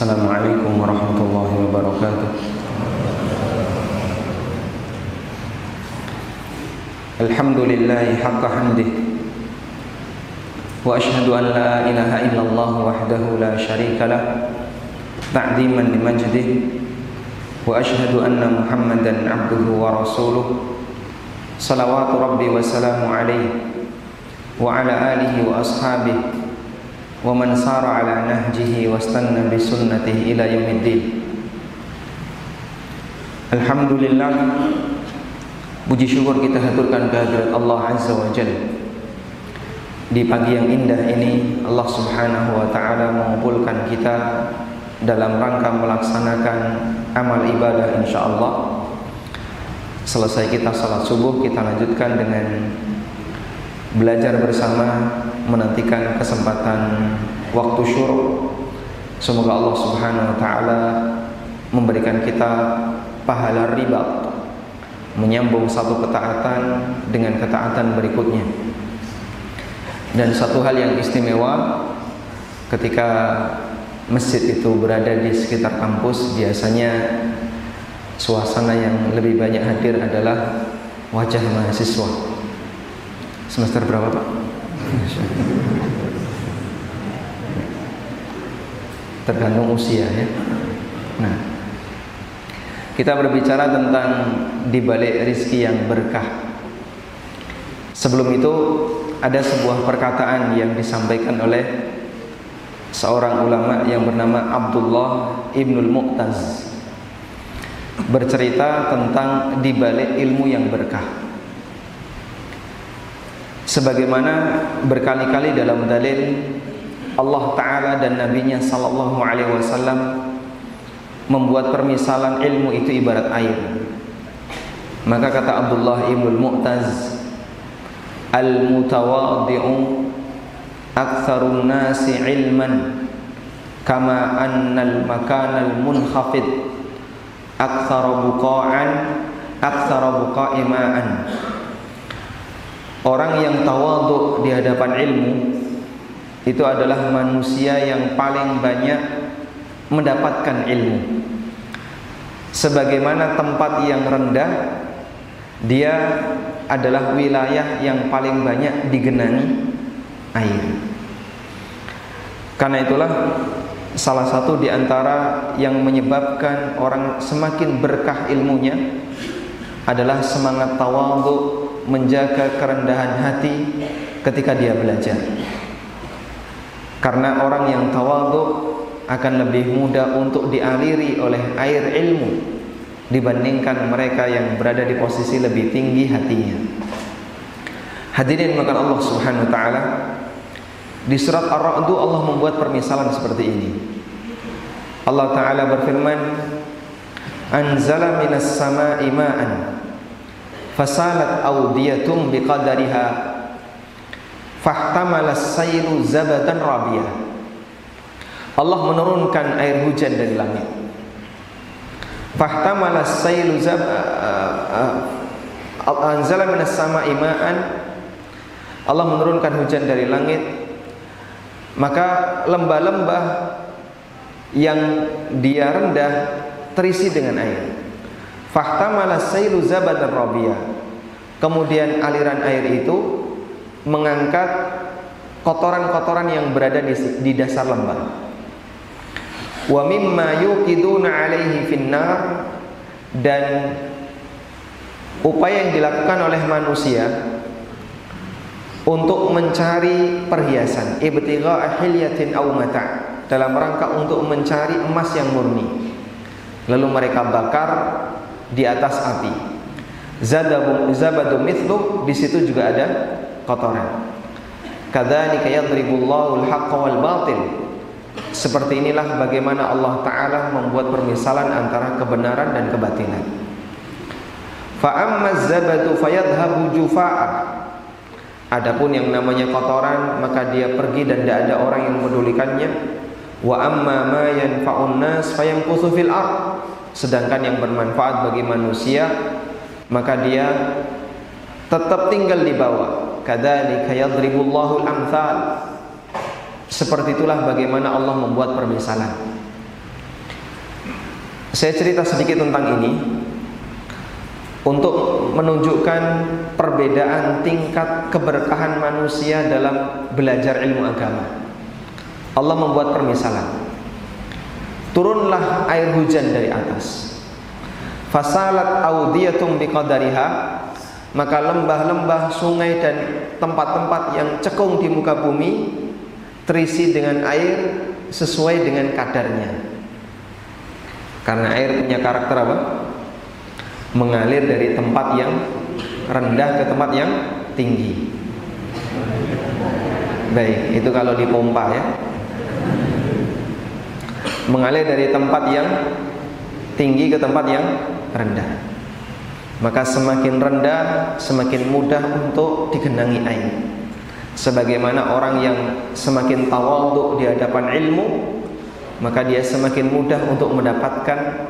Assalamualaikum warahmatullahi wabarakatuh. Alhamdulillahi haqqa hamdih wa ashhadu an la ilaha illallah wahdahu la syarika lah ta'ziman limajdih wa ashhadu anna muhammadan abduhu wa rasuluh salawatu rabbi wa salamu alaihi wa ala alihi wa ashabihi ومن سار على نهجه واستنى بسنته إلى يوم الدين Alhamdulillah Puji syukur kita haturkan kehadirat Allah Azza wa Jal Di pagi yang indah ini Allah subhanahu wa ta'ala mengumpulkan kita Dalam rangka melaksanakan amal ibadah insyaAllah Selesai kita salat subuh Kita lanjutkan dengan Belajar bersama menantikan kesempatan waktu syuruk. Semoga Allah Subhanahu wa taala memberikan kita pahala riba menyambung satu ketaatan dengan ketaatan berikutnya. Dan satu hal yang istimewa ketika masjid itu berada di sekitar kampus biasanya suasana yang lebih banyak hadir adalah wajah mahasiswa. Semester berapa, Pak? Tergantung usia ya. Nah, kita berbicara tentang dibalik rizki yang berkah. Sebelum itu ada sebuah perkataan yang disampaikan oleh seorang ulama yang bernama Abdullah Ibnul Mu'taz bercerita tentang dibalik ilmu yang berkah. Sebagaimana berkali-kali dalam dalil Allah Ta'ala dan Nabi-Nya Sallallahu Alaihi Wasallam membuat permisalan ilmu itu ibarat air. Maka kata Abdullah Ibn Mu'taz, Al-mutawadhi'u aktsarun nasi ilman kama annal makanal munkhafid aktsara buqa'an aktsara buqa'i ma'an Orang yang tawadhu di hadapan ilmu itu adalah manusia yang paling banyak mendapatkan ilmu. Sebagaimana tempat yang rendah dia adalah wilayah yang paling banyak digenangi air. Karena itulah salah satu di antara yang menyebabkan orang semakin berkah ilmunya adalah semangat tawadhu menjaga kerendahan hati ketika dia belajar. Karena orang yang tawadhu akan lebih mudah untuk dialiri oleh air ilmu dibandingkan mereka yang berada di posisi lebih tinggi hatinya. Hadirin makan Allah Subhanahu wa taala di surat Ar-Ra'd Allah membuat permisalan seperti ini. Allah taala berfirman, "Anzala minas sama'i ma'an fasalat awdiyatum biqadariha. Fahtamala sailu zabadan rabiyah. Allah menurunkan air hujan dari langit. Fahtamala sailu zab anzala minas sama'i ma'an. Allah menurunkan hujan dari langit. Maka lembah-lembah yang dia rendah terisi dengan air fahtamala sailu zabadan rabiyah kemudian aliran air itu mengangkat kotoran-kotoran yang berada di, di dasar lembah. Wa mimma yuqiduna alaihi finnar. Dan upaya yang dilakukan oleh manusia untuk mencari perhiasan ibtigha ahliyatin aw mata' dalam rangka untuk mencari emas yang murni. Lalu mereka bakar di atas api. Zabadu mithlu di situ juga ada kotoran. Kadzalika yadribullahu al-haqqa wal batil. Seperti inilah bagaimana Allah Ta'ala membuat permisalan antara kebenaran dan kebatilan. Fa'amma zabadu fayadhabu jufa'ah Adapun yang namanya kotoran maka dia pergi dan tidak ada orang yang memedulikannya. Wa amma ma yanfa'un nas fayamkuthu fil ard. Sedangkan yang bermanfaat bagi manusia maka dia tetap tinggal di bawah. Kadzalika yadribullahu al-amthal. Seperti itulah bagaimana Allah membuat permisalan. Saya cerita sedikit tentang ini untuk menunjukkan perbedaan tingkat keberkahan manusia dalam belajar ilmu agama. Allah membuat permisalan. Turunlah air hujan dari atas. Fasalat audiyatum biqadariha maka lembah-lembah, sungai dan tempat-tempat yang cekung di muka bumi terisi dengan air sesuai dengan kadarnya. Karena air punya karakter apa? mengalir dari tempat yang rendah ke tempat yang tinggi. Baik, itu kalau dipompa ya. Mengalir dari tempat yang tinggi ke tempat yang rendah. Maka semakin rendah, semakin mudah untuk digenangi air. Sebagaimana orang yang semakin tawadhu di hadapan ilmu, maka dia semakin mudah untuk mendapatkan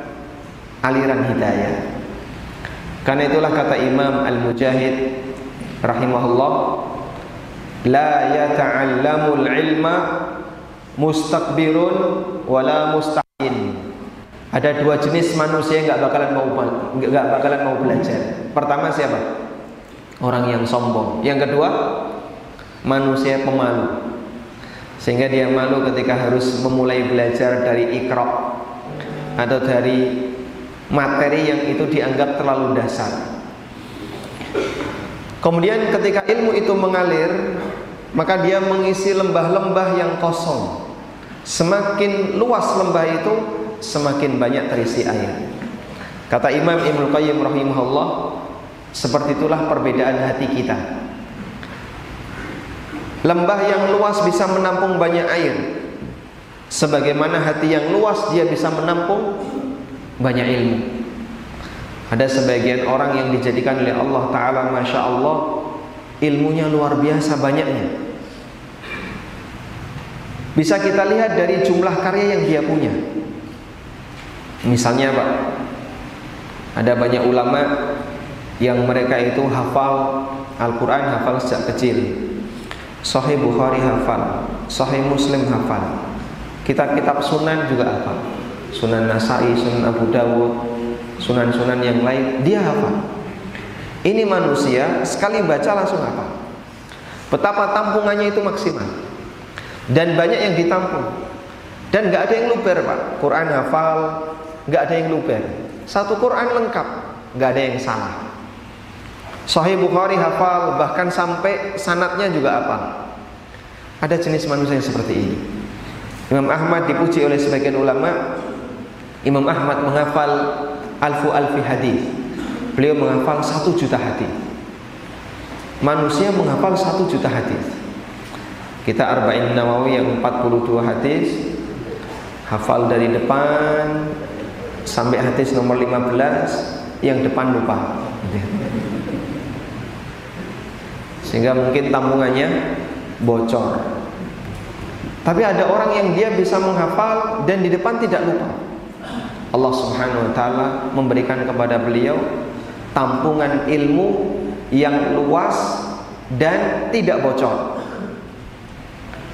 aliran hidayah. Karena itulah kata Imam Al-Mujahid rahimahullah, la yata'allamul ilma mustakbirun wala mustaqin. Ada dua jenis manusia yang nggak bakalan mau nggak bakalan mau belajar. Pertama siapa? Orang yang sombong. Yang kedua, manusia pemalu. Sehingga dia malu ketika harus memulai belajar dari ikra atau dari materi yang itu dianggap terlalu dasar. Kemudian ketika ilmu itu mengalir, maka dia mengisi lembah-lembah yang kosong. Semakin luas lembah itu, semakin banyak terisi air. Kata Imam Ibnu Qayyim rahimahullah, seperti itulah perbedaan hati kita. Lembah yang luas bisa menampung banyak air. Sebagaimana hati yang luas dia bisa menampung banyak ilmu. Ada sebagian orang yang dijadikan oleh Allah Ta'ala Masya Allah Ilmunya luar biasa banyaknya Bisa kita lihat dari jumlah karya yang dia punya Misalnya Pak Ada banyak ulama Yang mereka itu hafal Al-Quran hafal sejak kecil Sahih Bukhari hafal Sahih Muslim hafal Kitab-kitab sunan juga hafal Sunan Nasai, Sunan Abu Dawud, sunan-sunan yang lain, dia hafal. Ini manusia sekali baca langsung hafal. Betapa tampungannya itu maksimal. Dan banyak yang ditampung. Dan nggak ada yang luber pak. Quran hafal, nggak ada yang luber. Satu Quran lengkap, nggak ada yang salah. Sahih Bukhari hafal, bahkan sampai sanatnya juga hafal. Ada jenis manusia yang seperti ini. Imam Ahmad dipuji oleh sebagian ulama Imam Ahmad menghafal alfu alfi hadis. Beliau menghafal satu juta hadis. Manusia menghafal satu juta hadis. Kita Arba'in Nawawi yang 42 hadis hafal dari depan sampai hadis nomor 15 yang depan lupa. sehingga mungkin tambungannya bocor. Tapi ada orang yang dia bisa menghafal dan di depan tidak lupa. Allah Subhanahu wa taala memberikan kepada beliau tampungan ilmu yang luas dan tidak bocor.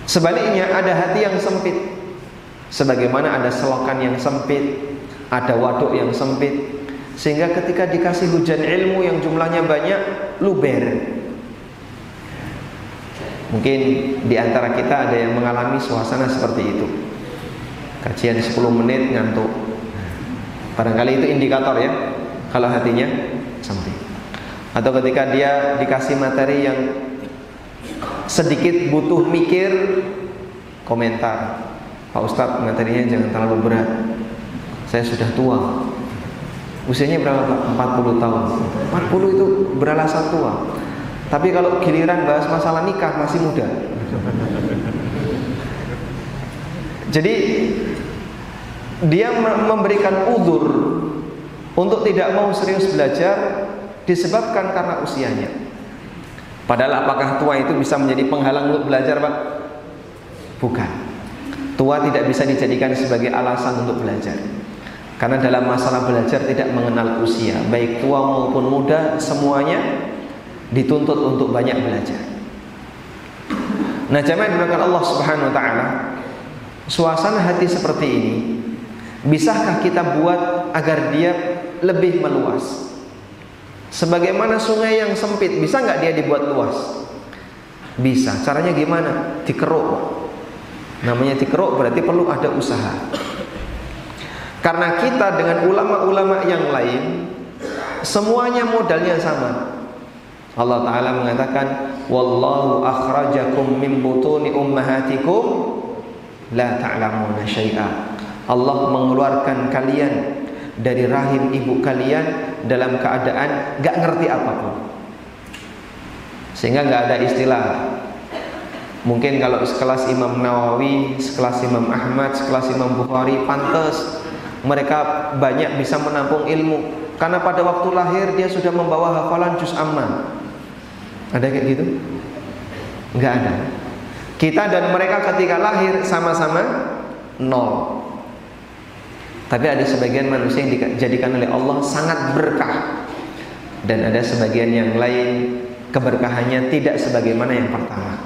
Sebaliknya ada hati yang sempit. Sebagaimana ada selokan yang sempit, ada waduk yang sempit, sehingga ketika dikasih hujan ilmu yang jumlahnya banyak, luber. Mungkin di antara kita ada yang mengalami suasana seperti itu. Kajian 10 menit ngantuk. Barangkali itu indikator ya kalau hatinya sempit. Atau ketika dia dikasih materi yang sedikit butuh mikir komentar. Pak Ustadz materinya jangan terlalu berat. Saya sudah tua. Usianya berapa Pak? 40 tahun. 40 itu beralasan tua. Tapi kalau giliran bahas masalah nikah masih muda. Jadi dia memberikan udur untuk tidak mau serius belajar disebabkan karena usianya. Padahal apakah tua itu bisa menjadi penghalang untuk belajar, Pak? Bukan. Tua tidak bisa dijadikan sebagai alasan untuk belajar. Karena dalam masalah belajar tidak mengenal usia, baik tua maupun muda semuanya dituntut untuk banyak belajar. Nah, jamaah dimakan Allah Subhanahu wa taala, suasana hati seperti ini bisakah kita buat agar dia lebih meluas? Sebagaimana sungai yang sempit, bisa nggak dia dibuat luas? Bisa. Caranya gimana? Dikeruk. Namanya dikeruk berarti perlu ada usaha. Karena kita dengan ulama-ulama yang lain semuanya modalnya sama. Allah taala mengatakan wallahu akhrajakum min butuni ummahatikum la ta'lamuna syai'a. Allah mengeluarkan kalian dari rahim ibu kalian dalam keadaan gak ngerti apa pun. Sehingga gak ada istilah Mungkin kalau sekelas Imam Nawawi, sekelas Imam Ahmad, sekelas Imam Bukhari pantas mereka banyak bisa menampung ilmu karena pada waktu lahir dia sudah membawa hafalan juz amma ada kayak gitu? Enggak ada. Kita dan mereka ketika lahir sama-sama nol. Tapi ada sebagian manusia yang dijadikan oleh Allah sangat berkah. Dan ada sebagian yang lain keberkahannya tidak sebagaimana yang pertama.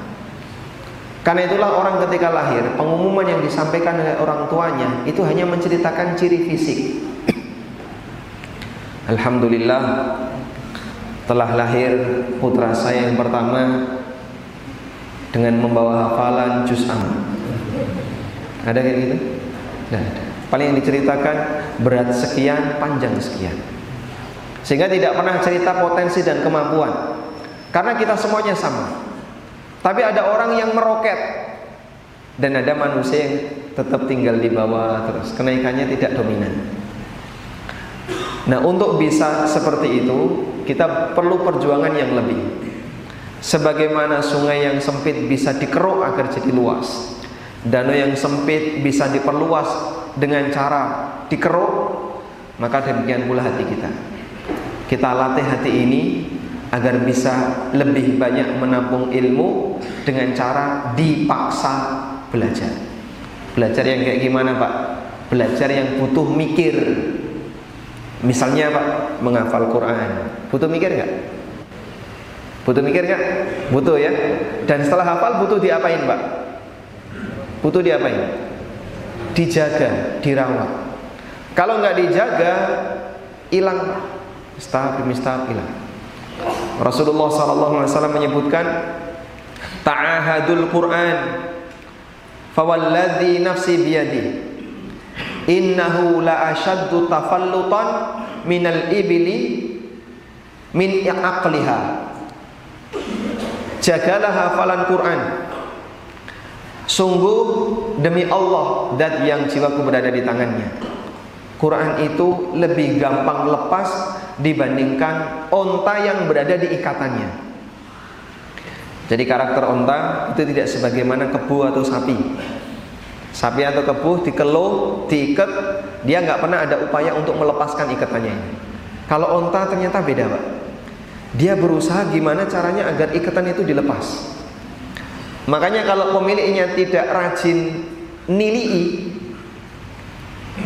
Karena itulah orang ketika lahir, pengumuman yang disampaikan oleh orang tuanya itu hanya menceritakan ciri fisik. Alhamdulillah telah lahir putra saya yang pertama dengan membawa hafalan juz. Ada kayak gitu? Tidak ada. Paling yang diceritakan berat sekian, panjang sekian. Sehingga tidak pernah cerita potensi dan kemampuan. Karena kita semuanya sama. Tapi ada orang yang meroket dan ada manusia yang tetap tinggal di bawah terus. Kenaikannya tidak dominan. Nah, untuk bisa seperti itu, kita perlu perjuangan yang lebih. Sebagaimana sungai yang sempit bisa dikeruk agar jadi luas. Danau yang sempit bisa diperluas dengan cara dikeruk, maka demikian pula hati kita. Kita latih hati ini agar bisa lebih banyak menampung ilmu dengan cara dipaksa belajar. Belajar yang kayak gimana, Pak? Belajar yang butuh mikir, Misalnya apa? Menghafal Quran. Butuh mikir nggak? Butuh mikir nggak? Butuh ya. Dan setelah hafal butuh diapain pak? Butuh diapain? Dijaga, dirawat. Kalau nggak dijaga, hilang. Staf demi hilang. Rasulullah SAW menyebutkan Ta'ahadul Quran Fawalladhi nafsi biyadi innahu la ashaddu tafallutan minal ibli min aqliha jagalah hafalan Quran sungguh demi Allah dat yang jiwaku berada di tangannya Quran itu lebih gampang lepas dibandingkan onta yang berada di ikatannya jadi karakter onta itu tidak sebagaimana kebu atau sapi Sapi atau kebu dikeluh, diikat, dia nggak pernah ada upaya untuk melepaskan ikatannya. Kalau onta ternyata beda, Pak. dia berusaha gimana caranya agar ikatan itu dilepas. Makanya kalau pemiliknya tidak rajin nilii,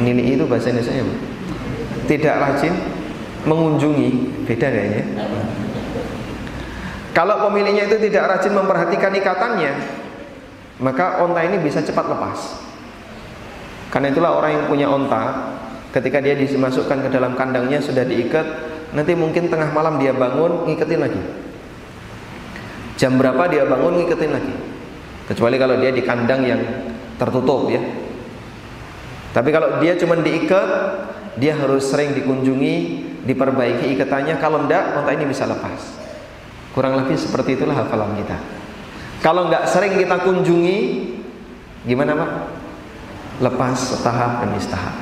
nilii itu bahasa Indonesia apa? Tidak rajin mengunjungi, beda kayaknya. Kalau pemiliknya itu tidak rajin memperhatikan ikatannya, maka onta ini bisa cepat lepas. Karena itulah orang yang punya onta, ketika dia dimasukkan ke dalam kandangnya sudah diikat, nanti mungkin tengah malam dia bangun ngiketin lagi. Jam berapa dia bangun ngiketin lagi. Kecuali kalau dia di kandang yang tertutup ya. Tapi kalau dia cuma diikat, dia harus sering dikunjungi, diperbaiki ikatannya. Kalau enggak, onta ini bisa lepas. Kurang lebih seperti itulah hafalan kita. Kalau nggak sering kita kunjungi, gimana pak? Lepas setahap demi setahap,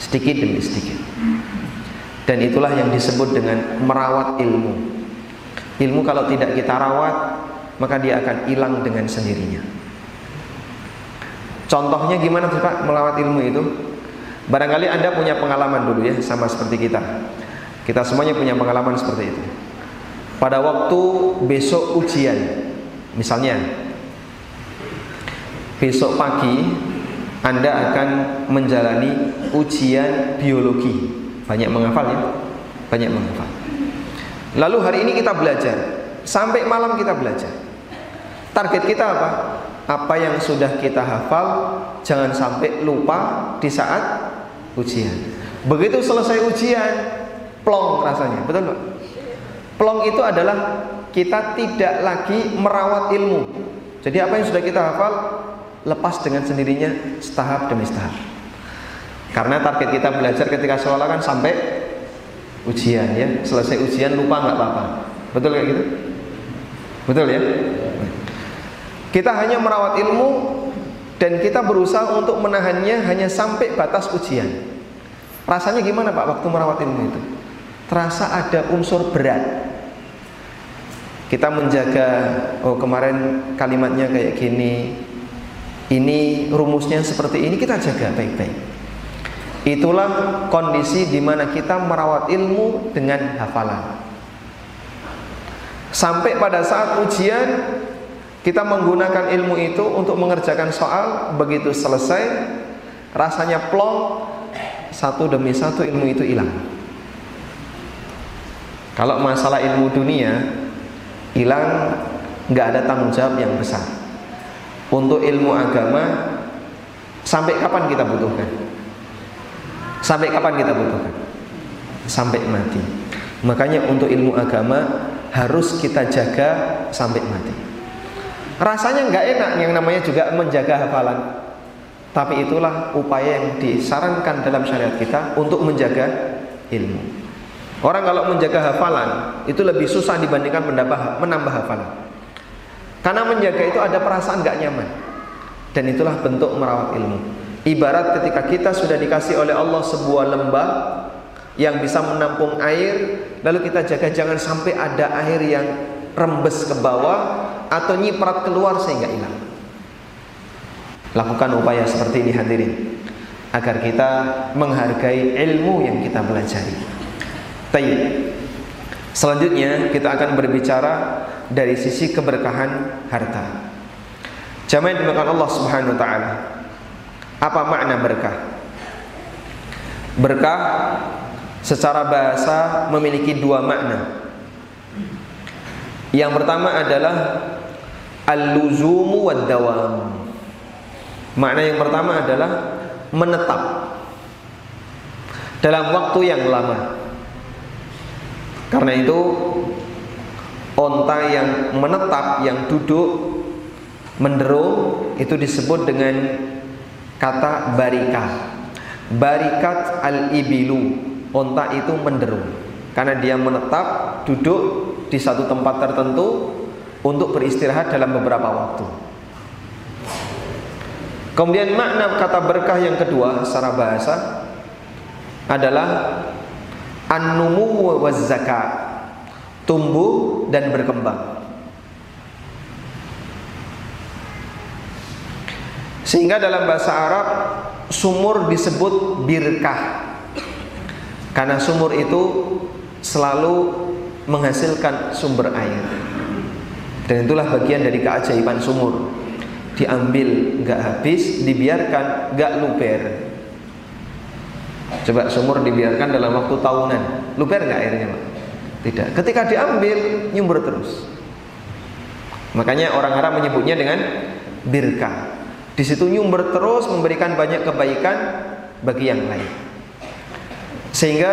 sedikit demi sedikit. Dan itulah yang disebut dengan merawat ilmu. Ilmu kalau tidak kita rawat, maka dia akan hilang dengan sendirinya. Contohnya gimana sih Pak melawat ilmu itu? Barangkali Anda punya pengalaman dulu ya sama seperti kita. Kita semuanya punya pengalaman seperti itu pada waktu besok ujian misalnya besok pagi Anda akan menjalani ujian biologi banyak menghafal ya banyak menghafal lalu hari ini kita belajar. Sampai malam kita belajar. Target kita apa? Apa yang sudah kita hafal jangan sampai lupa di saat ujian. Begitu selesai ujian plong rasanya. Betul Pak Plong itu adalah kita tidak lagi merawat ilmu. Jadi apa yang sudah kita hafal lepas dengan sendirinya setahap demi setahap. Karena target kita belajar ketika sekolah kan sampai ujian ya. Selesai ujian lupa nggak apa-apa. Betul kayak gitu? Betul ya? Kita hanya merawat ilmu dan kita berusaha untuk menahannya hanya sampai batas ujian. Rasanya gimana Pak waktu merawat ilmu itu? Terasa ada unsur berat kita menjaga oh kemarin kalimatnya kayak gini ini rumusnya seperti ini kita jaga baik-baik itulah kondisi di mana kita merawat ilmu dengan hafalan. Sampai pada saat ujian kita menggunakan ilmu itu untuk mengerjakan soal begitu selesai rasanya plong satu demi satu ilmu itu hilang. Kalau masalah ilmu dunia hilang nggak ada tanggung jawab yang besar. Untuk ilmu agama sampai kapan kita butuhkan sampai kapan kita butuhkan sampai mati makanya untuk ilmu agama harus kita jaga sampai mati rasanya nggak enak yang namanya juga menjaga hafalan tapi itulah upaya yang disarankan dalam syariat kita untuk menjaga ilmu Orang kalau menjaga hafalan itu lebih susah dibandingkan menambah, menambah hafalan. Karena menjaga itu ada perasaan gak nyaman. Dan itulah bentuk merawat ilmu. Ibarat ketika kita sudah dikasih oleh Allah sebuah lembah yang bisa menampung air, lalu kita jaga jangan sampai ada air yang rembes ke bawah atau nyiprat keluar sehingga hilang. Lakukan upaya seperti ini hadirin agar kita menghargai ilmu yang kita pelajari. Tayyib. Selanjutnya kita akan berbicara dari sisi keberkahan harta. Jamaah dimakan Allah Subhanahu wa taala. Apa makna berkah? Berkah secara bahasa memiliki dua makna. Yang pertama adalah al-luzumu wad dawam. Makna yang pertama adalah menetap dalam waktu yang lama. Karena itu onta yang menetap, yang duduk menderung itu disebut dengan kata barika. Barikat al-ibilu. Onta itu menderung. Karena dia menetap duduk di satu tempat tertentu untuk beristirahat dalam beberapa waktu. Kemudian makna kata berkah yang kedua secara bahasa adalah an-numu wa zakat tumbuh dan berkembang sehingga dalam bahasa Arab sumur disebut birkah karena sumur itu selalu menghasilkan sumber air. Dan itulah bagian dari keajaiban sumur. Diambil nggak habis, dibiarkan nggak luber. Coba sumur dibiarkan dalam waktu tahunan, luber nggak airnya, Pak? Tidak. Ketika diambil, nyumber terus. Makanya orang Arab menyebutnya dengan birka. Di situ nyumber terus memberikan banyak kebaikan bagi yang lain. Sehingga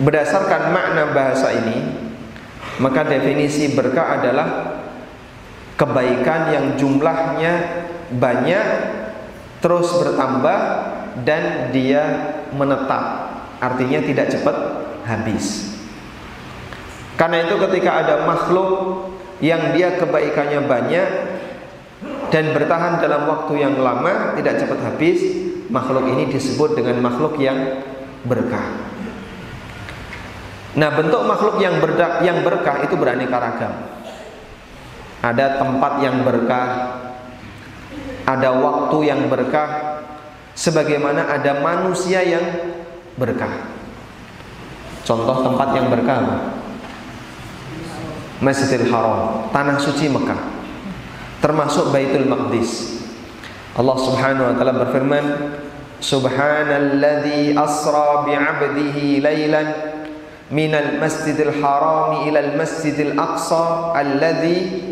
berdasarkan makna bahasa ini, maka definisi berkah adalah kebaikan yang jumlahnya banyak terus bertambah dan dia menetap. Artinya tidak cepat habis. Karena itu ketika ada makhluk yang dia kebaikannya banyak dan bertahan dalam waktu yang lama tidak cepat habis makhluk ini disebut dengan makhluk yang berkah. Nah bentuk makhluk yang berkah, yang berkah itu beraneka ragam. Ada tempat yang berkah ada waktu yang berkah sebagaimana ada manusia yang berkah. Contoh tempat yang berkah Masjidil Haram, tanah suci Mekah. Termasuk Baitul Maqdis. Allah Subhanahu wa taala berfirman, Subhanalladzi asra bi'abdihi lailan minal masjidil harami ilal masjidil aqsa alladzi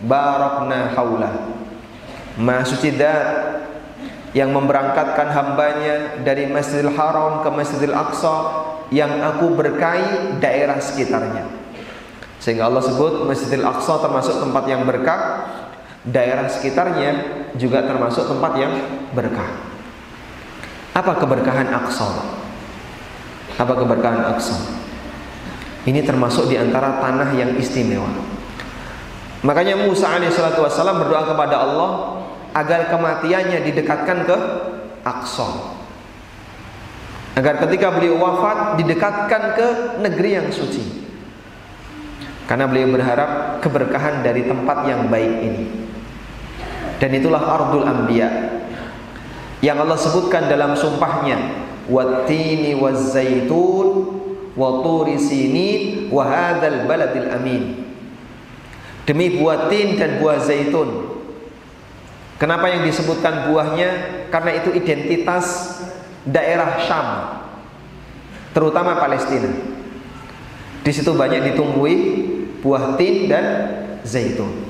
barakna haula. Maha suci dat yang memberangkatkan hambanya dari Masjidil Haram ke Masjidil Aqsa yang aku berkahi daerah sekitarnya. Sehingga Allah sebut Masjidil Aqsa termasuk tempat yang berkah, daerah sekitarnya juga termasuk tempat yang berkah. Apa keberkahan Aqsa? Apa keberkahan Aqsa? Ini termasuk di antara tanah yang istimewa. Makanya Musa alaihissalatu wassalam berdoa kepada Allah agar kematiannya didekatkan ke Aqsa. Agar ketika beliau wafat didekatkan ke negeri yang suci. Karena beliau berharap keberkahan dari tempat yang baik ini. Dan itulah ardul anbiya yang Allah sebutkan dalam sumpahnya, "Wattini wazzaitun wa turi sinin wa hadzal baladil amin." Demi buah tin dan buah zaitun. Kenapa yang disebutkan buahnya? Karena itu identitas daerah Syam, terutama Palestina. Di situ banyak ditumbuhi buah tin dan zaitun.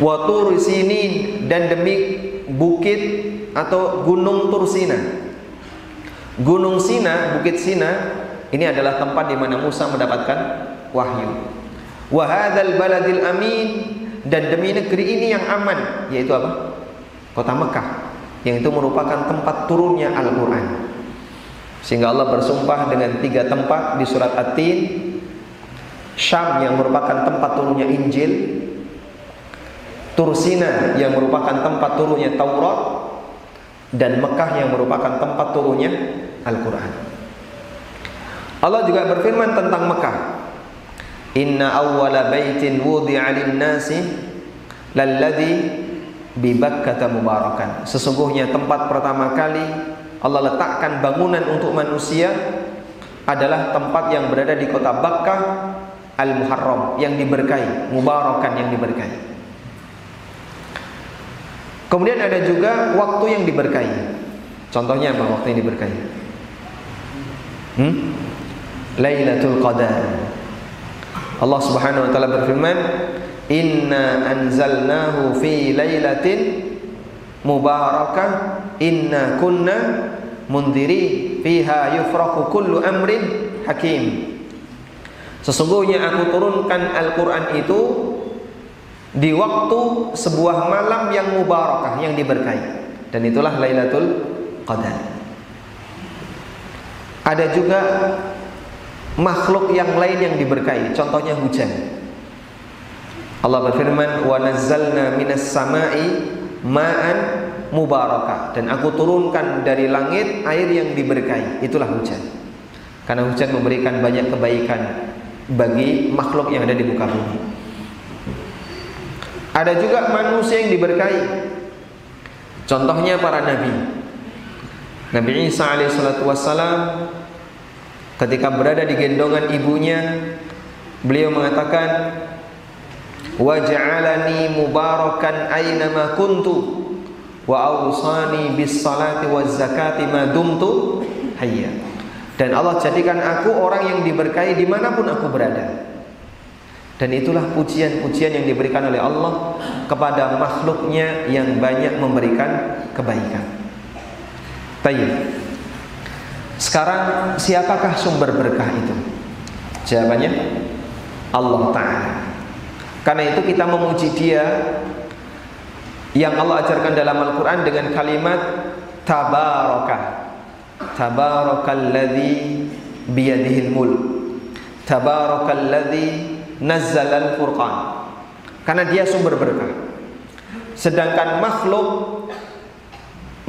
Wa sinin dan demi bukit atau gunung Tursina. Gunung Sina, Bukit Sina ini adalah tempat di mana Musa mendapatkan wahyu. Wa hadzal baladil amin dan demi negeri ini yang aman yaitu apa? Kota Mekah yang itu merupakan tempat turunnya Al-Qur'an. Sehingga Allah bersumpah dengan tiga tempat di surat At-Tin Syam yang merupakan tempat turunnya Injil Tursina yang merupakan tempat turunnya Taurat dan Mekah yang merupakan tempat turunnya Al-Quran. Allah juga berfirman tentang Mekah. Inna awwala baitin wudi'a lin-nasi lalladhi bi mubarakan. Sesungguhnya tempat pertama kali Allah letakkan bangunan untuk manusia adalah tempat yang berada di kota Bakkah Al-Muharram yang diberkahi, mubarakan yang diberkahi. Kemudian ada juga waktu yang diberkahi. Contohnya apa waktu yang diberkahi? Hmm? Lailatul Qadar. Allah Subhanahu wa taala berfirman, "Inna anzalnahu fi lailatin mubarakah inna kunna mundiri fiha yufraku kullu amrin hakim." Sesungguhnya aku turunkan Al-Quran itu di waktu sebuah malam yang mubarakah, yang diberkahi. Dan itulah Lailatul Qadar. Ada juga makhluk yang lain yang diberkahi, contohnya hujan. Allah berfirman, "Wa nazzalna minas sama'i ma'an mubarakah." Dan aku turunkan dari langit air yang diberkahi. Itulah hujan. Karena hujan memberikan banyak kebaikan bagi makhluk yang ada di muka bumi. Ada juga manusia yang diberkahi. Contohnya para nabi. Nabi Isa alaihissalatu wassalam ketika berada di gendongan ibunya beliau mengatakan wa ja'alani mubarakan aynama kuntu wa awsani bis salati waz zakati ma dumtu hayya dan Allah jadikan aku orang yang diberkahi di mana pun aku berada dan itulah pujian-pujian yang diberikan oleh Allah kepada makhluknya yang banyak memberikan kebaikan. Baik. Sekarang siapakah sumber berkah itu? Jawabannya Allah Ta'ala. Karena itu kita memuji dia yang Allah ajarkan dalam Al-Quran dengan kalimat Tabaraka Tabarakalladzi biyadihil mulk Tabarakalladzi nazzalal furqan. Karena dia sumber berkah. Sedangkan makhluk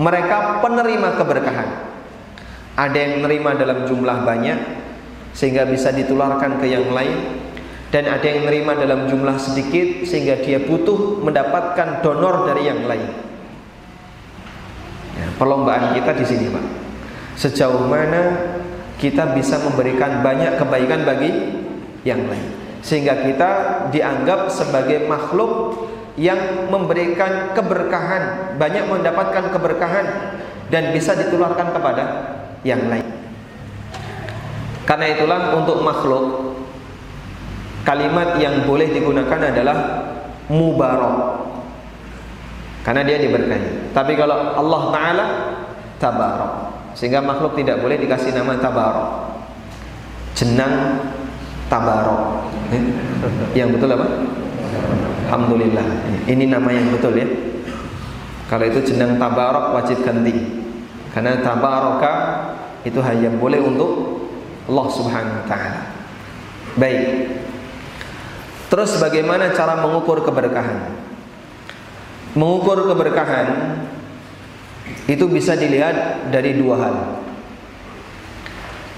mereka penerima keberkahan. Ada yang menerima dalam jumlah banyak sehingga bisa ditularkan ke yang lain. Dan ada yang menerima dalam jumlah sedikit sehingga dia butuh mendapatkan donor dari yang lain. Ya, perlombaan kita di sini pak. Sejauh mana kita bisa memberikan banyak kebaikan bagi yang lain sehingga kita dianggap sebagai makhluk yang memberikan keberkahan, banyak mendapatkan keberkahan dan bisa ditularkan kepada yang lain. Karena itulah untuk makhluk kalimat yang boleh digunakan adalah mubarak. Karena dia diberkahi. Tapi kalau Allah taala tabarak. Sehingga makhluk tidak boleh dikasih nama tabarak. Jenang tabarok. Eh? Yang betul apa? Alhamdulillah. Ini nama yang betul ya. Kalau itu jenang tabarok wajib ganti. Karena tabaroka itu hanya boleh untuk Allah Subhanahu wa taala. Baik. Terus bagaimana cara mengukur keberkahan? Mengukur keberkahan itu bisa dilihat dari dua hal.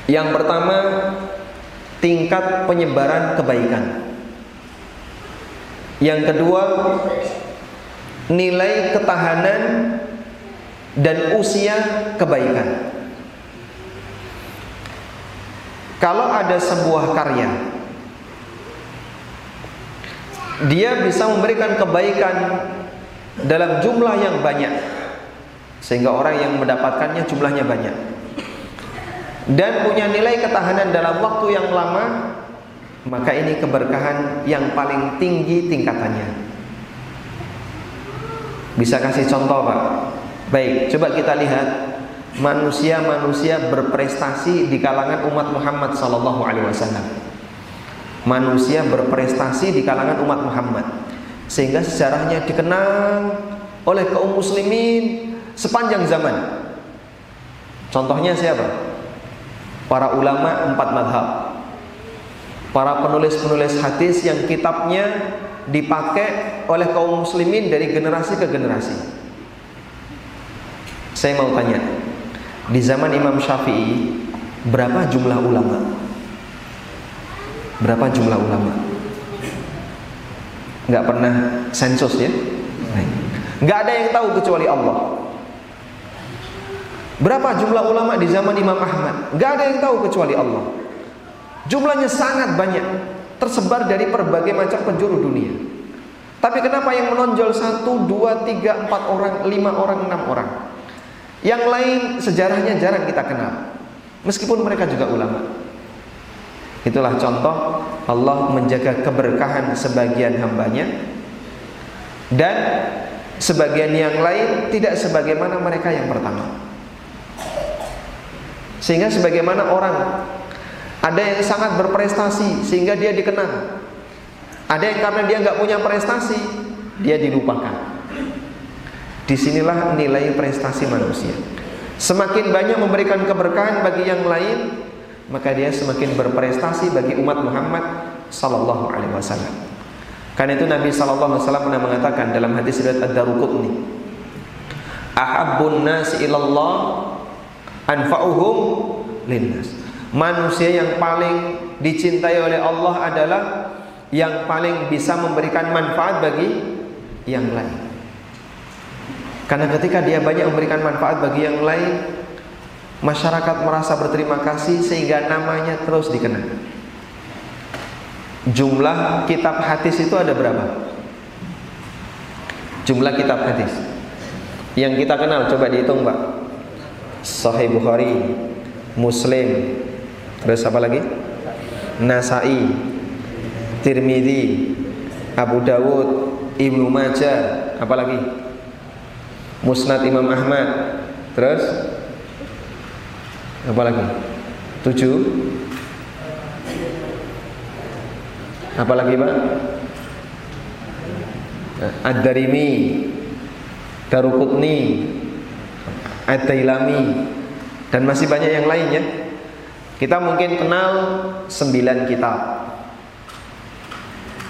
Yang pertama tingkat penyebaran kebaikan. Yang kedua, nilai ketahanan dan usia kebaikan. Kalau ada sebuah karya, dia bisa memberikan kebaikan dalam jumlah yang banyak, sehingga orang yang mendapatkannya jumlahnya banyak dan punya nilai ketahanan dalam waktu yang lama, maka ini keberkahan yang paling tinggi tingkatannya. Bisa kasih contoh, Pak? Baik, coba kita lihat manusia-manusia berprestasi di kalangan umat Muhammad sallallahu alaihi wasallam. Manusia berprestasi di kalangan umat Muhammad sehingga sejarahnya dikenal oleh kaum muslimin sepanjang zaman. Contohnya siapa? Para ulama empat madhab. Para penulis-penulis hadis yang kitabnya dipakai oleh kaum muslimin dari generasi ke generasi. Saya mau tanya di zaman Imam Syafi'i berapa jumlah ulama? Berapa jumlah ulama? Nggak pernah sensus ya? Nggak ada yang tahu kecuali Allah Berapa jumlah ulama di zaman Imam Ahmad? Gak ada yang tahu kecuali Allah. Jumlahnya sangat banyak, tersebar dari berbagai macam penjuru dunia. Tapi kenapa yang menonjol satu, dua, tiga, empat orang, lima orang, enam orang? Yang lain sejarahnya jarang kita kenal. Meskipun mereka juga ulama. Itulah contoh Allah menjaga keberkahan sebagian hambanya dan sebagian yang lain tidak sebagaimana mereka yang pertama. Sehingga sebagaimana orang ada yang sangat berprestasi sehingga dia dikenang. Ada yang karena dia nggak punya prestasi, dia dilupakan. Di sinilah nilai prestasi manusia. Semakin banyak memberikan keberkahan bagi yang lain, maka dia semakin berprestasi bagi umat Muhammad sallallahu alaihi wasallam. Karena itu Nabi sallallahu alaihi wasallam pernah mengatakan dalam hadis riwayat Ad-Daruqutni, "Ahabbun nasi ilallah anfa'uhum linnas. Manusia yang paling dicintai oleh Allah adalah yang paling bisa memberikan manfaat bagi yang lain. Karena ketika dia banyak memberikan manfaat bagi yang lain, masyarakat merasa berterima kasih sehingga namanya terus dikenal. Jumlah kitab hadis itu ada berapa? Jumlah kitab hadis yang kita kenal coba dihitung, Pak. Sahih Bukhari, Muslim, terus apa lagi? Nasai, Tirmidzi, Abu Dawud, Ibnu Majah, apa lagi? Musnad Imam Ahmad. Terus apa lagi? Tujuh. Apa lagi Pak? Ad-Darimi, Daruqutni, Ad-Dailami dan masih banyak yang lainnya. Kita mungkin kenal sembilan kitab.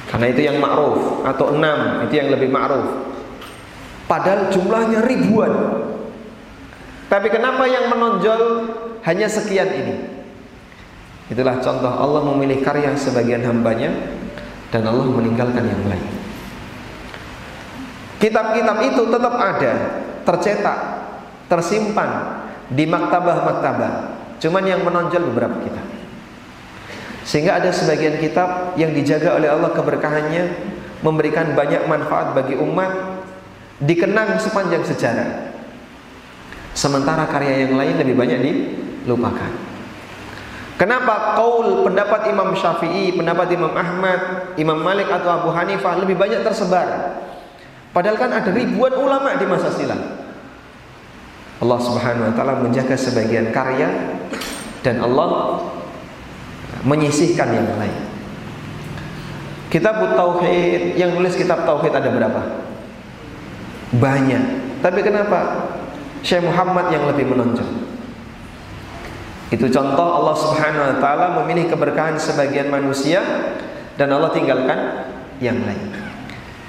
Karena itu yang ma'ruf atau enam itu yang lebih ma'ruf. Padahal jumlahnya ribuan. Tapi kenapa yang menonjol hanya sekian ini? Itulah contoh Allah memilih karya sebagian hambanya dan Allah meninggalkan yang lain. Kitab-kitab itu tetap ada, tercetak, tersimpan di maktabah-maktabah. Cuman yang menonjol beberapa kitab. Sehingga ada sebagian kitab yang dijaga oleh Allah keberkahannya, memberikan banyak manfaat bagi umat, dikenang sepanjang sejarah. Sementara karya yang lain lebih banyak dilupakan. Kenapa kaul pendapat Imam Syafi'i, pendapat Imam Ahmad, Imam Malik atau Abu Hanifah lebih banyak tersebar? Padahal kan ada ribuan ulama di masa silam. Allah Subhanahu wa taala menjaga sebagian karya dan Allah menyisihkan yang lain. Kitab Tauhid yang nulis kitab Tauhid ada berapa? Banyak. Tapi kenapa Syekh Muhammad yang lebih menonjol? Itu contoh Allah Subhanahu wa taala memilih keberkahan sebagian manusia dan Allah tinggalkan yang lain.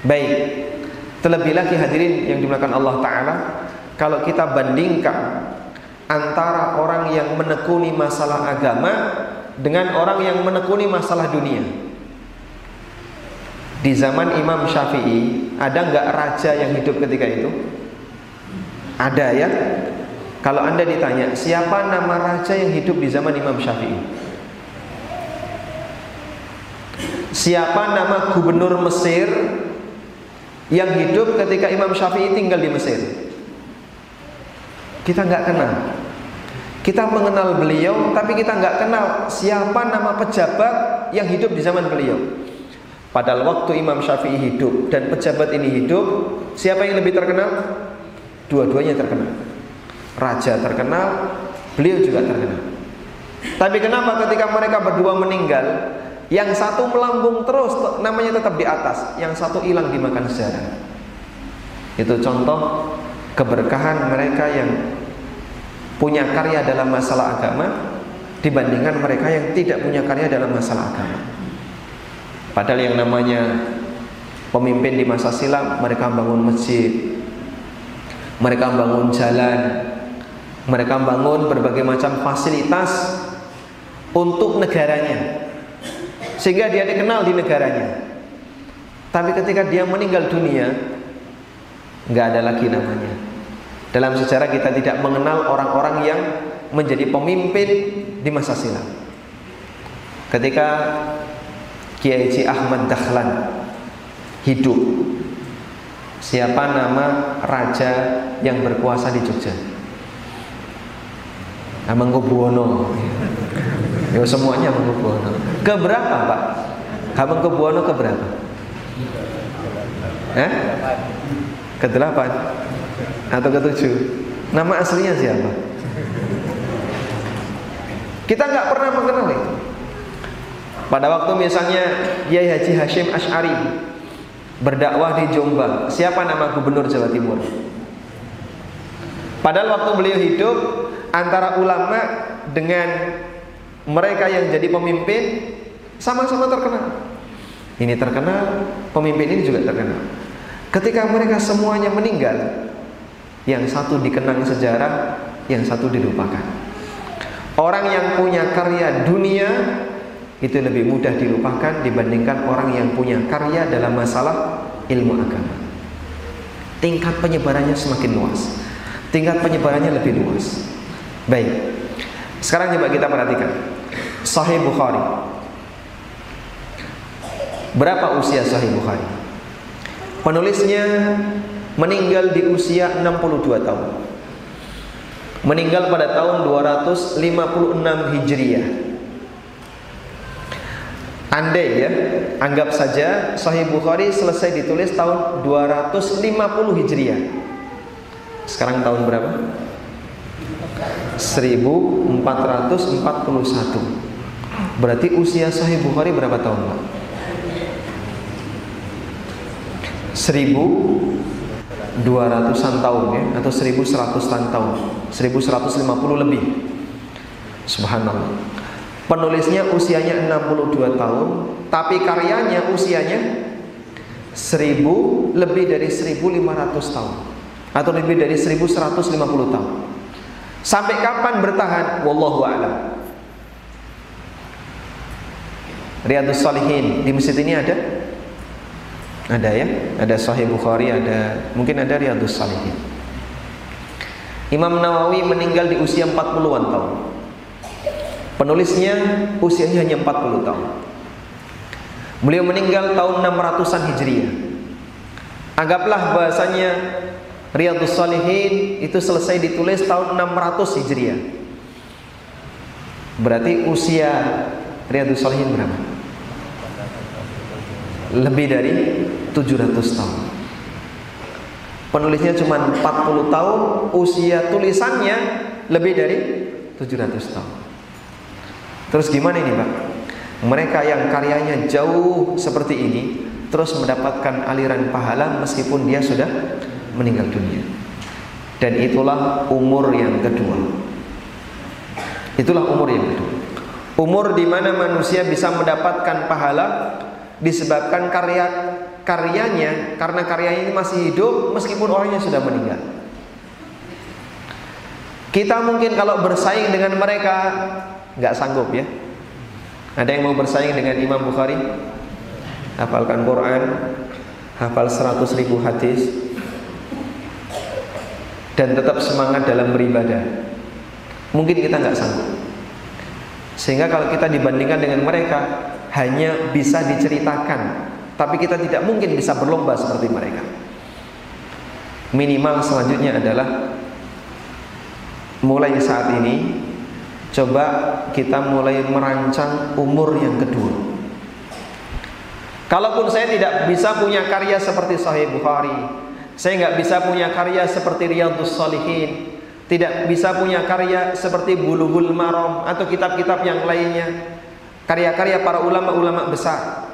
Baik. Terlebih lagi hadirin yang dimuliakan Allah taala, kalau kita bandingkan antara orang yang menekuni masalah agama dengan orang yang menekuni masalah dunia. Di zaman Imam Syafi'i ada nggak raja yang hidup ketika itu? Ada ya. Kalau anda ditanya siapa nama raja yang hidup di zaman Imam Syafi'i? Siapa nama gubernur Mesir yang hidup ketika Imam Syafi'i tinggal di Mesir? Kita nggak kenal. Kita mengenal beliau, tapi kita nggak kenal siapa nama pejabat yang hidup di zaman beliau. Padahal waktu Imam Syafi'i hidup dan pejabat ini hidup, siapa yang lebih terkenal? Dua-duanya terkenal. Raja terkenal, beliau juga terkenal. Tapi kenapa ketika mereka berdua meninggal, yang satu melambung terus, namanya tetap di atas, yang satu hilang dimakan sejarah. Itu contoh keberkahan mereka yang punya karya dalam masalah agama dibandingkan mereka yang tidak punya karya dalam masalah agama. Padahal yang namanya pemimpin di masa silam, mereka bangun masjid, mereka bangun jalan, mereka bangun berbagai macam fasilitas untuk negaranya. Sehingga dia dikenal di negaranya. Tapi ketika dia meninggal dunia, nggak ada lagi namanya. Dalam sejarah kita tidak mengenal orang-orang yang menjadi pemimpin di masa silam. Ketika Kiai Ahmad Dahlan hidup, siapa nama raja yang berkuasa di Jogja? Hamengkubuwono. Ya semuanya Hamengkubuwono. Keberapa, Pak? Hamengkubuwono keberapa? Eh? Kedelapan atau ketujuh? Nama aslinya siapa? Kita nggak pernah mengenal itu. Pada waktu misalnya Kiai Haji Hashim Ash'ari berdakwah di Jombang, siapa nama gubernur Jawa Timur? Padahal waktu beliau hidup antara ulama dengan mereka yang jadi pemimpin sama-sama terkenal. Ini terkenal, pemimpin ini juga terkenal. Ketika mereka semuanya meninggal, yang satu dikenang sejarah, yang satu dilupakan. Orang yang punya karya dunia itu lebih mudah dilupakan dibandingkan orang yang punya karya dalam masalah ilmu agama. Tingkat penyebarannya semakin luas. Tingkat penyebarannya lebih luas. Baik. Sekarang coba kita perhatikan. Sahih Bukhari. Berapa usia Sahih Bukhari? Penulisnya meninggal di usia 62 tahun. Meninggal pada tahun 256 Hijriah. Andai ya, anggap saja Sahih Bukhari selesai ditulis tahun 250 Hijriah. Sekarang tahun berapa? 1441. Berarti usia Sahih Bukhari berapa tahun, Pak? 1200-an tahun ya atau 1100-an tahun. 1150 lebih. Subhanallah. Penulisnya usianya 62 tahun, tapi karyanya usianya 1000 lebih dari 1500 tahun atau lebih dari 1150 tahun. Sampai kapan bertahan? Wallahu a'lam. Riyadus Salihin di masjid ini ada? Ada ya? Ada Sahih Bukhari, ada mungkin ada Riyadus Salihin. Imam Nawawi meninggal di usia 40-an tahun. Penulisnya usianya hanya 40 tahun. Beliau meninggal tahun 600-an Hijriah. Anggaplah bahasanya Riyadus Salihin itu selesai ditulis tahun 600 Hijriah. Berarti usia Riyadus Salihin berapa? Lebih dari 700 tahun. Penulisnya cuma 40 tahun, usia tulisannya lebih dari 700 tahun. Terus gimana ini, Pak? Mereka yang karyanya jauh seperti ini terus mendapatkan aliran pahala meskipun dia sudah meninggal dunia. Dan itulah umur yang kedua. Itulah umur yang kedua. Umur di mana manusia bisa mendapatkan pahala disebabkan karya karyanya karena karyanya ini masih hidup meskipun orangnya sudah meninggal. Kita mungkin kalau bersaing dengan mereka nggak sanggup ya. Ada yang mau bersaing dengan Imam Bukhari? Hafalkan Quran, hafal 100 ribu hadis, dan tetap semangat dalam beribadah. Mungkin kita nggak sanggup. Sehingga kalau kita dibandingkan dengan mereka hanya bisa diceritakan, tapi kita tidak mungkin bisa berlomba seperti mereka. Minimal selanjutnya adalah mulai saat ini coba kita mulai merancang umur yang kedua. Kalaupun saya tidak bisa punya karya seperti Sahih Bukhari, saya nggak bisa punya karya seperti Riyadus Salihin, tidak bisa punya karya seperti Bulughul Maram atau kitab-kitab yang lainnya. Karya-karya para ulama-ulama besar.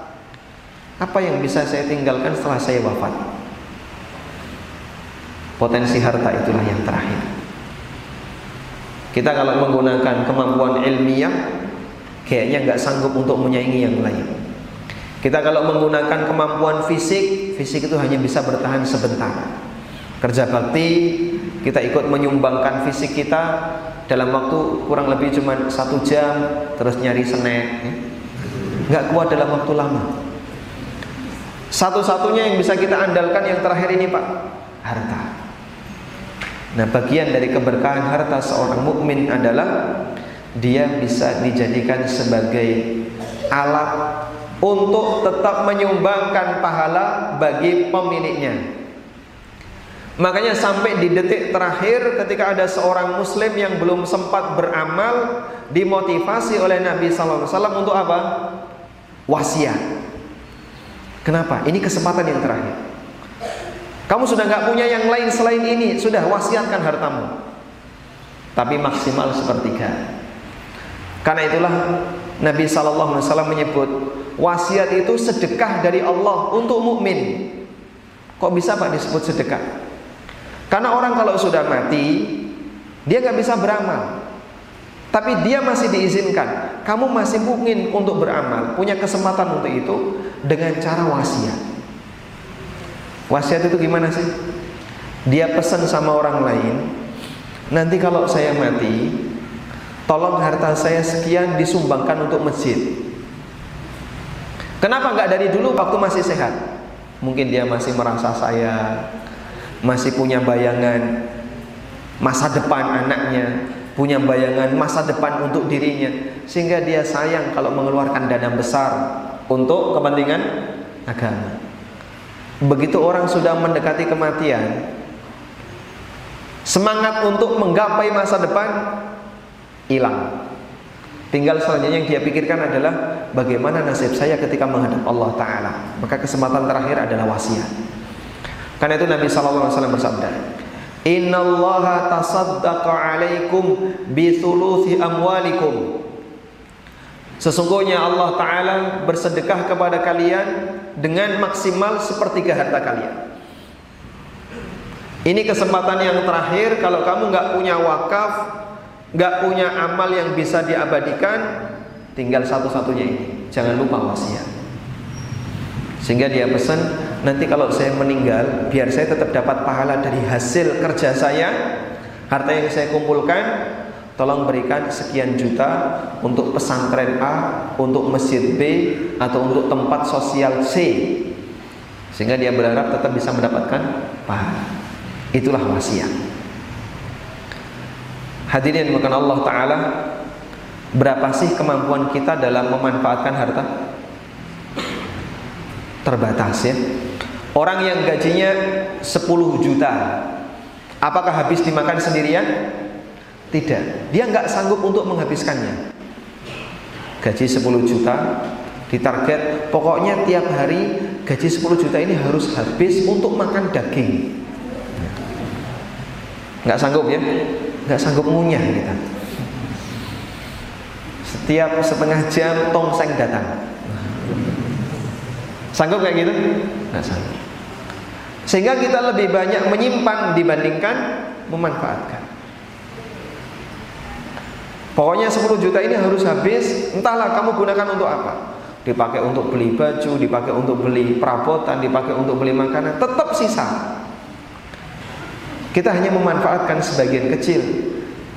Apa yang bisa saya tinggalkan setelah saya wafat? Potensi harta itulah yang terakhir. Kita kalau menggunakan kemampuan ilmiah, kayaknya nggak sanggup untuk menyaingi yang lain. Kita kalau menggunakan kemampuan fisik, fisik itu hanya bisa bertahan sebentar. Kerja bakti, kita ikut menyumbangkan fisik kita dalam waktu kurang lebih cuma satu jam, terus nyari snack. Ya. Nggak kuat dalam waktu lama. Satu-satunya yang bisa kita andalkan yang terakhir ini Pak, harta. Nah bagian dari keberkahan harta seorang mukmin adalah dia bisa dijadikan sebagai alat untuk tetap menyumbangkan pahala bagi pemiliknya. Makanya sampai di detik terakhir ketika ada seorang muslim yang belum sempat beramal dimotivasi oleh Nabi wasallam untuk apa? Wasiat. Kenapa? Ini kesempatan yang terakhir. Kamu sudah nggak punya yang lain selain ini, sudah wasiatkan hartamu. Tapi maksimal sepertiga. Karena itulah Nabi sallallahu alaihi wasallam menyebut wasiat itu sedekah dari Allah untuk mukmin. Kok bisa Pak disebut sedekah? Karena orang kalau sudah mati, dia nggak bisa beramal. Tapi dia masih diizinkan. Kamu masih mungkin untuk beramal, punya kesempatan untuk itu dengan cara wasiat. Wasiat itu gimana sih? Dia pesan sama orang lain, nanti kalau saya mati, tolong harta saya sekian disumbangkan untuk masjid. Kenapa nggak dari dulu waktu masih sehat? Mungkin dia masih merasa saya masih punya bayangan masa depan anaknya. punya bayangan masa depan untuk dirinya, sehingga dia sayang kalau mengeluarkan dana besar untuk kepentingan agama. Begitu orang sudah mendekati kematian, semangat untuk menggapai masa depan hilang. Tinggal selanjutnya yang dia pikirkan adalah bagaimana nasib saya ketika menghadap Allah Taala. Maka kesempatan terakhir adalah wasiat. Karena itu Nabi Wasallam bersabda, Inna Allah tasaddaqa alaikum bi thuluthi amwalikum. Sesungguhnya Allah Ta'ala bersedekah kepada kalian dengan maksimal sepertiga harta kalian. Ini kesempatan yang terakhir kalau kamu nggak punya wakaf, nggak punya amal yang bisa diabadikan, tinggal satu-satunya ini. Jangan lupa wasiat. Sehingga dia pesan, nanti kalau saya meninggal, biar saya tetap dapat pahala dari hasil kerja saya, harta yang saya kumpulkan, tolong berikan sekian juta untuk pesantren A, untuk masjid B, atau untuk tempat sosial C. Sehingga dia berharap tetap bisa mendapatkan pahala. Itulah wasiat. Hadirin yang Allah Ta'ala Berapa sih kemampuan kita dalam memanfaatkan harta? terbatas ya. Orang yang gajinya 10 juta, apakah habis dimakan sendirian? Tidak. Dia nggak sanggup untuk menghabiskannya. Gaji 10 juta ditarget, pokoknya tiap hari gaji 10 juta ini harus habis untuk makan daging. Nggak sanggup ya? Nggak sanggup ngunyah kita. Setiap setengah jam tongseng datang. Sanggup kayak gitu? Nggak sanggup. Sehingga kita lebih banyak menyimpan dibandingkan memanfaatkan. Pokoknya 10 juta ini harus habis, entahlah kamu gunakan untuk apa. Dipakai untuk beli baju, dipakai untuk beli perabotan, dipakai untuk beli makanan, tetap sisa. Kita hanya memanfaatkan sebagian kecil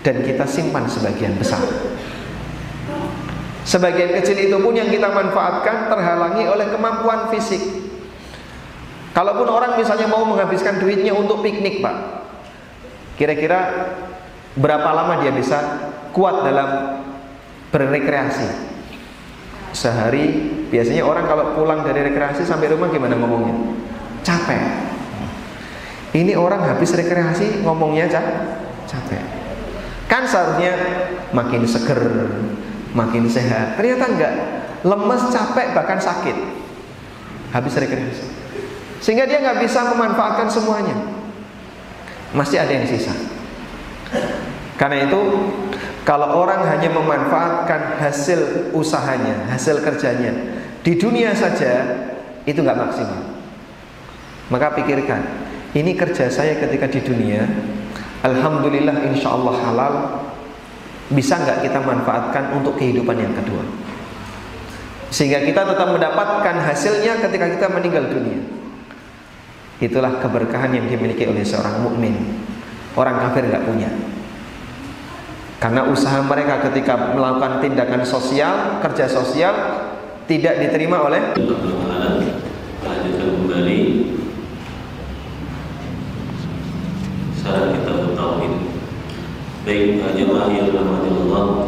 dan kita simpan sebagian besar. Sebagian kecil itu pun yang kita manfaatkan terhalangi oleh kemampuan fisik. Kalaupun orang misalnya mau menghabiskan duitnya untuk piknik, Pak. Kira-kira berapa lama dia bisa kuat dalam berrekreasi? Sehari biasanya orang kalau pulang dari rekreasi sampai rumah gimana ngomongnya? Capek. Ini orang habis rekreasi ngomongnya capek. Kan seharusnya makin seger, makin sehat. Ternyata enggak. Lemes, capek, bahkan sakit. Habis rekreasi. Sehingga dia nggak bisa memanfaatkan semuanya. Masih ada yang sisa. Karena itu kalau orang hanya memanfaatkan hasil usahanya, hasil kerjanya di dunia saja itu nggak maksimal. Maka pikirkan, ini kerja saya ketika di dunia, alhamdulillah insya Allah halal, bisa nggak kita manfaatkan untuk kehidupan yang kedua? Sehingga kita tetap mendapatkan hasilnya ketika kita meninggal dunia. Itulah keberkahan yang dimiliki oleh seorang mukmin orang kafir nggak punya. Karena usaha mereka ketika melakukan tindakan sosial kerja sosial tidak diterima oleh Baik jemaah yang Allah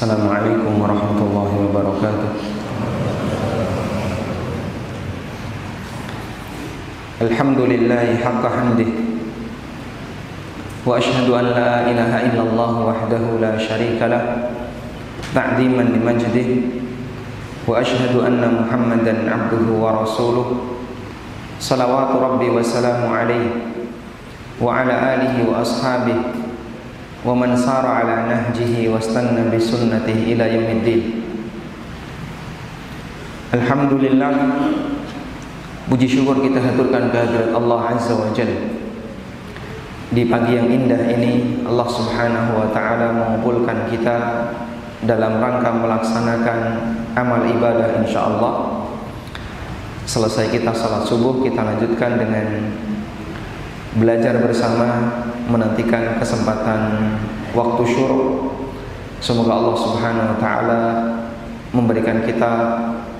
السلام عليكم ورحمة الله وبركاته. الحمد لله حق حمده وأشهد أن لا إله إلا الله وحده لا شريك له تعظيما لمجده وأشهد أن محمدا عبده ورسوله صلوات ربي وسلامه عليه وعلى آله وأصحابه ومن سار على نهجه واستنى بسنته إلى يوم الدين Alhamdulillah Puji syukur kita haturkan kehadirat Allah Azza wa Jalla Di pagi yang indah ini Allah subhanahu wa ta'ala mengumpulkan kita Dalam rangka melaksanakan amal ibadah insya Allah Selesai kita salat subuh Kita lanjutkan dengan Belajar bersama Menantikan kesempatan Waktu syuruk. Semoga Allah subhanahu wa ta'ala Memberikan kita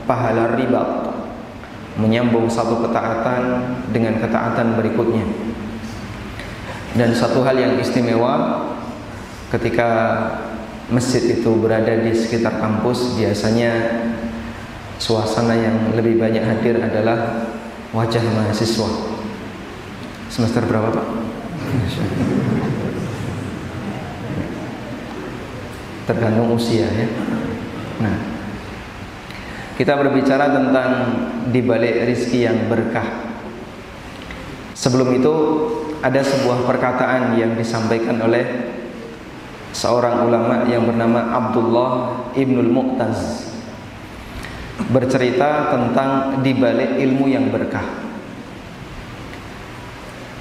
pahala riba menyambung satu ketaatan dengan ketaatan berikutnya. Dan satu hal yang istimewa ketika masjid itu berada di sekitar kampus biasanya suasana yang lebih banyak hadir adalah wajah mahasiswa. Semester berapa Pak? Tergantung usia ya nah kita berbicara tentang dibalik rizki yang berkah. Sebelum itu ada sebuah perkataan yang disampaikan oleh seorang ulama yang bernama Abdullah Ibnul Muqtaz bercerita tentang dibalik ilmu yang berkah.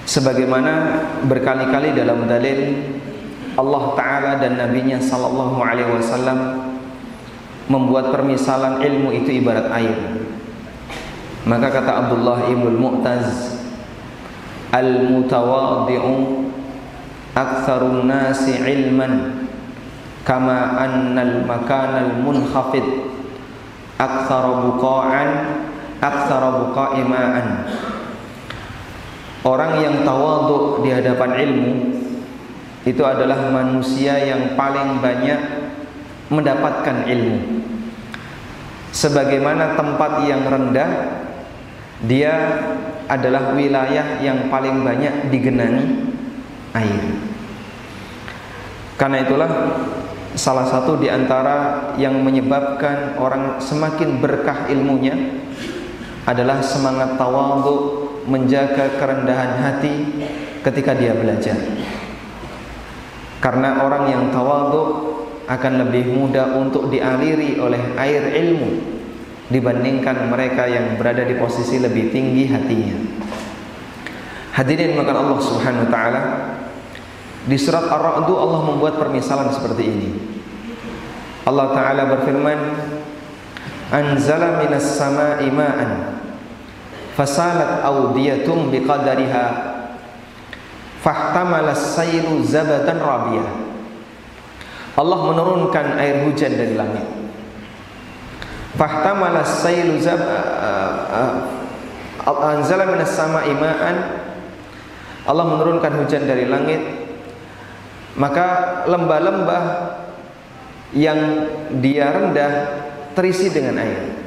Sebagaimana berkali-kali dalam dalil Allah Taala dan Nabi-Nya Sallallahu Alaihi Wasallam membuat permisalan ilmu itu ibarat air. Maka kata Abdullah ibn Mu'taz, Al-mutawadhi'u aktsarun nasi ilman kama annal makanal munkhafid aktsara buqa'an aktsara buqa'i ma'an. Orang yang tawadhu di hadapan ilmu itu adalah manusia yang paling banyak mendapatkan ilmu sebagaimana tempat yang rendah dia adalah wilayah yang paling banyak digenangi air. Karena itulah salah satu di antara yang menyebabkan orang semakin berkah ilmunya adalah semangat tawadhu, menjaga kerendahan hati ketika dia belajar. Karena orang yang tawadhu akan lebih mudah untuk dialiri oleh air ilmu dibandingkan mereka yang berada di posisi lebih tinggi hatinya. Hadirin makan Allah Subhanahu wa taala di surat Ar-Ra'd Allah membuat permisalan seperti ini. Allah taala berfirman, "Anzala minas sama'i ma'an fasalat awdiyatum biqadariha fahtamala as-saylu zabadan rabiyah." Allah menurunkan air hujan dari langit. Fahtamala sailu zab anzala minas sama'i ma'an Allah menurunkan hujan dari langit maka lembah-lembah yang dia rendah terisi dengan air.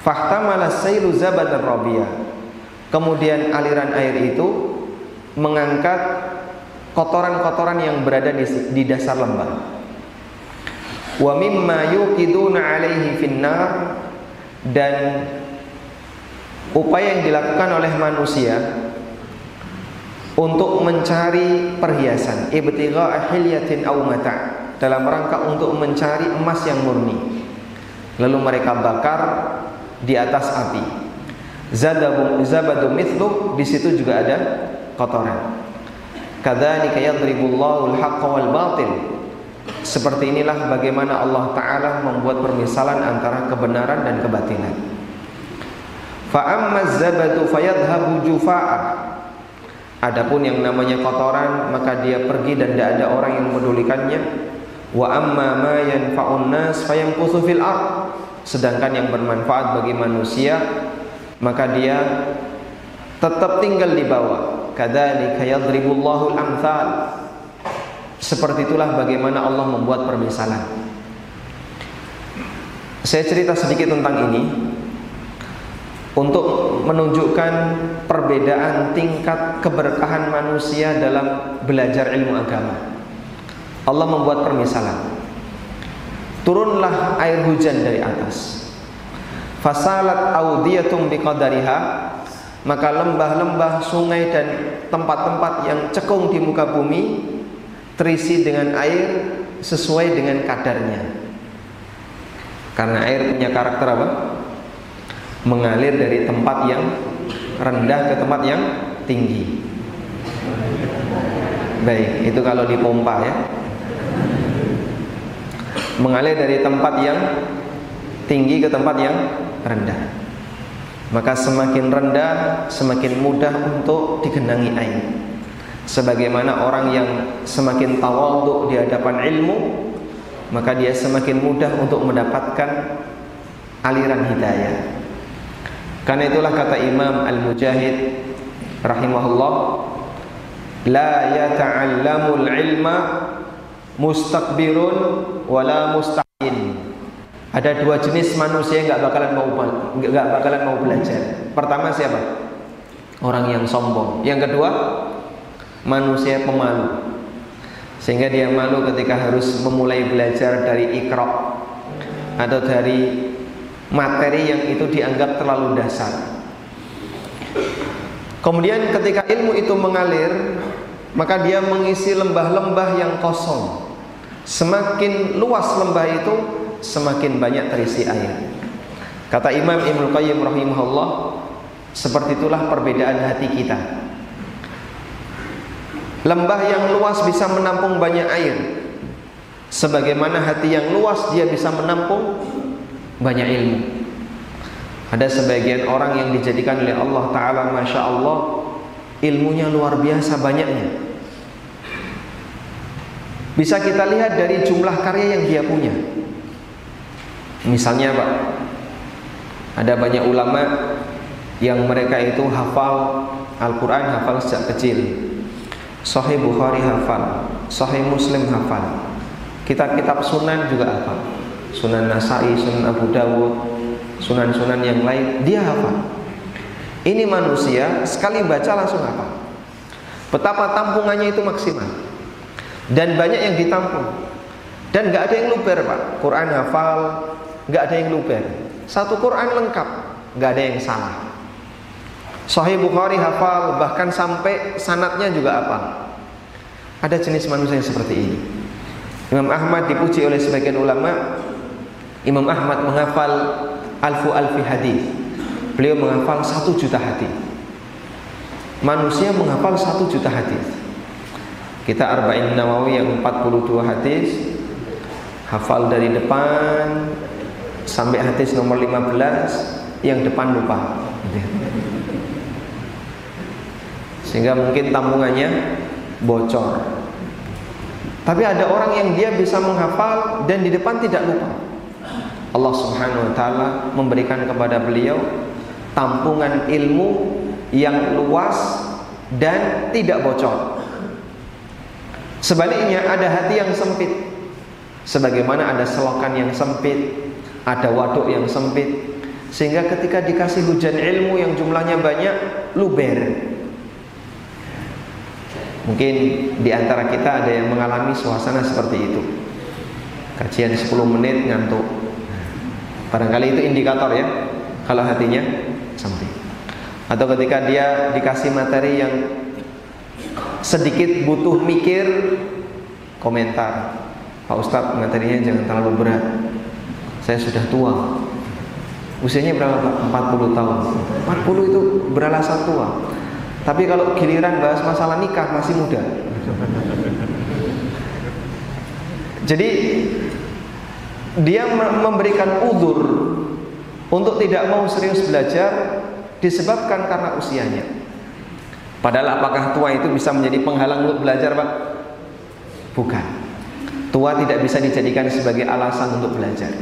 Fahtamala sailu zabadan rabiyah. Kemudian aliran air itu mengangkat kotoran-kotoran yang berada di, di dasar lembah. Wa mimma yuqiduna alaihi finnar. Dan upaya yang dilakukan oleh manusia untuk mencari perhiasan ibtigha ahliyatin mata dalam rangka untuk mencari emas yang murni. Lalu mereka bakar di atas api zadabu zabadu mithlu di situ juga ada kotoran kadzalika yadribullahu al-haqqa wal batil seperti inilah bagaimana Allah Ta'ala membuat permisalan antara kebenaran dan kebatilan. Fa'amma zabatu fayadhabu jufa'ah. Adapun yang namanya kotoran maka dia pergi dan tidak ada orang yang memedulikannya. Wa amma ma yanfa'un nas fayamkuthu fil ard. Sedangkan yang bermanfaat bagi manusia maka dia tetap tinggal di bawah. Kadzalika yadribullahu al-amthal seperti itulah bagaimana Allah membuat permisalan. Saya cerita sedikit tentang ini untuk menunjukkan perbedaan tingkat keberkahan manusia dalam belajar ilmu agama. Allah membuat permisalan. Turunlah air hujan dari atas. Fasalat audiyatum biqadariha maka lembah-lembah, sungai dan tempat-tempat yang cekung di muka bumi terisi dengan air sesuai dengan kadarnya. Karena air punya karakter apa? Mengalir dari tempat yang rendah ke tempat yang tinggi. Baik, itu kalau dipompa ya. Mengalir dari tempat yang tinggi ke tempat yang rendah. Maka semakin rendah, semakin mudah untuk digenangi air. Sebagaimana orang yang semakin tawadhu di hadapan ilmu, maka dia semakin mudah untuk mendapatkan aliran hidayah. Karena itulah kata Imam Al-Mujahid rahimahullah, la yata'allamul ilma mustakbirun wala mustaqin. Ada dua jenis manusia yang nggak bakalan mau nggak bakalan mau belajar. Pertama siapa? Orang yang sombong. Yang kedua, manusia pemalu. Sehingga dia malu ketika harus memulai belajar dari ikra atau dari materi yang itu dianggap terlalu dasar. Kemudian ketika ilmu itu mengalir, maka dia mengisi lembah-lembah yang kosong. Semakin luas lembah itu, semakin banyak terisi air. Kata Imam Ibnu Qayyim rahimahullah, seperti itulah perbedaan hati kita. Lembah yang luas bisa menampung banyak air. Sebagaimana hati yang luas dia bisa menampung banyak ilmu. Ada sebagian orang yang dijadikan oleh Allah Ta'ala Masya Allah Ilmunya luar biasa banyaknya Bisa kita lihat dari jumlah karya yang dia punya. Misalnya Pak Ada banyak ulama Yang mereka itu hafal Al-Quran hafal sejak kecil. Sahih Bukhari hafal Sahih Muslim hafal. Kitab-kitab sunan juga hafal. Sunan Nasai, Sunan Abu Dawud Sunan-sunan yang lain Dia hafal. Ini manusia sekali baca langsung hafal. Betapa tampungannya itu maksimal Dan banyak yang ditampung Dan gak ada yang luber Pak Quran hafal nggak ada yang luber. Satu Quran lengkap, nggak ada yang salah. Sahih Bukhari hafal, bahkan sampai sanatnya juga hafal. Ada jenis manusia yang seperti ini. Imam Ahmad dipuji oleh sebagian ulama. Imam Ahmad menghafal alfu alfi hadis. Beliau menghafal satu juta hadis. Manusia menghafal satu juta hadis. Kita Arba'in Nawawi yang 42 hadis. Hafal dari depan sampai hadis nomor 15 yang depan lupa. Sehingga mungkin tambungannya bocor. Tapi ada orang yang dia bisa menghafal dan di depan tidak lupa. Allah subhanahu wa ta'ala memberikan kepada beliau tampungan ilmu yang luas dan tidak bocor sebaliknya ada hati yang sempit. Sebagaimana ada selokan yang sempit ada waduk yang sempit sehingga ketika dikasih hujan ilmu yang jumlahnya banyak luber. Mungkin di antara kita ada yang mengalami suasana seperti itu. Kajian 10 menit ngantuk. Barangkali itu indikator ya kalau hatinya sempit. Atau ketika dia dikasih materi yang sedikit butuh mikir komentar. Pak Ustadz materinya jangan terlalu berat. Saya sudah tua. Usianya berapa Pak? 40 tahun. 40 itu beralasan tua. Tapi kalau giliran bahas masalah nikah masih muda. Jadi dia memberikan udur untuk tidak mau serius belajar disebabkan karena usianya padahal apakah tua itu bisa menjadi penghalang untuk belajar Pak? bukan tua tidak bisa dijadikan sebagai alasan untuk belajar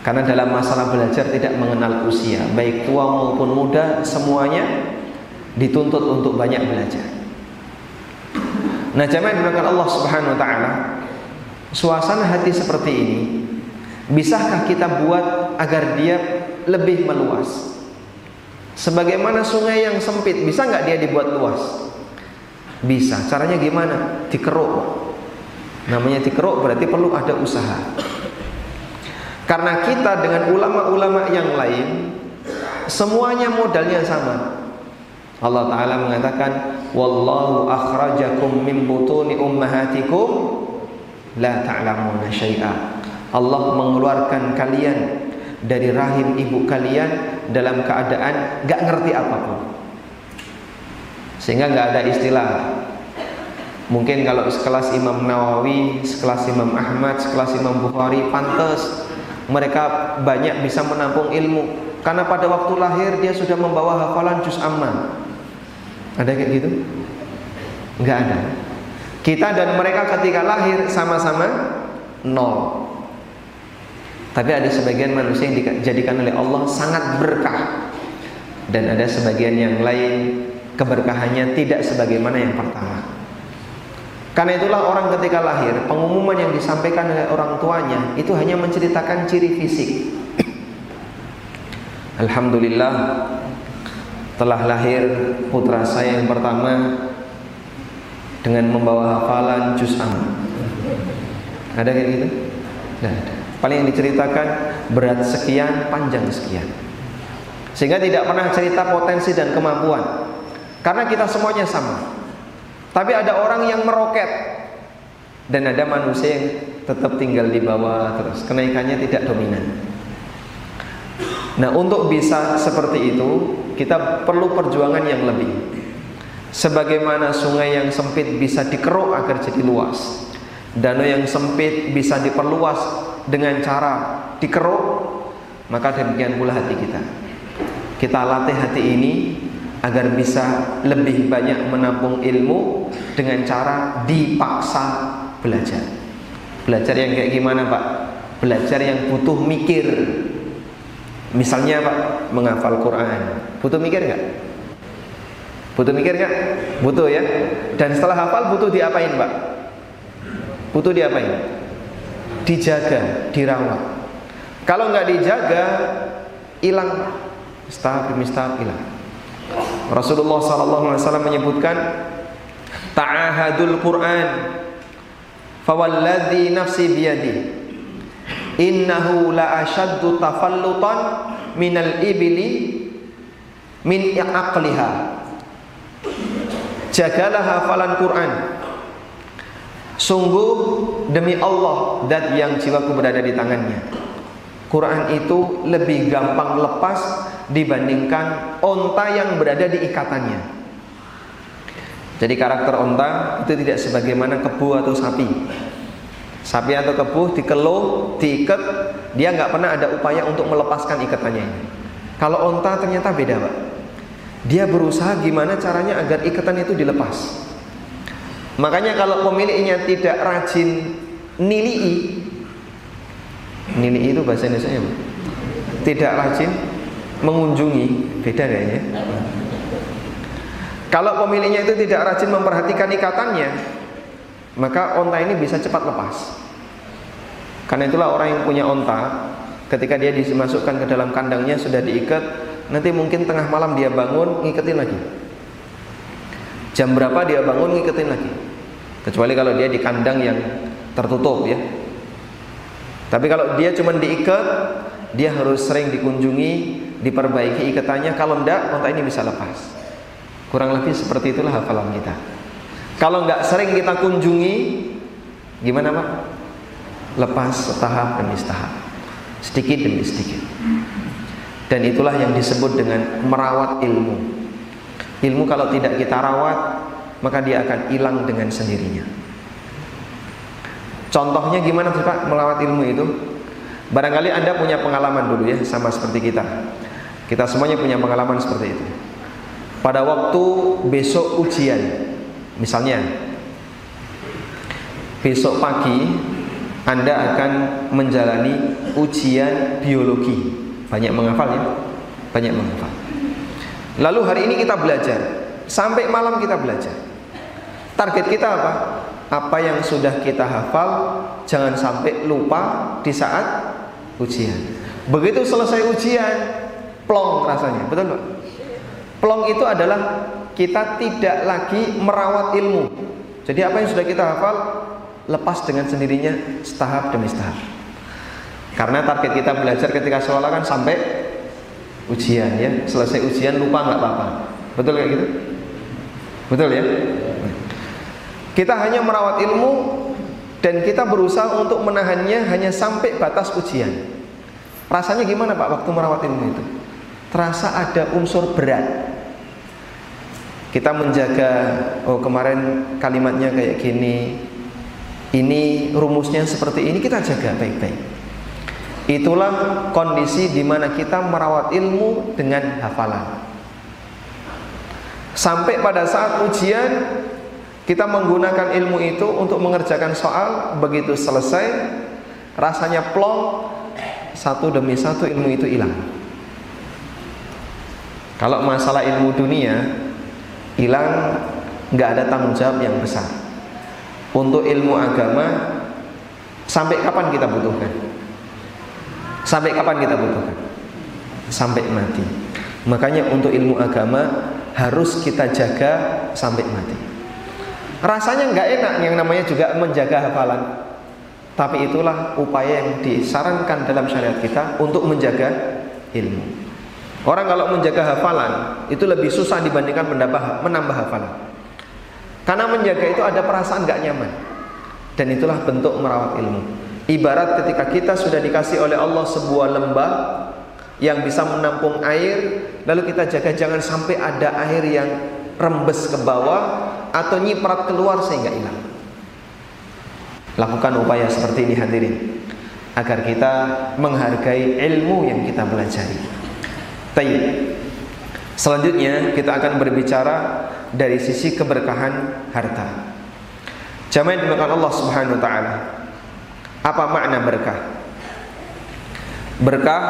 karena dalam masalah belajar tidak mengenal usia, baik tua maupun muda semuanya dituntut untuk banyak belajar. Nah, jemaah diberkahi Allah Subhanahu wa taala, suasana hati seperti ini bisakah kita buat agar dia lebih meluas. Sebagaimana sungai yang sempit, bisa nggak dia dibuat luas? Bisa. Caranya gimana? Dikeruk. Namanya dikeruk berarti perlu ada usaha. Karena kita dengan ulama-ulama yang lain semuanya modalnya sama. Allah taala mengatakan wallahu akhrajakum min butuni ummahatikum la ta'lamuna syai'a. Allah mengeluarkan kalian dari rahim ibu kalian dalam keadaan gak ngerti apa pun. Sehingga gak ada istilah Mungkin kalau sekelas Imam Nawawi, sekelas Imam Ahmad, sekelas Imam Bukhari pantas mereka banyak bisa menampung ilmu karena pada waktu lahir dia sudah membawa hafalan juz amma. Ada kayak gitu? Enggak ada. Kita dan mereka ketika lahir sama-sama nol. Tapi ada sebagian manusia yang dijadikan oleh Allah sangat berkah. Dan ada sebagian yang lain keberkahannya tidak sebagaimana yang pertama. Karena itulah orang ketika lahir, pengumuman yang disampaikan oleh orang tuanya itu hanya menceritakan ciri fisik. Alhamdulillah telah lahir putra saya yang pertama dengan membawa hafalan juz. Ada kayak gitu? Tidak ada. Paling yang diceritakan berat sekian, panjang sekian. Sehingga tidak pernah cerita potensi dan kemampuan. Karena kita semuanya sama. Tapi ada orang yang meroket dan ada manusia yang tetap tinggal di bawah terus. Kenaikannya tidak dominan. Nah, untuk bisa seperti itu, kita perlu perjuangan yang lebih. Sebagaimana sungai yang sempit bisa dikeruk agar jadi luas. Danau yang sempit bisa diperluas dengan cara dikeruk, maka demikian pula hati kita. Kita latih hati ini agar bisa lebih banyak menampung ilmu dengan cara dipaksa belajar. Belajar yang kayak gimana, Pak? Belajar yang butuh mikir. Misalnya, Pak, menghafal Quran. Butuh mikir nggak? Butuh mikir nggak? Butuh ya. Dan setelah hafal butuh diapain, Pak? Butuh diapain? Dijaga, dirawat. Kalau nggak dijaga, hilang. Staf demi hilang. Rasulullah SAW menyebutkan ta'ahadul Quran fawalladhi nafsi biyadi innahu la ashaddu tafallutan minal ibili min aqliha jagalah hafalan Quran sungguh demi Allah dat yang jiwaku berada di tangannya Quran itu lebih gampang lepas dibandingkan onta yang berada di ikatannya jadi karakter onta itu tidak sebagaimana kebu atau sapi. Sapi atau kebu dikeluh, diikat, dia nggak pernah ada upaya untuk melepaskan ikatannya. Kalau onta ternyata beda, pak. Dia berusaha gimana caranya agar ikatan itu dilepas. Makanya kalau pemiliknya tidak rajin nilii, nilii itu bahasa Indonesia ya, Tidak rajin mengunjungi, beda kayaknya. Kalau pemiliknya itu tidak rajin memperhatikan ikatannya, maka onta ini bisa cepat lepas. Karena itulah orang yang punya onta, ketika dia dimasukkan ke dalam kandangnya sudah diikat, nanti mungkin tengah malam dia bangun ngiketin lagi. Jam berapa dia bangun ngiketin lagi. Kecuali kalau dia di kandang yang tertutup ya. Tapi kalau dia cuma diikat, dia harus sering dikunjungi, diperbaiki ikatannya. Kalau enggak, onta ini bisa lepas. Kurang lebih seperti itulah hafalan kita. Kalau nggak sering kita kunjungi, gimana pak? Lepas setahap demi setahap, sedikit demi sedikit. Dan itulah yang disebut dengan merawat ilmu. Ilmu kalau tidak kita rawat, maka dia akan hilang dengan sendirinya. Contohnya gimana sih Pak melawat ilmu itu? Barangkali Anda punya pengalaman dulu ya sama seperti kita. Kita semuanya punya pengalaman seperti itu pada waktu besok ujian misalnya besok pagi Anda akan menjalani ujian biologi banyak menghafal ya banyak menghafal lalu hari ini kita belajar sampai malam kita belajar target kita apa apa yang sudah kita hafal jangan sampai lupa di saat ujian Begitu selesai ujian, plong rasanya, betul Pak? Plong itu adalah kita tidak lagi merawat ilmu. Jadi apa yang sudah kita hafal lepas dengan sendirinya setahap demi setahap. Karena target kita belajar ketika sekolah kan sampai ujian ya. Selesai ujian lupa nggak apa-apa. Betul kayak gitu? Betul ya? Kita hanya merawat ilmu dan kita berusaha untuk menahannya hanya sampai batas ujian. Rasanya gimana Pak waktu merawat ilmu itu? Terasa ada unsur berat. Kita menjaga oh kemarin kalimatnya kayak gini. Ini rumusnya seperti ini kita jaga baik-baik. Itulah kondisi di mana kita merawat ilmu dengan hafalan. Sampai pada saat ujian kita menggunakan ilmu itu untuk mengerjakan soal, begitu selesai rasanya plong satu demi satu ilmu itu hilang. Kalau masalah ilmu dunia hilang nggak ada tanggung jawab yang besar. Untuk ilmu agama sampai kapan kita butuhkan? Sampai kapan kita butuhkan? Sampai mati. Makanya untuk ilmu agama harus kita jaga sampai mati. Rasanya nggak enak yang namanya juga menjaga hafalan. Tapi itulah upaya yang disarankan dalam syariat kita untuk menjaga ilmu. Orang kalau menjaga hafalan itu lebih susah dibandingkan menambah, menambah hafalan. Karena menjaga itu ada perasaan gak nyaman. Dan itulah bentuk merawat ilmu. Ibarat ketika kita sudah dikasih oleh Allah sebuah lembah yang bisa menampung air, lalu kita jaga jangan sampai ada air yang rembes ke bawah atau nyiprat keluar sehingga hilang. Lakukan upaya seperti ini hadirin agar kita menghargai ilmu yang kita pelajari. Tayyib. Selanjutnya kita akan berbicara dari sisi keberkahan harta. Yang dimakan Allah Subhanahu wa taala. Apa makna berkah? Berkah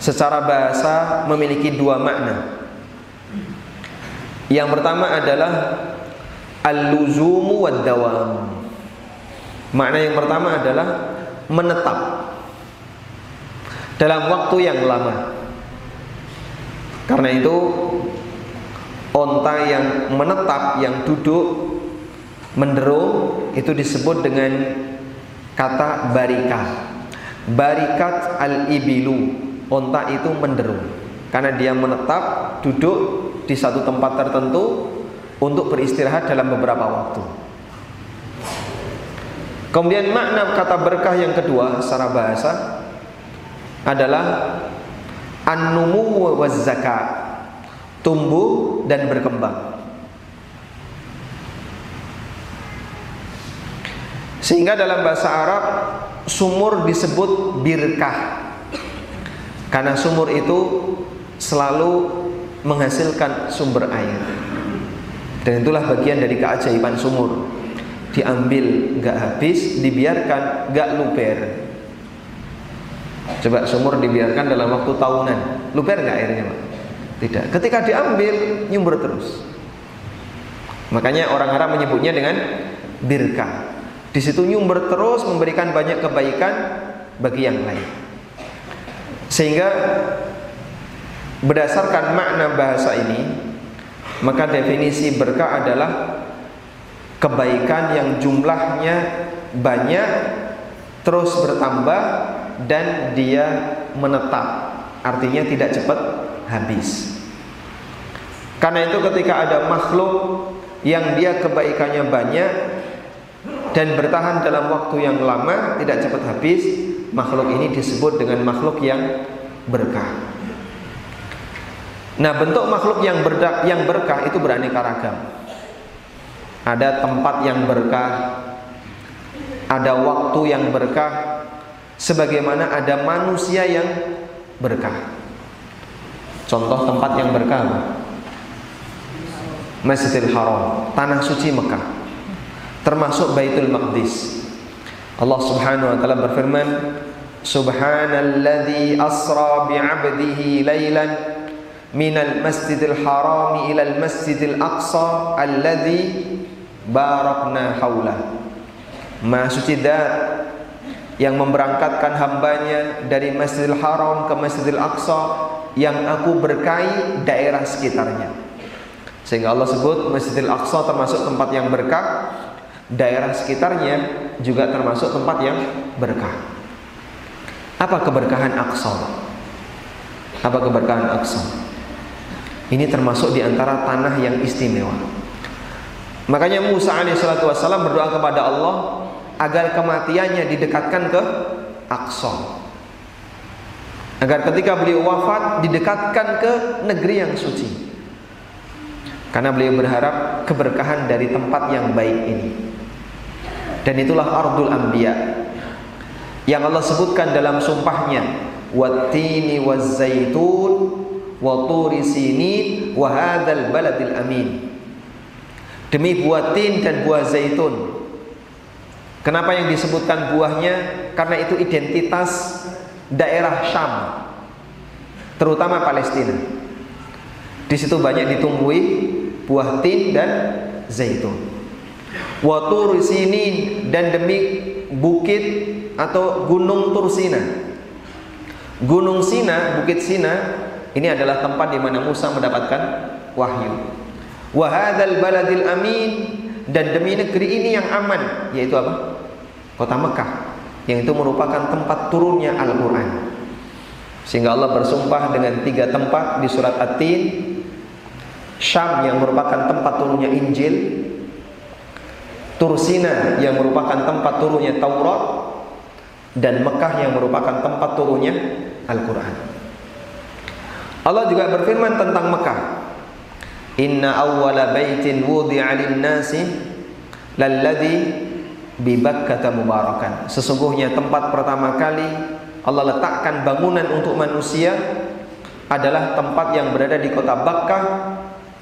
secara bahasa memiliki dua makna. Yang pertama adalah al-luzumu wad-dawam. Makna yang pertama adalah menetap dalam waktu yang lama. Karena itu onta yang menetap, yang duduk menderung itu disebut dengan kata barika. Barikat al-ibilu. Onta itu menderung karena dia menetap duduk di satu tempat tertentu untuk beristirahat dalam beberapa waktu. Kemudian makna kata berkah yang kedua secara bahasa adalah an-numu wa zakat, tumbuh dan berkembang. Sehingga dalam bahasa Arab sumur disebut birkah. Karena sumur itu selalu menghasilkan sumber air. Dan itulah bagian dari keajaiban sumur diambil nggak habis, dibiarkan nggak luber. Coba sumur dibiarkan dalam waktu tahunan, luber nggak airnya, Pak? Tidak. Ketika diambil, nyumber terus. Makanya orang Arab menyebutnya dengan birka. Di situ nyumber terus memberikan banyak kebaikan bagi yang lain. Sehingga berdasarkan makna bahasa ini, maka definisi berkah adalah kebaikan yang jumlahnya banyak terus bertambah dan dia menetap. Artinya tidak cepat habis. Karena itu ketika ada makhluk yang dia kebaikannya banyak dan bertahan dalam waktu yang lama tidak cepat habis makhluk ini disebut dengan makhluk yang berkah nah bentuk makhluk yang berkah, yang berkah itu beraneka ragam ada tempat yang berkah, ada waktu yang berkah, sebagaimana ada manusia yang berkah. Contoh tempat yang berkah Masjidil Haram, tanah suci Mekah, termasuk Baitul Maqdis. Allah Subhanahu wa taala berfirman, Subhanalladzi asra bi'abdihi lailan minal masjidil harami ilal masjidil aqsa alladzi barakna haula Maha suci dat yang memberangkatkan hambanya dari Masjidil Haram ke Masjidil Aqsa yang aku berkahi daerah sekitarnya. Sehingga Allah sebut Masjidil Aqsa termasuk tempat yang berkah, daerah sekitarnya juga termasuk tempat yang berkah. Apa keberkahan Aqsa? Apa keberkahan Aqsa? Ini termasuk di antara tanah yang istimewa. Makanya Musa alaihissalatu wassalam berdoa kepada Allah agar kematiannya didekatkan ke Aqsa. Agar ketika beliau wafat didekatkan ke negeri yang suci. Karena beliau berharap keberkahan dari tempat yang baik ini. Dan itulah ardul anbiya yang Allah sebutkan dalam sumpahnya, "Wattini waz-zaitun wa turi sinin wa hadzal baladil amin." Demi buah tin dan buah zaitun Kenapa yang disebutkan buahnya? Karena itu identitas daerah Syam, terutama Palestina. Di situ banyak ditumbuhi buah tin dan zaitun. Watur sinin dan demi bukit atau gunung Tursina. Gunung Sina, Bukit Sina ini adalah tempat di mana Musa mendapatkan wahyu. Wahadal baladil amin. Dan demi negeri ini yang aman yaitu apa? kota Mekah yang itu merupakan tempat turunnya Al-Quran. Sehingga Allah bersumpah dengan tiga tempat di surat At-Tin. Syam yang merupakan tempat turunnya Injil. Tursina yang merupakan tempat turunnya Taurat. Dan Mekah yang merupakan tempat turunnya Al-Quran Allah juga berfirman tentang Mekah Inna awwala baitin wudi'a lin-nasi lalladhi kata mubarakan. Sesungguhnya tempat pertama kali Allah letakkan bangunan untuk manusia adalah tempat yang berada di kota Bakkah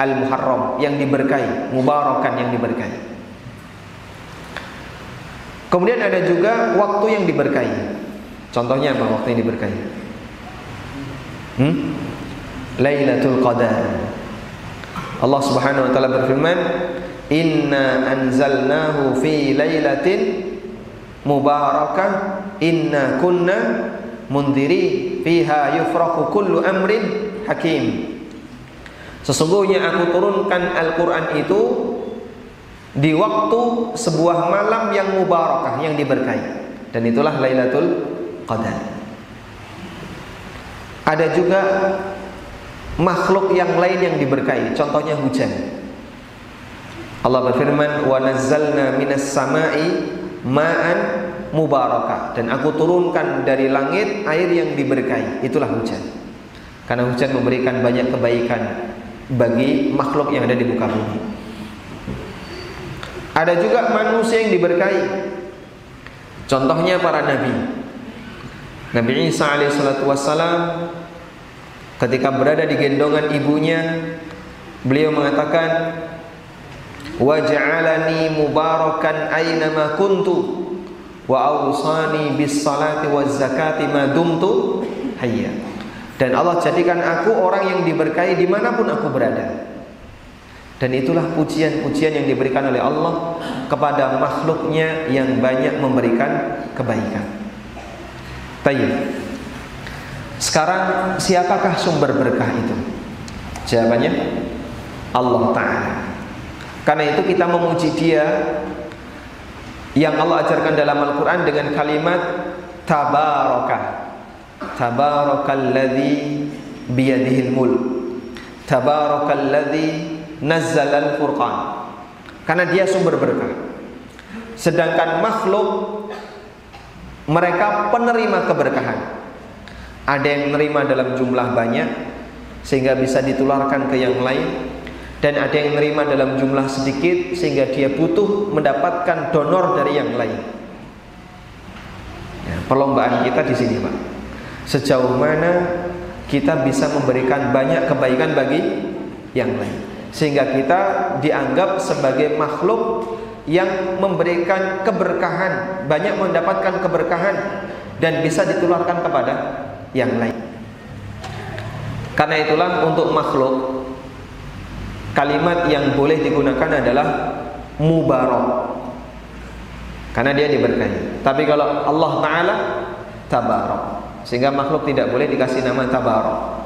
Al-Muharram yang diberkahi, mubarakan yang diberkahi. Kemudian ada juga waktu yang diberkahi. Contohnya apa waktu yang diberkahi? Hmm? Lailatul Qadar. Allah Subhanahu wa taala berfirman, Inna anzalnahu fi lailatin mubarakah inna kunna mundiri fiha yufraku kullu amrin hakim Sesungguhnya aku turunkan Al-Quran itu di waktu sebuah malam yang mubarakah, yang diberkahi. Dan itulah Lailatul Qadar. Ada juga makhluk yang lain yang diberkahi, contohnya hujan. Allah berfirman wa nazzalna minas sama'i ma'an mubarakah dan aku turunkan dari langit air yang diberkahi. Itulah hujan. Karena hujan memberikan banyak kebaikan bagi makhluk yang ada di muka bumi. Ada juga manusia yang diberkahi. Contohnya para nabi. Nabi Isa alaihissalatu wassalam ketika berada di gendongan ibunya beliau mengatakan waj'alani mubarakan aynama kuntu wa awsani bis salati waz zakati ma dumtu hayya dan Allah jadikan aku orang yang diberkahi di mana pun aku berada dan itulah pujian-pujian yang diberikan oleh Allah kepada makhluknya yang banyak memberikan kebaikan. Tayyib. Sekarang siapakah sumber berkah itu? Jawabannya Allah Ta'ala. Karena itu kita memuji dia yang Allah ajarkan dalam Al-Quran dengan kalimat tabaraka. Tabarakalladzi biyadihil mulk. Nazzala al-furqan karena dia sumber berkah. Sedangkan makhluk mereka penerima keberkahan ada yang menerima dalam jumlah banyak sehingga bisa ditularkan ke yang lain dan ada yang menerima dalam jumlah sedikit sehingga dia butuh mendapatkan donor dari yang lain. Ya, perlombaan kita di sini, Pak. Sejauh mana kita bisa memberikan banyak kebaikan bagi yang lain sehingga kita dianggap sebagai makhluk yang memberikan keberkahan, banyak mendapatkan keberkahan dan bisa ditularkan kepada yang lain. Karena itulah untuk makhluk Kalimat yang boleh digunakan adalah mubarak. Karena dia diberkahi. Tapi kalau Allah Ta'ala tabarok. Sehingga makhluk tidak boleh dikasih nama tabarok.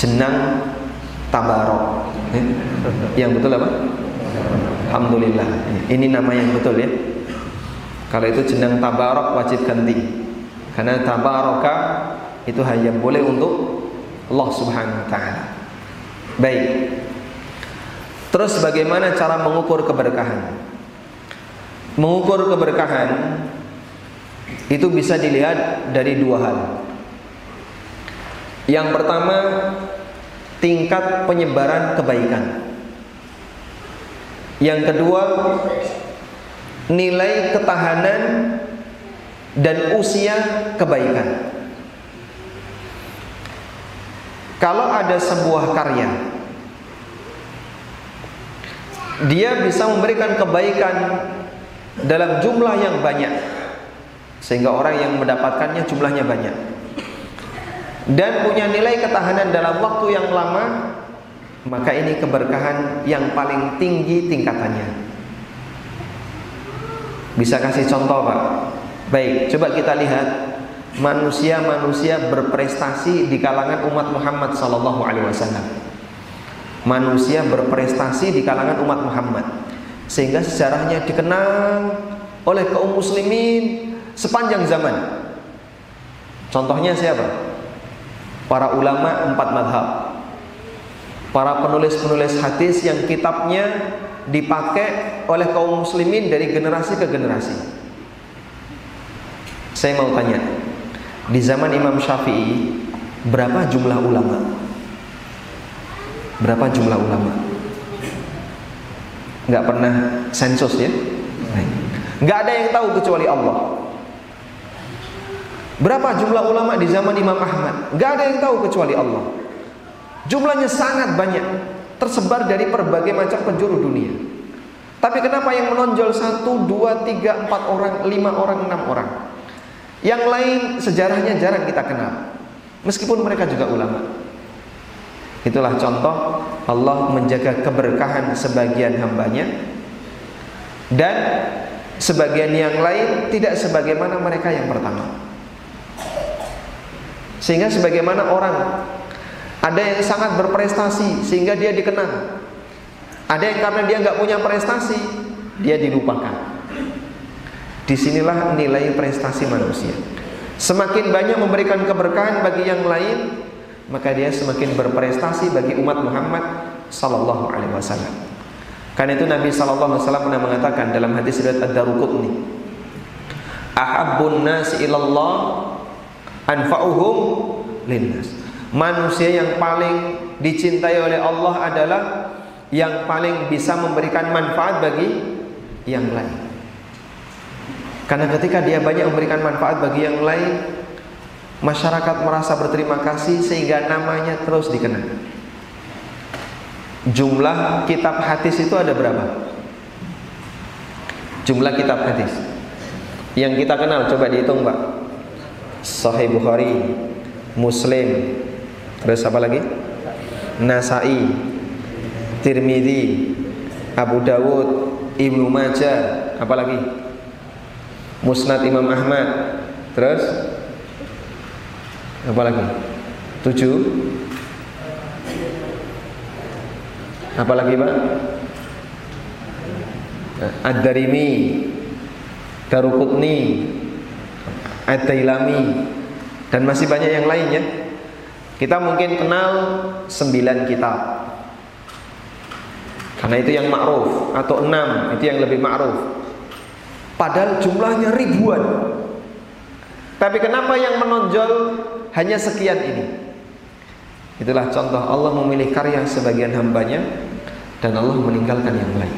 Jenang tabarok. Yang betul apa? Alhamdulillah. Ini nama yang betul ya. Kalau itu jenang tabarok wajib ganti. Karena tabaroka itu hanya boleh untuk Allah Subhanahu wa taala. Baik. Terus bagaimana cara mengukur keberkahan? Mengukur keberkahan itu bisa dilihat dari dua hal. Yang pertama, tingkat penyebaran kebaikan. Yang kedua, nilai ketahanan dan usia kebaikan. Kalau ada sebuah karya dia bisa memberikan kebaikan dalam jumlah yang banyak sehingga orang yang mendapatkannya jumlahnya banyak dan punya nilai ketahanan dalam waktu yang lama maka ini keberkahan yang paling tinggi tingkatannya bisa kasih contoh Pak baik coba kita lihat manusia-manusia berprestasi di kalangan umat Muhammad sallallahu alaihi wasallam manusia berprestasi di kalangan umat Muhammad sehingga sejarahnya dikenal oleh kaum muslimin sepanjang zaman. Contohnya siapa? Para ulama empat madhab Para penulis-penulis hadis yang kitabnya dipakai oleh kaum muslimin dari generasi ke generasi Saya mau tanya Di zaman Imam Syafi'i Berapa jumlah ulama? Berapa jumlah ulama? Nggak pernah sensus ya? Nggak ada yang tahu kecuali Allah. Berapa jumlah ulama di zaman Imam Ahmad? Nggak ada yang tahu kecuali Allah. Jumlahnya sangat banyak, tersebar dari berbagai macam penjuru dunia. Tapi kenapa yang menonjol satu, dua, tiga, empat orang, lima orang, enam orang? Yang lain sejarahnya jarang kita kenal. Meskipun mereka juga ulama. Itulah contoh Allah menjaga keberkahan sebagian hambanya dan sebagian yang lain tidak sebagaimana mereka yang pertama. Sehingga sebagaimana orang ada yang sangat berprestasi sehingga dia dikenal. Ada yang karena dia nggak punya prestasi dia dilupakan. Di sinilah nilai prestasi manusia. Semakin banyak memberikan keberkahan bagi yang lain, maka dia semakin berprestasi bagi umat Muhammad sallallahu alaihi wasallam. Karena itu Nabi sallallahu alaihi wasallam pernah mengatakan dalam hadis riwayat Ad-Daruqutni, "Ahabbun nas ilallah anfa'uhum linnas." Manusia yang paling dicintai oleh Allah adalah yang paling bisa memberikan manfaat bagi yang lain. Karena ketika dia banyak memberikan manfaat bagi yang lain, Masyarakat merasa berterima kasih sehingga namanya terus dikenal. Jumlah kitab hadis itu ada berapa? Jumlah kitab hadis yang kita kenal coba dihitung, Pak. Sahih Bukhari, Muslim, terus apa lagi? Nasai, Tirmidzi, Abu Dawud, Ibnu Majah, apa lagi? Musnad Imam Ahmad. Terus apa lagi? Tujuh. Apa lagi Pak? Ad-Darimi Darukutni Ad-Dailami Dan masih banyak yang lainnya Kita mungkin kenal sembilan kitab Karena itu yang ma'ruf Atau enam, itu yang lebih ma'ruf Padahal jumlahnya ribuan Tapi kenapa yang menonjol hanya sekian ini. Itulah contoh Allah memilih karya sebagian hambanya dan Allah meninggalkan yang lain.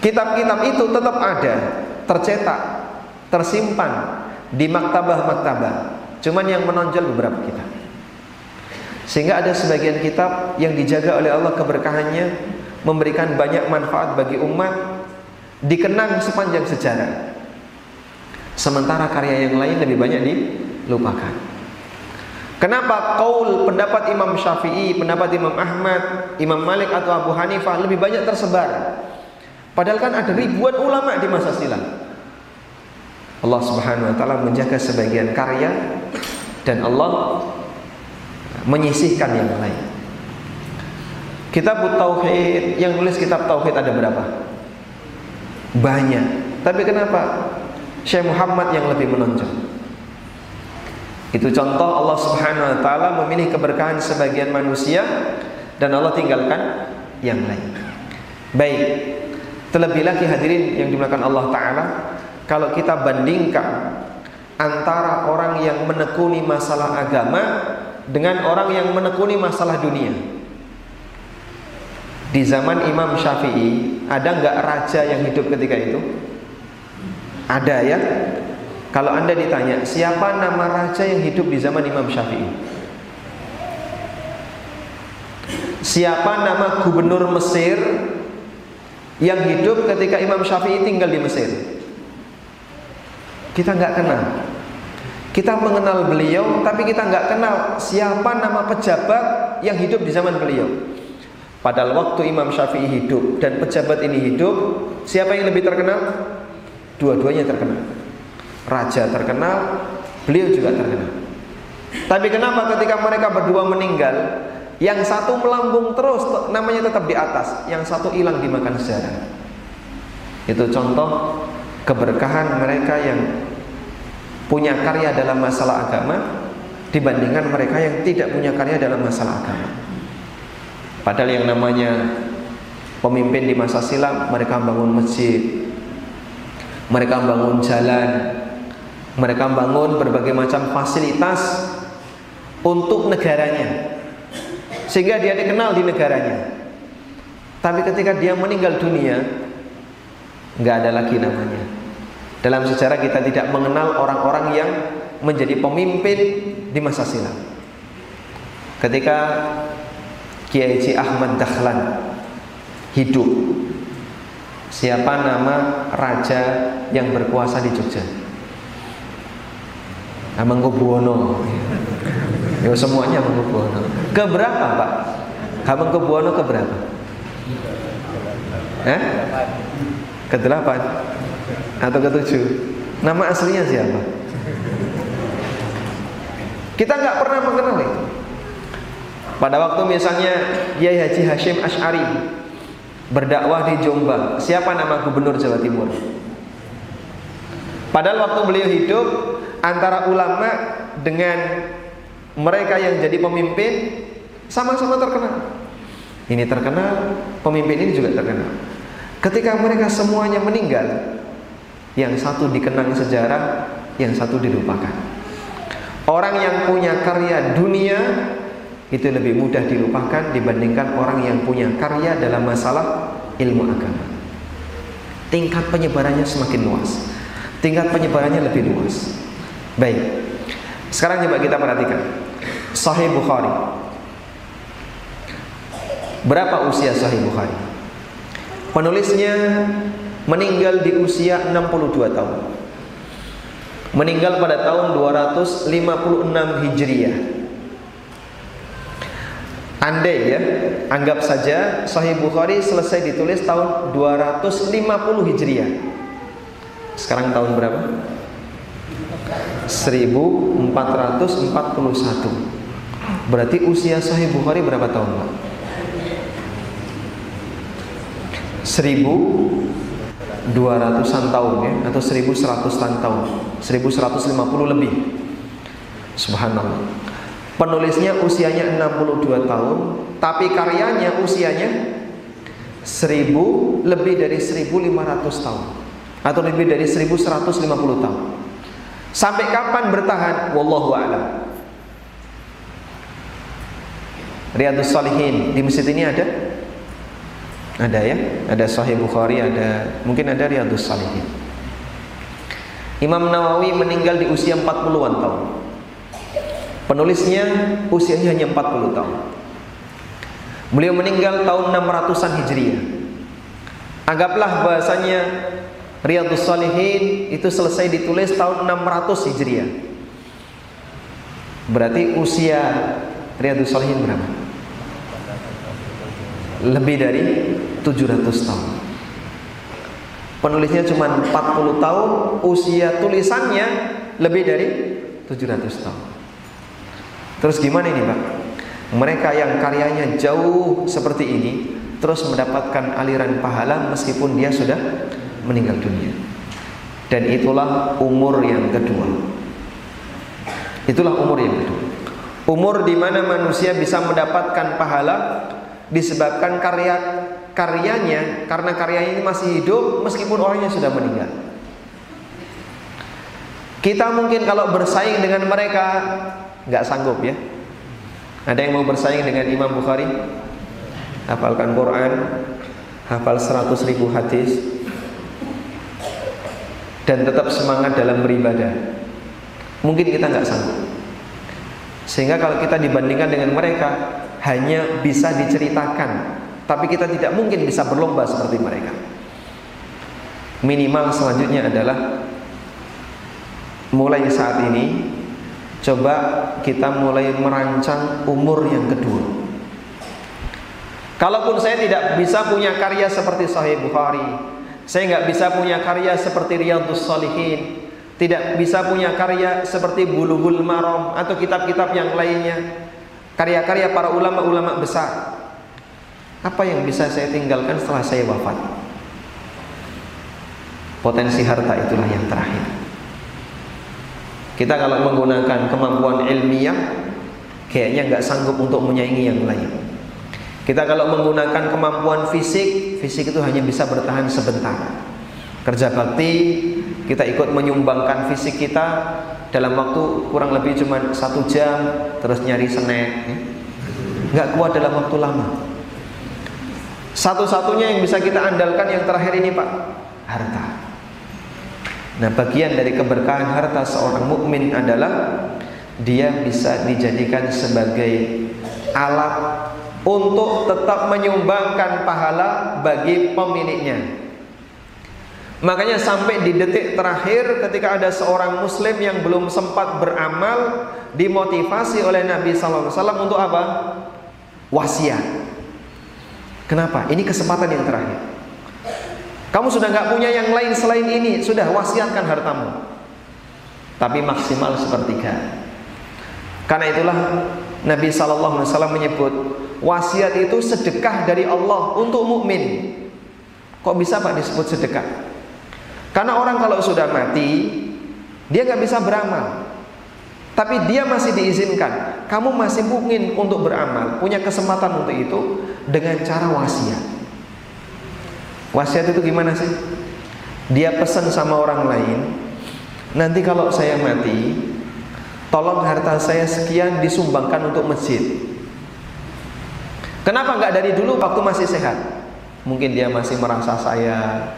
Kitab-kitab itu tetap ada, tercetak, tersimpan di maktabah-maktabah. Cuman yang menonjol beberapa kitab. Sehingga ada sebagian kitab yang dijaga oleh Allah keberkahannya, memberikan banyak manfaat bagi umat, dikenang sepanjang sejarah. Sementara karya yang lain lebih banyak di lupakan. Kenapa kaul pendapat Imam Syafi'i, pendapat Imam Ahmad, Imam Malik atau Abu Hanifah lebih banyak tersebar? Padahal kan ada ribuan ulama di masa silam. Allah Subhanahu wa taala menjaga sebagian karya dan Allah menyisihkan yang lain. Kitab Tauhid yang nulis kitab Tauhid ada berapa? Banyak. Tapi kenapa Syekh Muhammad yang lebih menonjol? Itu contoh Allah Subhanahu wa taala memilih keberkahan sebagian manusia dan Allah tinggalkan yang lain. Baik, Terlebih lagi hadirin yang dimuliakan Allah Ta'ala Kalau kita bandingkan Antara orang yang menekuni masalah agama Dengan orang yang menekuni masalah dunia Di zaman Imam Syafi'i Ada nggak raja yang hidup ketika itu? Ada ya Kalau anda ditanya Siapa nama raja yang hidup di zaman Imam Syafi'i? Siapa nama gubernur Mesir yang hidup ketika Imam Syafi'i tinggal di Mesir. Kita nggak kenal. Kita mengenal beliau, tapi kita nggak kenal siapa nama pejabat yang hidup di zaman beliau. Padahal waktu Imam Syafi'i hidup dan pejabat ini hidup, siapa yang lebih terkenal? Dua-duanya terkenal. Raja terkenal, beliau juga terkenal. Tapi kenapa ketika mereka berdua meninggal, yang satu melambung terus namanya tetap di atas, yang satu hilang dimakan sejarah. Itu contoh keberkahan mereka yang punya karya dalam masalah agama dibandingkan mereka yang tidak punya karya dalam masalah agama. Padahal yang namanya pemimpin di masa silam mereka bangun masjid, mereka bangun jalan, mereka bangun berbagai macam fasilitas untuk negaranya sehingga dia dikenal di negaranya. Tapi ketika dia meninggal dunia, nggak ada lagi namanya. Dalam sejarah kita tidak mengenal orang-orang yang menjadi pemimpin di masa silam. Ketika Kiai Haji Ahmad Dahlan hidup, siapa nama raja yang berkuasa di Jogja? Amangkubuwono. Ya semuanya Hamengkubuwono. Keberapa Pak? Hamengkubuwono keberapa? Eh? Ke delapan atau ke tujuh? Nama aslinya siapa? Kita nggak pernah mengenal itu. Pada waktu misalnya Yai Haji Hashim Ash'ari berdakwah di Jombang, siapa nama gubernur Jawa Timur? Padahal waktu beliau hidup antara ulama dengan mereka yang jadi pemimpin sama-sama terkenal. Ini terkenal, pemimpin ini juga terkenal. Ketika mereka semuanya meninggal, yang satu dikenang sejarah, yang satu dilupakan. Orang yang punya karya dunia itu lebih mudah dilupakan dibandingkan orang yang punya karya dalam masalah ilmu agama. Tingkat penyebarannya semakin luas. Tingkat penyebarannya lebih luas. Baik. Sekarang coba kita perhatikan. Sahih Bukhari. Berapa usia Sahih Bukhari? Penulisnya meninggal di usia 62 tahun. Meninggal pada tahun 256 Hijriah. Andai ya, anggap saja Sahih Bukhari selesai ditulis tahun 250 Hijriah. Sekarang tahun berapa? 1441. Berarti usia Sahih Bukhari berapa tahun, Pak? 1200-an tahun ya atau 1100-an tahun. 1150 lebih. Subhanallah. Penulisnya usianya 62 tahun, tapi karyanya usianya 1000 lebih dari 1500 tahun atau lebih dari 1150 tahun. Sampai kapan bertahan? Wallahu a'lam. Riyadus Salihin di masjid ini ada? Ada ya? Ada Sahih Bukhari, ada mungkin ada Riyadus Salihin. Imam Nawawi meninggal di usia 40-an tahun. Penulisnya usianya hanya 40 tahun. Beliau meninggal tahun 600-an Hijriah. Anggaplah bahasanya Riyadus Salihin itu selesai ditulis tahun 600 Hijriah. Berarti usia Riyadus Salihin berapa? lebih dari 700 tahun. Penulisnya cuma 40 tahun, usia tulisannya lebih dari 700 tahun. Terus gimana ini Pak? Mereka yang karyanya jauh seperti ini terus mendapatkan aliran pahala meskipun dia sudah meninggal dunia. Dan itulah umur yang kedua. Itulah umur yang kedua. Umur di mana manusia bisa mendapatkan pahala disebabkan karya karyanya karena karyanya ini masih hidup meskipun orangnya sudah meninggal. Kita mungkin kalau bersaing dengan mereka nggak sanggup ya. Ada yang mau bersaing dengan Imam Bukhari? Hafalkan Quran, hafal 100 ribu hadis, dan tetap semangat dalam beribadah. Mungkin kita nggak sanggup. Sehingga kalau kita dibandingkan dengan mereka, hanya bisa diceritakan tapi kita tidak mungkin bisa berlomba seperti mereka. Minimal selanjutnya adalah mulai saat ini coba kita mulai merancang umur yang kedua. Kalaupun saya tidak bisa punya karya seperti Sahih Bukhari, saya nggak bisa punya karya seperti Riyadhus Salihin, tidak bisa punya karya seperti Bulughul Maram atau kitab-kitab yang lainnya, karya-karya para ulama-ulama besar. Apa yang bisa saya tinggalkan setelah saya wafat? Potensi harta itulah yang terakhir. Kita kalau menggunakan kemampuan ilmiah, kayaknya nggak sanggup untuk menyaingi yang lain. Kita kalau menggunakan kemampuan fisik, fisik itu hanya bisa bertahan sebentar. Kerja bakti, kita ikut menyumbangkan fisik kita dalam waktu kurang lebih cuma satu jam, terus nyari snack, ya. nggak kuat dalam waktu lama. Satu-satunya yang bisa kita andalkan yang terakhir ini Pak, harta. Nah, bagian dari keberkahan harta seorang mukmin adalah dia bisa dijadikan sebagai alat untuk tetap menyumbangkan pahala bagi pemiliknya. Makanya sampai di detik terakhir ketika ada seorang muslim yang belum sempat beramal dimotivasi oleh Nabi sallallahu alaihi wasallam untuk apa? Wasiat. Kenapa? Ini kesempatan yang terakhir. Kamu sudah nggak punya yang lain selain ini, sudah wasiatkan hartamu. Tapi maksimal sepertiga. Karena itulah Nabi Shallallahu Alaihi Wasallam menyebut wasiat itu sedekah dari Allah untuk mukmin. Kok bisa pak disebut sedekah? Karena orang kalau sudah mati, dia nggak bisa beramal. Tapi dia masih diizinkan. Kamu masih mungkin untuk beramal, punya kesempatan untuk itu dengan cara wasiat. Wasiat itu gimana sih? Dia pesan sama orang lain, nanti kalau saya mati, tolong harta saya sekian disumbangkan untuk masjid. Kenapa nggak dari dulu waktu masih sehat? Mungkin dia masih merasa saya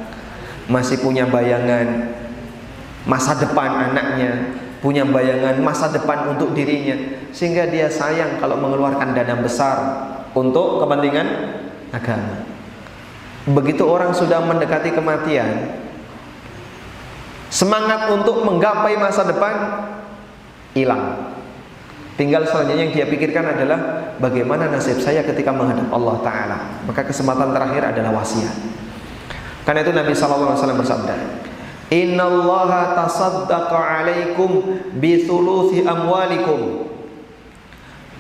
masih punya bayangan masa depan anaknya, punya bayangan masa depan untuk dirinya sehingga dia sayang kalau mengeluarkan dana besar untuk kepentingan agama. Begitu orang sudah mendekati kematian, semangat untuk menggapai masa depan hilang. Tinggal selanjutnya yang dia pikirkan adalah bagaimana nasib saya ketika menghadap Allah Taala. Maka kesempatan terakhir adalah wasiat. Karena itu Nabi Wasallam bersabda, Innallaha tasaddaqa alaikum bi thuluthi amwalikum.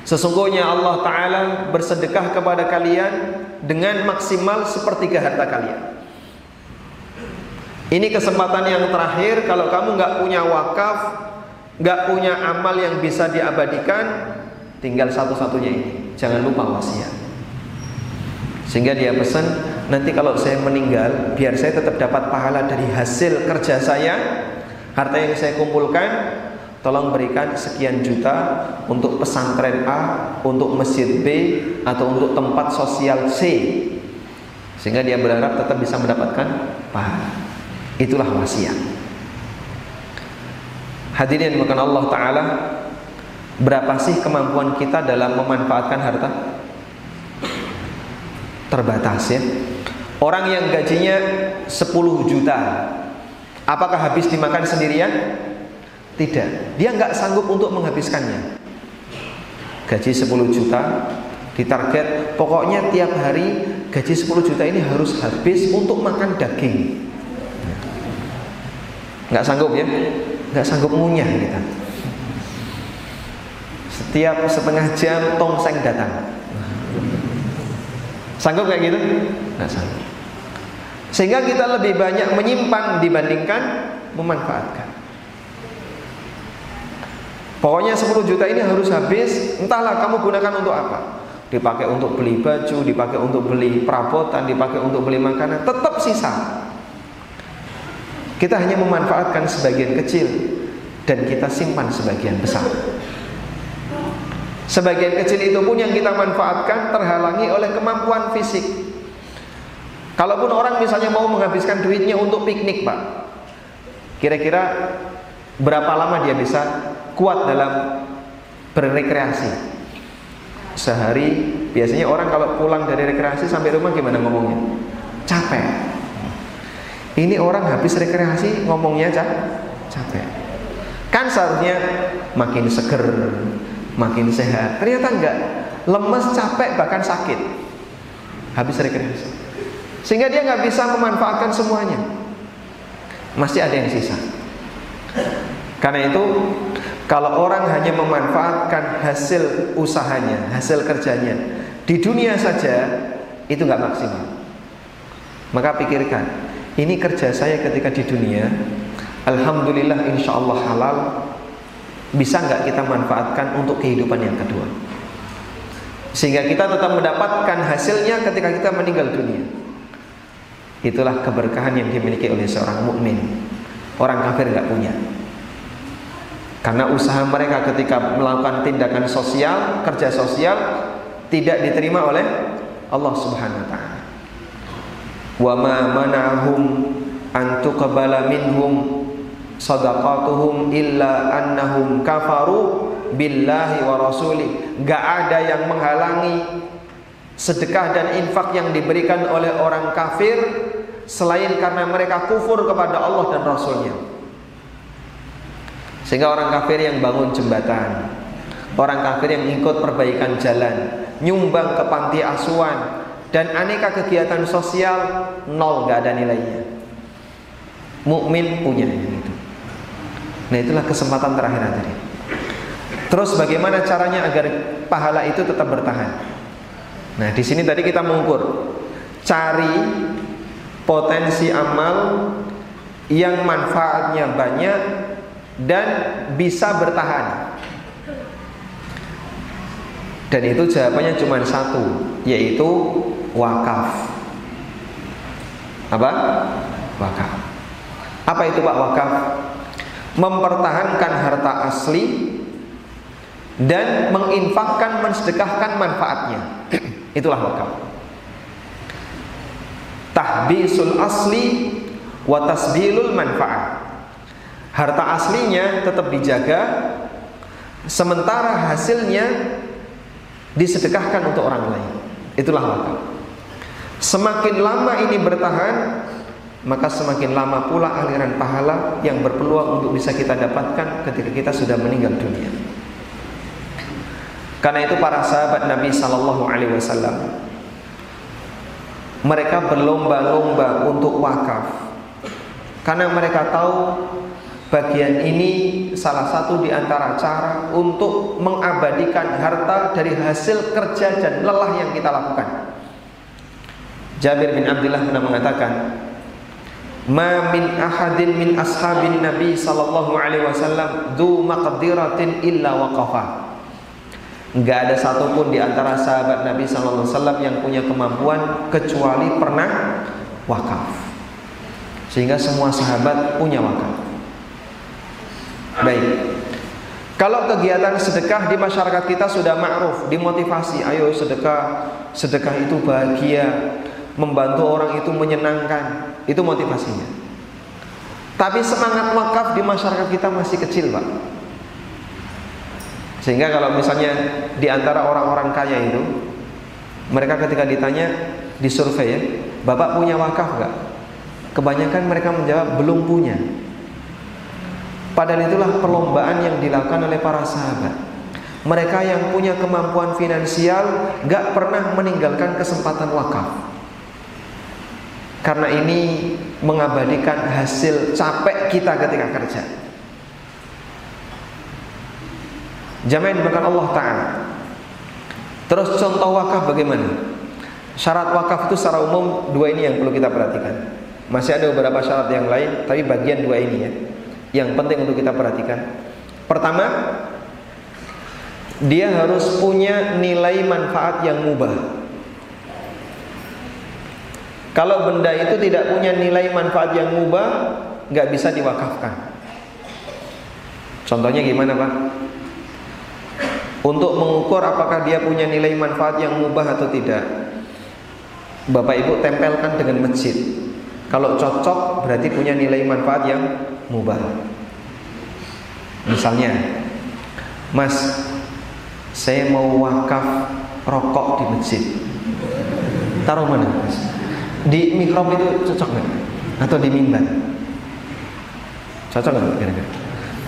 Sesungguhnya Allah Ta'ala bersedekah kepada kalian dengan maksimal sepertiga harta kalian. Ini kesempatan yang terakhir kalau kamu nggak punya wakaf, nggak punya amal yang bisa diabadikan, tinggal satu-satunya ini. Jangan lupa wasiat. Sehingga dia pesan, nanti kalau saya meninggal biar saya tetap dapat pahala dari hasil kerja saya harta yang saya kumpulkan tolong berikan sekian juta untuk pesantren A untuk masjid B atau untuk tempat sosial C. Sehingga dia berharap tetap bisa mendapatkan pahala. Itulah wasiat. Hadirin makan Allah Ta'ala berapa sih kemampuan kita dalam memanfaatkan harta? Terbatas ya. Orang yang gajinya 10 juta Apakah habis dimakan sendirian? Tidak. Dia nggak sanggup untuk menghabiskannya. Gaji 10 juta Ditarget. Pokoknya tiap hari gaji 10 juta ini harus habis untuk makan daging. Nggak sanggup ya? Nggak sanggup ngunyah kita. Setiap setengah jam tongseng datang. Sanggup kayak gitu? Nggak sanggup. Sehingga kita lebih banyak menyimpan dibandingkan memanfaatkan pokoknya 10 juta ini harus habis entahlah kamu gunakan untuk apa dipakai untuk beli baju dipakai untuk beli perabotan dipakai untuk beli makanan tetap sisa kita hanya memanfaatkan sebagian kecil dan kita simpan sebagian besar. Sebagian kecil itu pun yang kita manfaatkan terhalangi oleh kemampuan fisik. Kalaupun orang misalnya mau menghabiskan duitnya untuk piknik, Pak. Kira-kira berapa lama dia bisa kuat dalam berrekreasi? Sehari biasanya orang kalau pulang dari rekreasi sampai rumah gimana ngomongnya? Capek. Ini orang habis rekreasi ngomongnya cak, capek. Kan seharusnya makin seger, makin sehat. Ternyata enggak. Lemes, capek, bahkan sakit. Habis rekreasi. Sehingga dia nggak bisa memanfaatkan semuanya. Masih ada yang sisa. Karena itu kalau orang hanya memanfaatkan hasil usahanya, hasil kerjanya di dunia saja itu nggak maksimal. Maka pikirkan ini kerja saya ketika di dunia Alhamdulillah insya Allah halal Bisa nggak kita manfaatkan untuk kehidupan yang kedua Sehingga kita tetap mendapatkan hasilnya ketika kita meninggal dunia Itulah keberkahan yang dimiliki oleh seorang mukmin. Orang kafir nggak punya Karena usaha mereka ketika melakukan tindakan sosial Kerja sosial Tidak diterima oleh Allah subhanahu wa ta'ala wa ma mana'hum an tuqbala minhum sadaqatuhum illa annahum kafaru billahi wa rasuli Gak ada yang menghalangi sedekah dan infak yang diberikan oleh orang kafir selain karena mereka kufur kepada Allah dan Rasulnya. Sehingga orang kafir yang bangun jembatan, orang kafir yang ikut perbaikan jalan, nyumbang ke panti asuhan, dan aneka kegiatan sosial nol nggak ada nilainya. Mukmin punya itu. Nah itulah kesempatan terakhir tadi. Terus bagaimana caranya agar pahala itu tetap bertahan? Nah di sini tadi kita mengukur cari potensi amal yang manfaatnya banyak dan bisa bertahan. Dan itu jawabannya cuma satu, yaitu wakaf. Apa? Wakaf. Apa itu Pak wakaf? Mempertahankan harta asli dan menginfakkan, mensedekahkan manfaatnya. Itulah wakaf. Tahbisul asli wa tasbilul manfaat. Harta aslinya tetap dijaga sementara hasilnya disedekahkan untuk orang lain. Itulah wakaf. Semakin lama ini bertahan, maka semakin lama pula aliran pahala yang berpeluang untuk bisa kita dapatkan ketika kita sudah meninggal dunia. Karena itu para sahabat Nabi Sallallahu Alaihi Wasallam mereka berlomba-lomba untuk wakaf karena mereka tahu bagian ini salah satu di antara cara untuk mengabadikan harta dari hasil kerja dan lelah yang kita lakukan. Jabir bin Abdullah pernah mengatakan, "Ma min ahadin min ashabin Nabi sallallahu alaihi wasallam du maqdiratin illa waqafa." Enggak ada satupun di antara sahabat Nabi sallallahu alaihi wasallam yang punya kemampuan kecuali pernah wakaf. Sehingga semua sahabat punya wakaf. Baik. Kalau kegiatan sedekah di masyarakat kita sudah ma'ruf, dimotivasi, ayo sedekah, sedekah itu bahagia, membantu orang itu menyenangkan, itu motivasinya. Tapi semangat wakaf di masyarakat kita masih kecil, Pak. Sehingga kalau misalnya di antara orang-orang kaya itu, mereka ketika ditanya di survei ya, Bapak punya wakaf nggak? Kebanyakan mereka menjawab belum punya. Padahal itulah perlombaan yang dilakukan oleh para sahabat. Mereka yang punya kemampuan finansial gak pernah meninggalkan kesempatan wakaf. karena ini mengabadikan hasil capek kita ketika kerja. Jamaah yang Allah Ta'ala Terus contoh wakaf bagaimana? Syarat wakaf itu secara umum dua ini yang perlu kita perhatikan Masih ada beberapa syarat yang lain Tapi bagian dua ini ya Yang penting untuk kita perhatikan. Pertama Dia harus punya nilai manfaat yang mubah. Kalau benda itu tidak punya nilai manfaat yang mubah nggak bisa diwakafkan. Contohnya gimana Pak? Untuk mengukur apakah dia punya nilai manfaat yang mubah atau tidak Bapak Ibu tempelkan dengan masjid. Kalau cocok berarti punya nilai manfaat yang mubah Misalnya Mas Saya mau wakaf rokok di masjid Taruh mana mas? Di mikrob itu cocok nggak? Atau di mimbar? Cocok nggak kira-kira?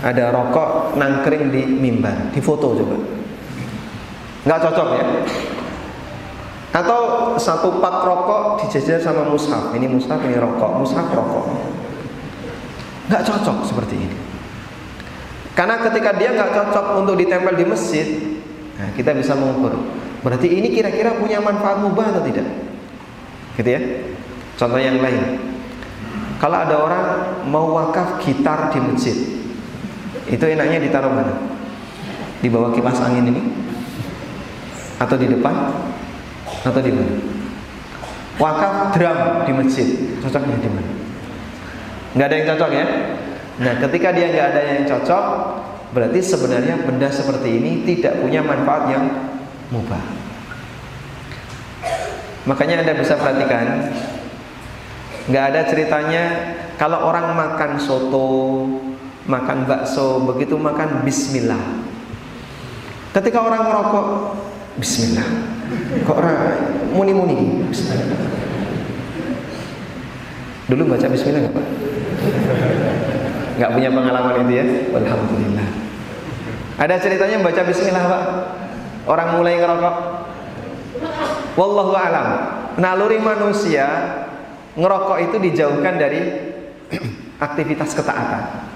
Ada rokok nangkring di mimbar Di foto coba nggak cocok ya atau satu pak rokok dijajar sama mushaf ini mushaf ini rokok mushaf rokok nggak cocok seperti ini. Karena ketika dia nggak cocok untuk ditempel di masjid nah kita bisa mengukur. Berarti ini kira-kira punya manfaat mubah atau tidak? Gitu ya. Contoh yang lain. Kalau ada orang mau wakaf gitar di masjid itu enaknya ditaruh mana? Di bawah kipas angin ini? Atau di depan? Atau di mana? Wakaf drum di masjid cocoknya di mana? Nggak ada yang cocok ya? Nah, ketika dia nggak ada yang cocok, berarti sebenarnya benda seperti ini tidak punya manfaat yang mubah. Makanya anda bisa perhatikan, nggak ada ceritanya kalau orang makan soto, makan bakso, begitu makan Bismillah. Ketika orang merokok, Bismillah. Kok orang muni-muni? Bismillah. Dulu baca Bismillah nggak pak? Nggak punya pengalaman itu ya? Alhamdulillah. Ada ceritanya baca Bismillah pak? Orang mulai ngerokok. Wallahu alam. Naluri manusia ngerokok itu dijauhkan dari aktivitas ketaatan.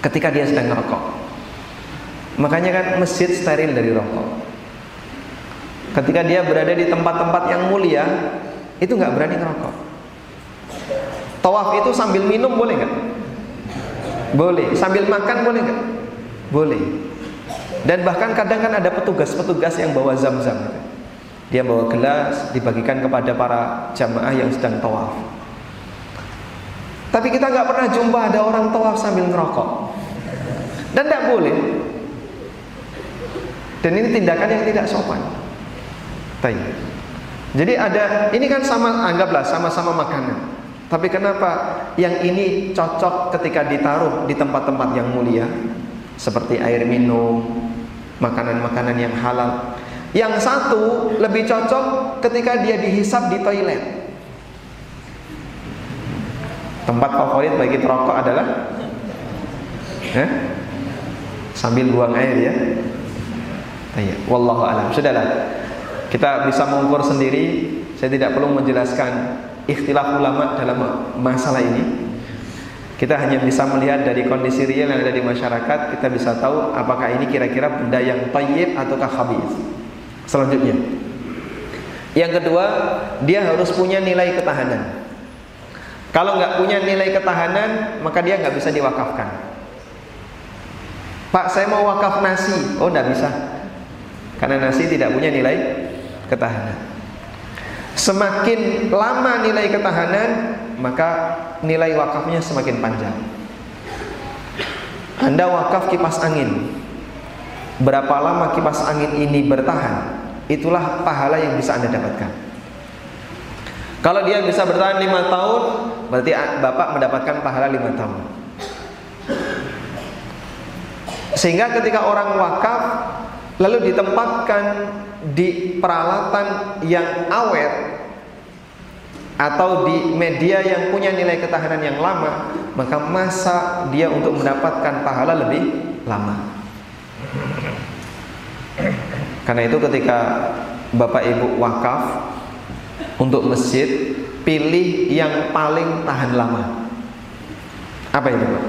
Ketika dia sedang ngerokok. Makanya kan masjid steril dari rokok. Ketika dia berada di tempat-tempat yang mulia, itu nggak berani ngerokok. Tawaf itu sambil minum boleh nggak? Boleh. Sambil makan boleh nggak? Boleh. Dan bahkan kadang kan ada petugas-petugas yang bawa zam-zam. Dia bawa gelas dibagikan kepada para jamaah yang sedang tawaf. Tapi kita nggak pernah jumpa ada orang tawaf sambil ngerokok. Dan tidak boleh. Dan ini tindakan yang tidak sopan. Taib. Jadi ada ini kan sama anggaplah sama-sama makanan. Tapi kenapa yang ini cocok ketika ditaruh di tempat-tempat yang mulia seperti air minum, makanan-makanan yang halal. Yang satu lebih cocok ketika dia dihisap di toilet. Tempat favorit bagi perokok adalah eh? sambil buang air ya. Iya, wallahu alam. Sudahlah. Kita bisa mengukur sendiri. Saya tidak perlu menjelaskan ikhtilaf ulama dalam masalah ini. Kita hanya bisa melihat dari kondisi real yang ada di masyarakat, kita bisa tahu apakah ini kira-kira benda yang tayyib ataukah khabith. Selanjutnya. Yang kedua, dia harus punya nilai ketahanan. Kalau nggak punya nilai ketahanan, maka dia nggak bisa diwakafkan. Pak, saya mau wakaf nasi. Oh, nggak bisa. Karena nasi tidak punya nilai ketahanan. Semakin lama nilai ketahanan, maka nilai wakafnya semakin panjang. Anda wakaf kipas angin. Berapa lama kipas angin ini bertahan, itulah pahala yang bisa Anda dapatkan. Kalau dia bisa bertahan lima tahun, berarti Bapak mendapatkan pahala lima tahun. Sehingga ketika orang wakaf lalu ditempatkan di peralatan yang awet atau di media yang punya nilai ketahanan yang lama, maka masa dia untuk mendapatkan pahala lebih lama. Karena itu ketika Bapak Ibu wakaf untuk masjid, pilih yang paling tahan lama. Apa itu, Pak?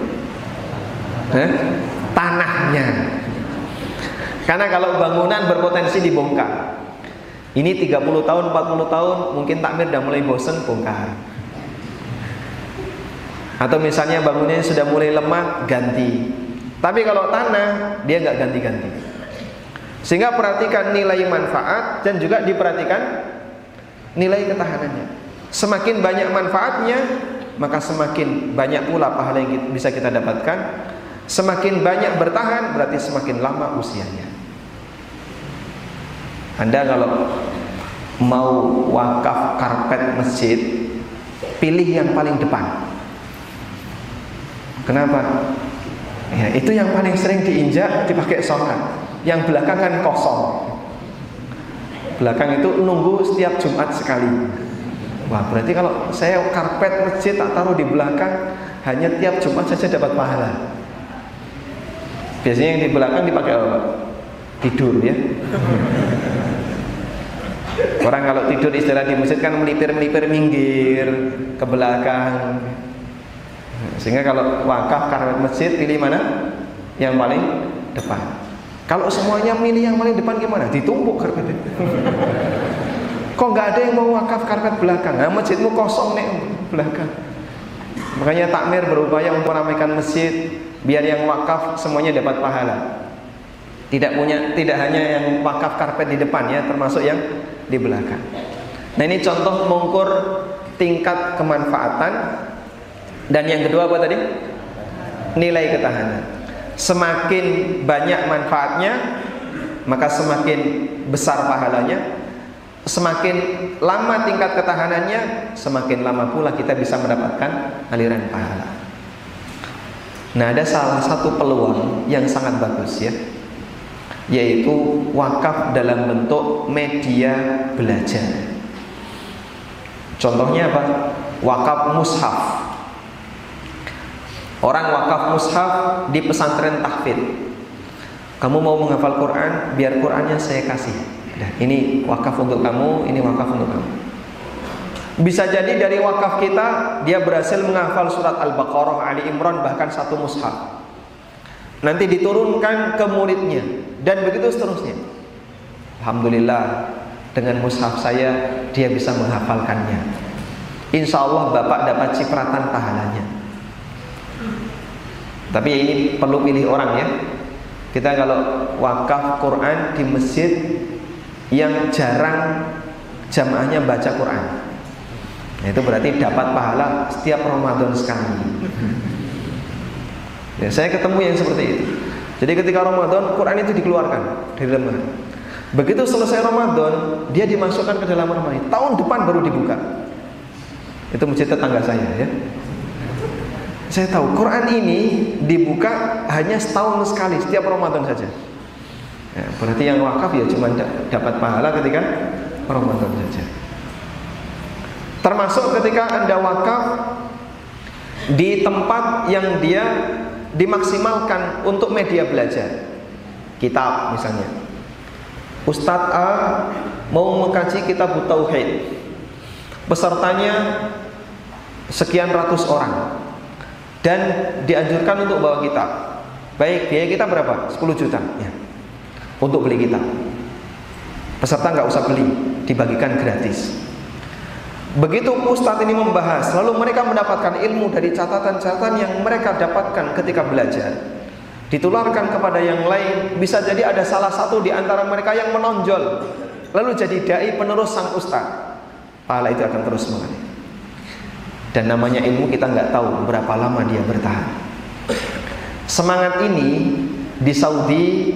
Eh? Tanahnya. Karena kalau bangunan berpotensi dibongkar. Ini 30 tahun, 40 tahun, mungkin takmir udah mulai bosen bongkar. Atau misalnya bangunannya sudah mulai lemah, ganti. Tapi kalau tanah, dia nggak ganti-ganti. Sehingga perhatikan nilai manfaat dan juga diperhatikan nilai ketahanannya. Semakin banyak manfaatnya, maka semakin banyak pula pahala yang bisa kita dapatkan. Semakin banyak bertahan, berarti semakin lama usianya. Anda kalau mau wakaf karpet masjid, pilih yang paling depan. Kenapa? Ya, itu yang paling sering diinjak dipakai sholat. Yang belakang kan kosong. Belakang itu nunggu setiap Jumat sekali. Wah, berarti kalau saya karpet masjid tak taruh di belakang, hanya tiap Jumat saja dapat pahala. Biasanya yang di belakang dipakai apa? Tidur ya. Orang kalau tidur istilah di masjid kan melipir-melipir minggir ke belakang. Sehingga kalau wakaf karpet masjid pilih mana? Yang paling depan. Kalau semuanya milih yang paling depan gimana? Ditumpuk karpet. Kok nggak ada yang mau wakaf karpet belakang? Nah, masjidmu kosong nih belakang. Makanya takmir berupaya untuk meramaikan masjid biar yang wakaf semuanya dapat pahala. Tidak punya tidak hanya yang wakaf karpet di depan ya, termasuk yang di belakang. Nah, ini contoh mengukur tingkat kemanfaatan dan yang kedua apa tadi? Nilai ketahanan. Semakin banyak manfaatnya, maka semakin besar pahalanya. Semakin lama tingkat ketahanannya, semakin lama pula kita bisa mendapatkan aliran pahala. Nah, ada salah satu peluang yang sangat bagus ya, yaitu wakaf dalam bentuk media belajar. Contohnya apa? Wakaf mushaf. Orang wakaf mushaf di pesantren tahfidz. Kamu mau menghafal Quran, biar Qurannya saya kasih. Nah, ini wakaf untuk kamu, ini wakaf untuk kamu. Bisa jadi dari wakaf kita dia berhasil menghafal surat Al-Baqarah, Ali Imran bahkan satu mushaf. Nanti diturunkan ke muridnya dan begitu seterusnya. Alhamdulillah dengan mushaf saya dia bisa menghafalkannya. Insya Allah bapak dapat cipratan pahalanya. Tapi ini perlu pilih orang ya. Kita kalau wakaf Quran di masjid yang jarang jamaahnya baca Quran. Nah, itu berarti dapat pahala setiap Ramadan sekali. Ya, saya ketemu yang seperti itu. Jadi ketika Ramadan Quran itu dikeluarkan dari lemari. Begitu selesai Ramadan, dia dimasukkan ke dalam lemari. Tahun depan baru dibuka. Itu masjid tetangga saya ya. Saya tahu Quran ini dibuka hanya setahun sekali setiap Ramadan saja. Ya, berarti yang wakaf ya cuma dapat pahala ketika Ramadan saja. Termasuk ketika Anda wakaf di tempat yang dia dimaksimalkan untuk media belajar. Kitab misalnya. Ustadz A mau mengkaji kitab Tauhid. Pesertanya sekian ratus orang dan dianjurkan untuk bawa kitab. Baik, biaya kita berapa? 10 juta ya. Untuk beli kitab. Peserta nggak usah beli, dibagikan gratis. Begitu ustadz ini membahas, lalu mereka mendapatkan ilmu dari catatan-catatan yang mereka dapatkan ketika belajar. Ditularkan kepada yang lain, bisa jadi ada salah satu di antara mereka yang menonjol, lalu jadi dai penerus sang ustadz. Pahala itu akan terus mengalir. Dan namanya ilmu kita nggak tahu berapa lama dia bertahan. Semangat ini di Saudi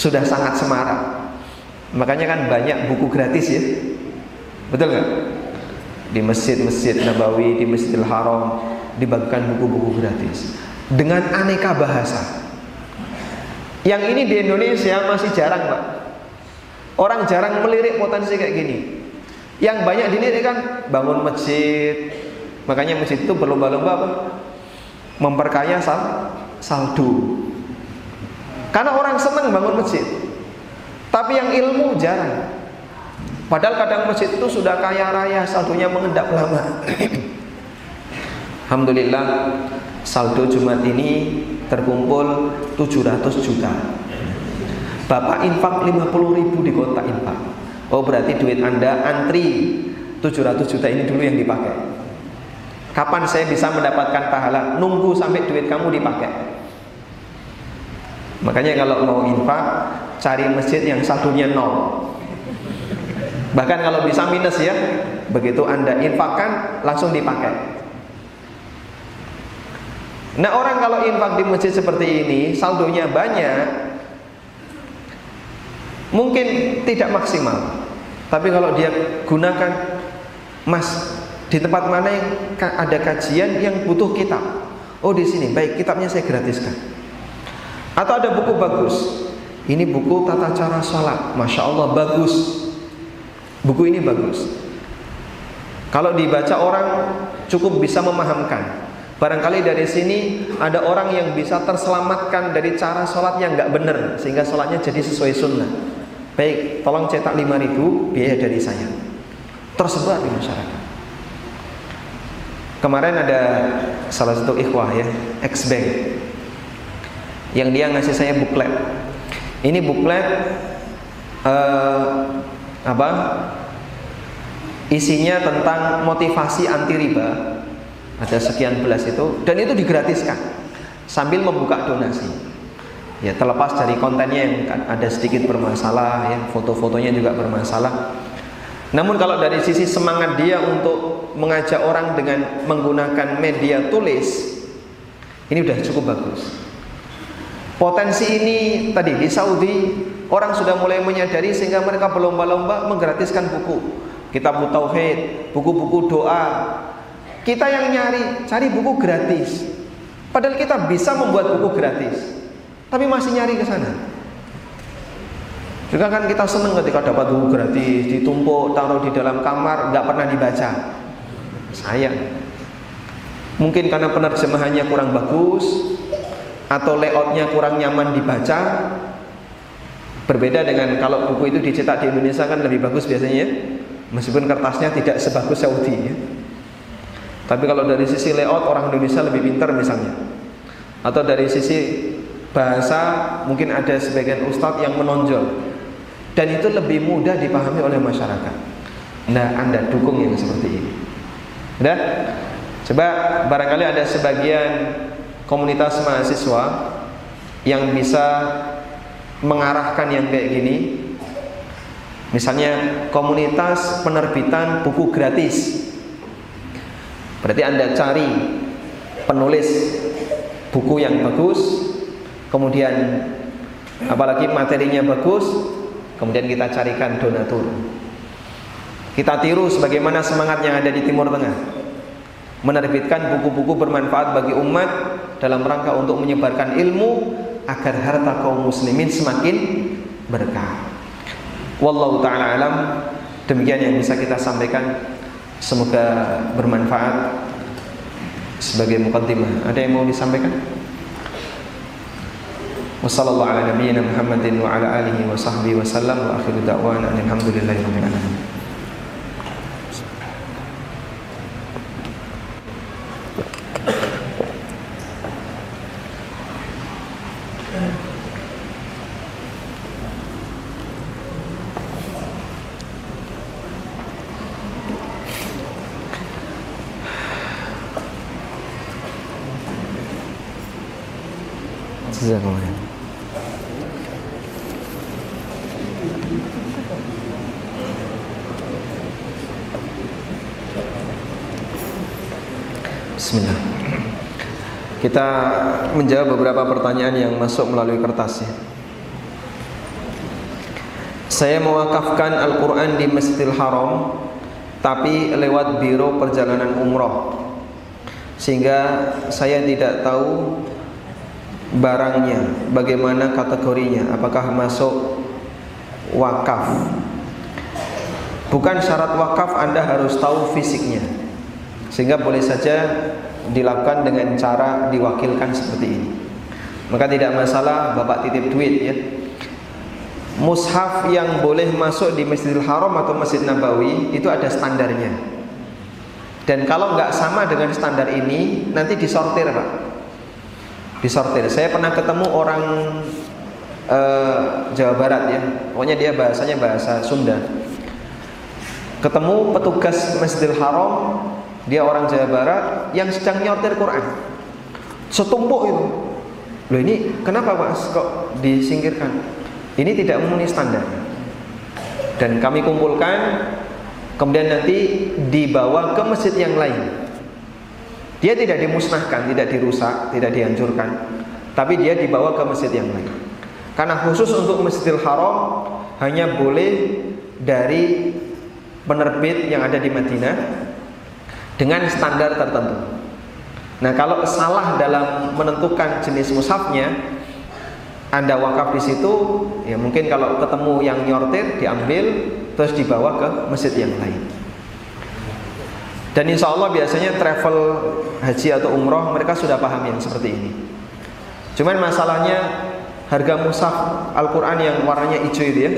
sudah sangat semarak. Makanya kan banyak buku gratis ya. Betul nggak? Di masjid-masjid Nabawi, di Masjidil Haram dibagikan buku-buku gratis dengan aneka bahasa. Yang ini di Indonesia masih jarang, Pak. Orang jarang melirik potensi kayak gini. Yang banyak dilirik kan bangun masjid, Makanya masjid itu berlomba-lomba apa? Memperkaya sal saldo. Karena orang senang bangun masjid. Tapi yang ilmu jarang. Padahal kadang masjid itu sudah kaya raya, saldonya mengendap lama. Alhamdulillah saldo Jumat ini terkumpul 700 juta. Bapak infak 50 ribu di kota infak. Oh berarti duit Anda antri 700 juta ini dulu yang dipakai. Kapan saya bisa mendapatkan pahala? Nunggu sampai duit kamu dipakai. Makanya kalau mau infak, cari masjid yang saldonya nol. Bahkan kalau bisa minus ya, begitu Anda infakkan langsung dipakai. Nah orang kalau infak di masjid seperti ini saldonya banyak Mungkin tidak maksimal. Tapi kalau dia gunakan Mas di tempat mana yang ada kajian yang butuh kitab? Oh di sini. Baik kitabnya saya gratiskan. Atau ada buku bagus. Ini buku tata cara sholat. Masya Allah bagus Buku ini bagus. Kalau dibaca orang cukup bisa memahamkan. Barangkali dari sini ada orang yang bisa terselamatkan dari cara sholat yang nggak benar sehingga sholatnya jadi sesuai sunnah. Baik, tolong cetak 5000 biaya dari saya. Tersebar di masyarakat. Kemarin ada salah satu ikhwah ya, ex bank yang dia ngasih saya buklet. Ini buklet uh, apa? Isinya tentang motivasi anti riba. Ada sekian belas itu dan itu digratiskan sambil membuka donasi. Ya terlepas dari kontennya yang ada sedikit bermasalah ya foto-fotonya juga bermasalah. Namun kalau dari sisi semangat dia untuk mengajak orang dengan menggunakan media tulis ini udah cukup bagus. Potensi ini tadi di Saudi Orang sudah mulai menyadari sehingga mereka berlomba-lomba menggratiskan buku. Kitab tauhid, buku-buku doa. Kita yang nyari, cari buku gratis. Padahal kita bisa membuat buku gratis. Tapi masih nyari ke sana. Juga kan kita senang ketika dapat buku gratis, ditumpuk, taruh di dalam kamar, nggak pernah dibaca. Sayang. Mungkin karena penerjemahannya kurang bagus, atau layoutnya kurang nyaman dibaca, Berbeda dengan kalau buku itu dicetak di Indonesia kan lebih bagus biasanya ya. Meskipun kertasnya tidak sebagus Saudi ya. Tapi kalau dari sisi layout orang Indonesia lebih pintar misalnya. Atau dari sisi bahasa mungkin ada sebagian ustadz yang menonjol. Dan itu lebih mudah dipahami oleh masyarakat. Nah, Anda dukung yang seperti ini. Udah? Coba barangkali ada sebagian komunitas mahasiswa yang bisa mengarahkan yang kayak gini. Misalnya komunitas penerbitan buku gratis. Berarti anda cari penulis buku yang bagus kemudian apalagi materinya bagus kemudian kita carikan donatur. Kita tiru sebagaimana semangat yang ada di Timur Tengah. Menerbitkan buku-buku bermanfaat bagi umat dalam rangka untuk menyebarkan ilmu agar harta kaum muslimin semakin berkah. Wallahu taala alam. Demikian yang bisa kita sampaikan. Semoga bermanfaat sebagai mukaddimah. Ada yang mau disampaikan? Wassallallahu ala nabiyyina Muhammadin wa ala alihi wa sahbihi wa sallam wa akhiru da'wana alhamdulillahi rabbil alamin. Bismillah. Kita menjawab beberapa pertanyaan yang masuk melalui kertasnya. Saya mewakafkan Al-Quran di Masjidil Haram Tapi lewat biro perjalanan umroh. Sehingga saya tidak tahu barangnya Bagaimana kategorinya Apakah masuk wakaf. Bukan syarat wakaf Anda harus tahu fisiknya. Sehingga boleh saja dilakukan dengan cara diwakilkan seperti ini. Maka tidak masalah Bapak titip duit ya. mushaf yang boleh masuk di Masjidil Haram atau Masjid Nabawi itu ada standarnya. Dan kalau nggak sama dengan standar ini, nanti disortir pak. Disortir. Saya pernah ketemu orang uh, Jawa Barat ya, pokoknya dia bahasanya bahasa Sunda. Ketemu petugas Masjidil Haram, dia orang Jawa Barat yang sedang nyortir Quran. Setumpuk itu. Loh ini kenapa pak kok disingkirkan? Ini tidak memenuhi standar. Dan kami kumpulkan kemudian nanti dibawa ke masjid yang lain. Dia tidak dimusnahkan, tidak dirusak, tidak dihancurkan, tapi dia dibawa ke masjid yang lain. Karena khusus untuk Masjidil Haram hanya boleh dari penerbit yang ada di Madinah dengan standar tertentu. Nah, kalau salah dalam menentukan jenis mushafnya, anda wakaf di situ, ya mungkin kalau ketemu yang nyortir diambil terus dibawa ke masjid yang lain. Dan insya Allah biasanya travel haji atau umroh mereka sudah paham yang seperti ini. Cuman masalahnya harga mushaf Al-Quran yang warnanya hijau itu ya,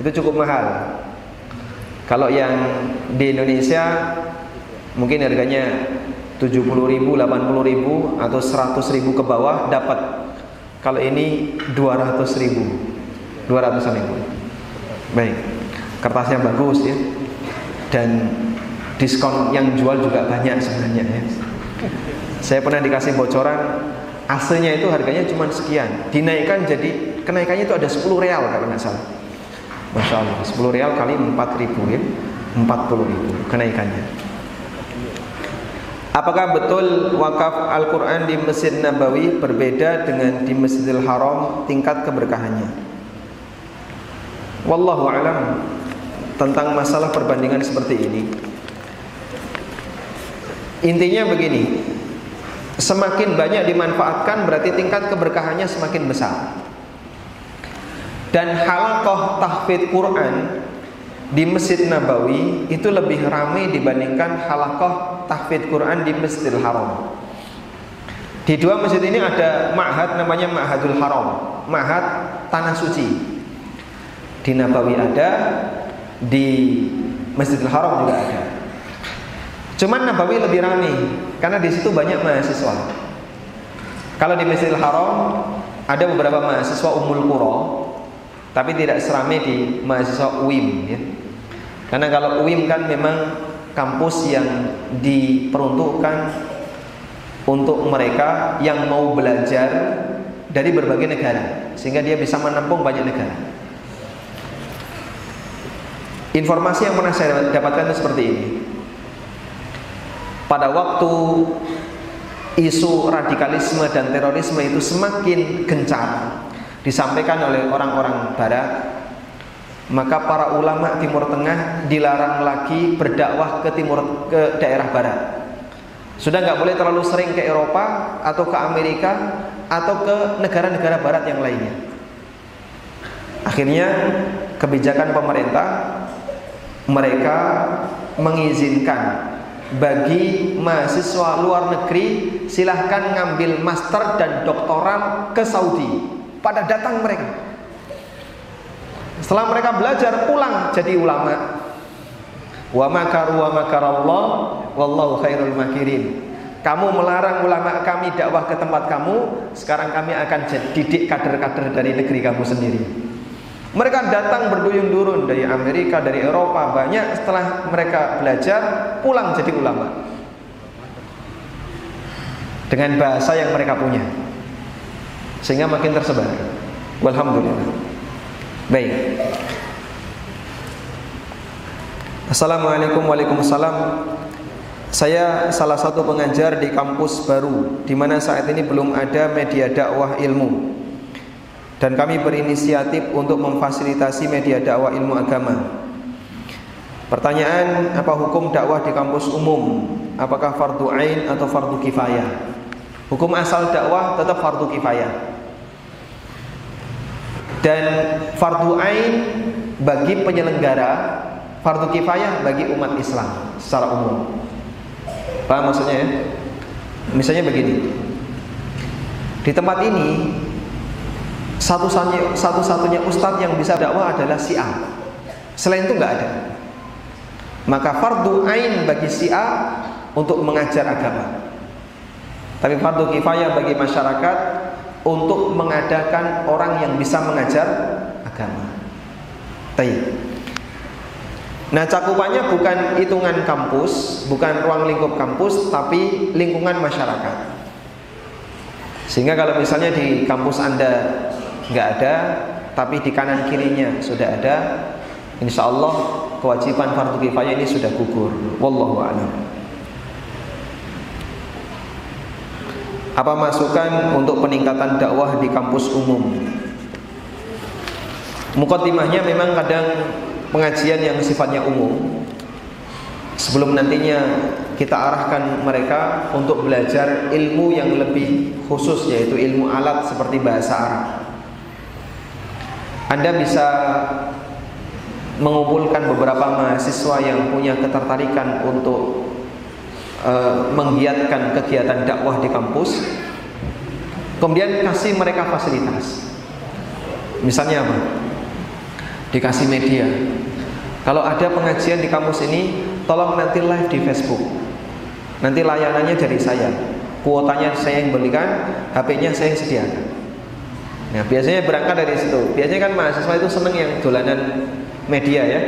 itu cukup mahal. Kalau yang di Indonesia mungkin harganya 70 ribu, 80 ribu atau 100 ribu ke bawah dapat. Kalau ini 200 ribu. 200 ribu. Baik. Kertasnya bagus ya. Dan diskon yang jual juga banyak sebenarnya ya. Saya pernah dikasih bocoran Aslinya itu harganya cuma sekian. Dinaikkan jadi Kenaikannya itu ada 10 real kalau nggak salah. Masya Allah 10 real kali 4 ribu ya. 40 ribu kenaikannya Apakah betul wakaf Al-Quran di Masjid Nabawi berbeda dengan di Masjidil Haram tingkat keberkahannya? Wallahu alam tentang masalah perbandingan seperti ini. Intinya begini, semakin banyak dimanfaatkan berarti tingkat keberkahannya semakin besar. Dan halaqah tahfidz Quran di Masjid Nabawi itu lebih ramai dibandingkan halaqah tahfidz Quran di Masjidil Haram. Di dua masjid ini ada ma'had namanya Ma'hadul Haram, ma'had tanah suci. Di Nabawi ada, di Masjidil Haram juga ada. Cuman Nabawi lebih ramai karena di situ banyak mahasiswa. Kalau di Masjidil Haram ada beberapa mahasiswa Umul Qura, tapi tidak seramai di mahasiswa UIM ya. Karena kalau UIM kan memang kampus yang diperuntukkan untuk mereka yang mau belajar dari berbagai negara sehingga dia bisa menampung banyak negara. Informasi yang pernah saya dapatkan itu seperti ini. Pada waktu isu radikalisme dan terorisme itu semakin gencar disampaikan oleh orang-orang barat maka para ulama Timur Tengah dilarang lagi berdakwah ke timur ke daerah barat. Sudah nggak boleh terlalu sering ke Eropa atau ke Amerika atau ke negara-negara barat yang lainnya. Akhirnya kebijakan pemerintah mereka mengizinkan bagi mahasiswa luar negeri silahkan ngambil master dan doktoral ke Saudi. Pada datang mereka setelah mereka belajar pulang jadi ulama. Wa makaru wa makarallah wallahu khairul makirin. Kamu melarang ulama kami dakwah ke tempat kamu, sekarang kami akan didik kader-kader dari negeri kamu sendiri. Mereka datang berduyun-durun dari Amerika, dari Eropa, banyak setelah mereka belajar pulang jadi ulama. Dengan bahasa yang mereka punya. Sehingga makin tersebar. Alhamdulillah. Baik. Assalamualaikum Waalaikumsalam. Saya salah satu pengajar di kampus baru di mana saat ini belum ada media dakwah ilmu. Dan kami berinisiatif untuk memfasilitasi media dakwah ilmu agama. Pertanyaan apa hukum dakwah di kampus umum? Apakah fardu ain atau fardu kifayah? Hukum asal dakwah tetap fardu kifayah dan fardu ain bagi penyelenggara, fardu kifayah bagi umat Islam secara umum. Paham maksudnya ya? Misalnya begini. Di tempat ini satu-satunya satu-satunya ustadz yang bisa dakwah adalah si A. Selain itu nggak ada. Maka fardu ain bagi si A untuk mengajar agama. Tapi fardu kifayah bagi masyarakat untuk mengadakan orang yang bisa mengajar agama. Baik. Nah cakupannya bukan hitungan kampus, bukan ruang lingkup kampus, tapi lingkungan masyarakat. Sehingga kalau misalnya di kampus Anda nggak ada, tapi di kanan kirinya sudah ada, insya Allah kewajiban fardu kifayah ini sudah gugur. Wallahu a'lam. Apa masukan untuk peningkatan dakwah di kampus umum? Mukaddimahnya memang kadang pengajian yang sifatnya umum sebelum nantinya kita arahkan mereka untuk belajar ilmu yang lebih khusus yaitu ilmu alat seperti bahasa Arab. Anda bisa mengumpulkan beberapa mahasiswa yang punya ketertarikan untuk uh, menggiatkan kegiatan dakwah di kampus. Kemudian kasih mereka fasilitas. Misalnya apa? Dikasih media, kalau ada pengajian di kampus ini, tolong nanti live di Facebook. Nanti layanannya dari saya. Kuotanya saya yang belikan, HP-nya saya yang sediakan. Nah, biasanya berangkat dari situ. Biasanya kan mahasiswa itu seneng yang dolanan media ya,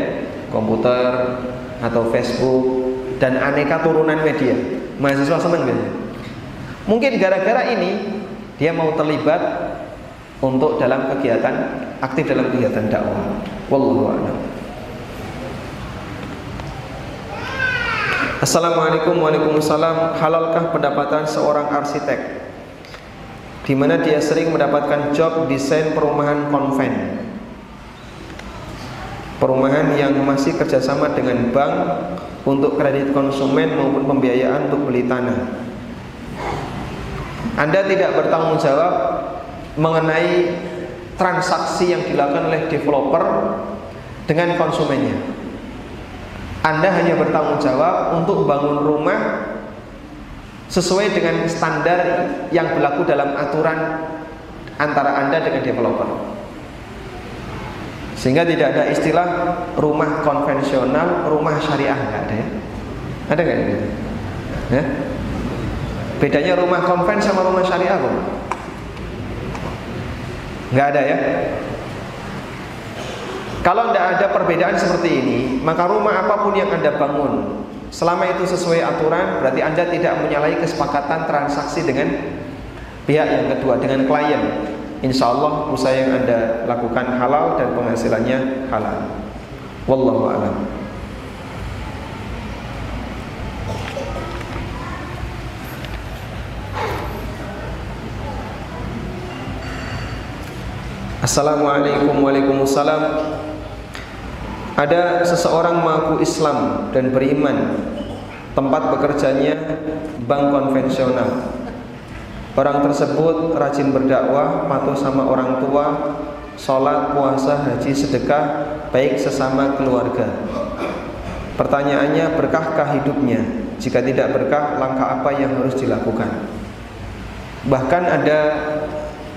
komputer atau Facebook dan aneka turunan media. Mahasiswa seneng biasanya. Mungkin gara-gara ini dia mau terlibat untuk dalam kegiatan aktif dalam kegiatan dakwah. Wallahu a'lam. Assalamualaikum Waalaikumsalam Halalkah pendapatan seorang arsitek di mana dia sering mendapatkan job desain perumahan konven Perumahan yang masih kerjasama dengan bank Untuk kredit konsumen maupun pembiayaan untuk beli tanah Anda tidak bertanggung jawab mengenai transaksi yang dilakukan oleh developer dengan konsumennya anda hanya bertanggung jawab untuk bangun rumah sesuai dengan standar yang berlaku dalam aturan antara Anda dengan developer. Sehingga tidak ada istilah rumah konvensional, rumah syariah nggak ada ya? Ada nggak ini? Ya? Bedanya rumah konven sama rumah syariah kok? Nggak ada ya? Kalau tidak ada perbedaan seperti ini, maka rumah apa pun yang Anda bangun, selama itu sesuai aturan, berarti Anda tidak menyalahi kesepakatan transaksi dengan pihak yang kedua, dengan klien. Insya Allah usaha yang Anda lakukan halal dan penghasilannya halal. Wallahu a'lam. Assalamualaikum warahmatullahi ada seseorang mengaku Islam dan beriman Tempat bekerjanya bank konvensional Orang tersebut rajin berdakwah, patuh sama orang tua, sholat, puasa, haji, sedekah, baik sesama keluarga. Pertanyaannya, berkahkah hidupnya? Jika tidak berkah, langkah apa yang harus dilakukan? Bahkan ada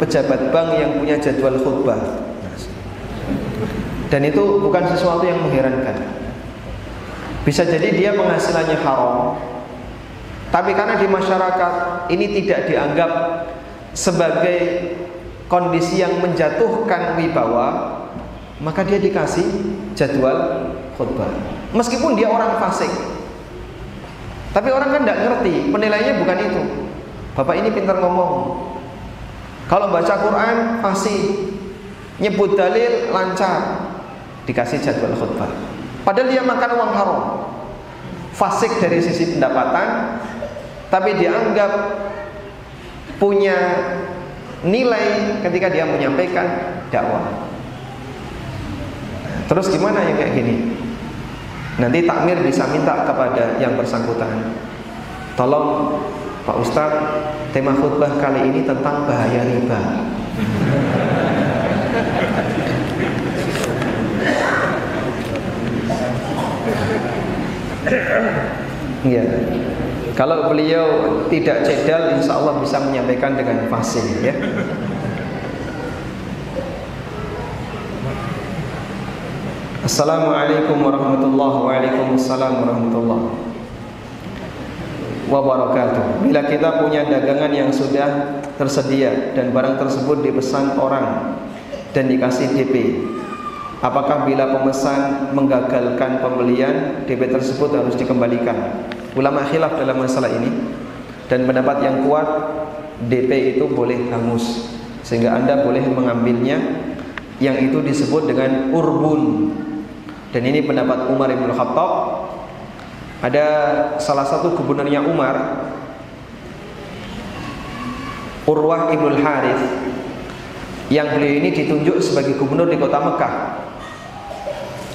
pejabat bank yang punya jadwal khutbah dan itu bukan sesuatu yang mengherankan. Bisa jadi dia penghasilannya haram, tapi karena di masyarakat ini tidak dianggap sebagai kondisi yang menjatuhkan wibawa, maka dia dikasih jadwal khutbah. Meskipun dia orang fasik. Tapi orang kan tidak ngerti, penilaiannya bukan itu. Bapak ini pintar ngomong. Kalau baca Quran fasih, nyebut dalil lancar, dikasih jadwal khutbah. Padahal dia makan uang haram. Fasik dari sisi pendapatan, tapi dianggap punya nilai ketika dia menyampaikan dakwah. Terus gimana yang kayak gini? Nanti takmir bisa minta kepada yang bersangkutan. Tolong Pak Ustadz, tema khutbah kali ini tentang bahaya riba. Iya. Kalau beliau tidak cedal, insya Allah bisa menyampaikan dengan fasih ya. Assalamualaikum warahmatullahi Waalaikumsalam warahmatullahi wabarakatuh. Bila kita punya dagangan yang sudah tersedia dan barang tersebut dipesan orang dan dikasih DP, apakah bila pemesan menggagalkan pembelian, DP tersebut harus dikembalikan? Ulama khilaf dalam masalah ini. Dan pendapat yang kuat DP itu boleh hangus. Sehingga Anda boleh mengambilnya. Yang itu disebut dengan urbun. Dan ini pendapat Umar bin Khattab. Ada salah satu gubernurnya Umar, Urwah ibn Harith, yang beliau ini ditunjuk sebagai gubernur di kota Mekah.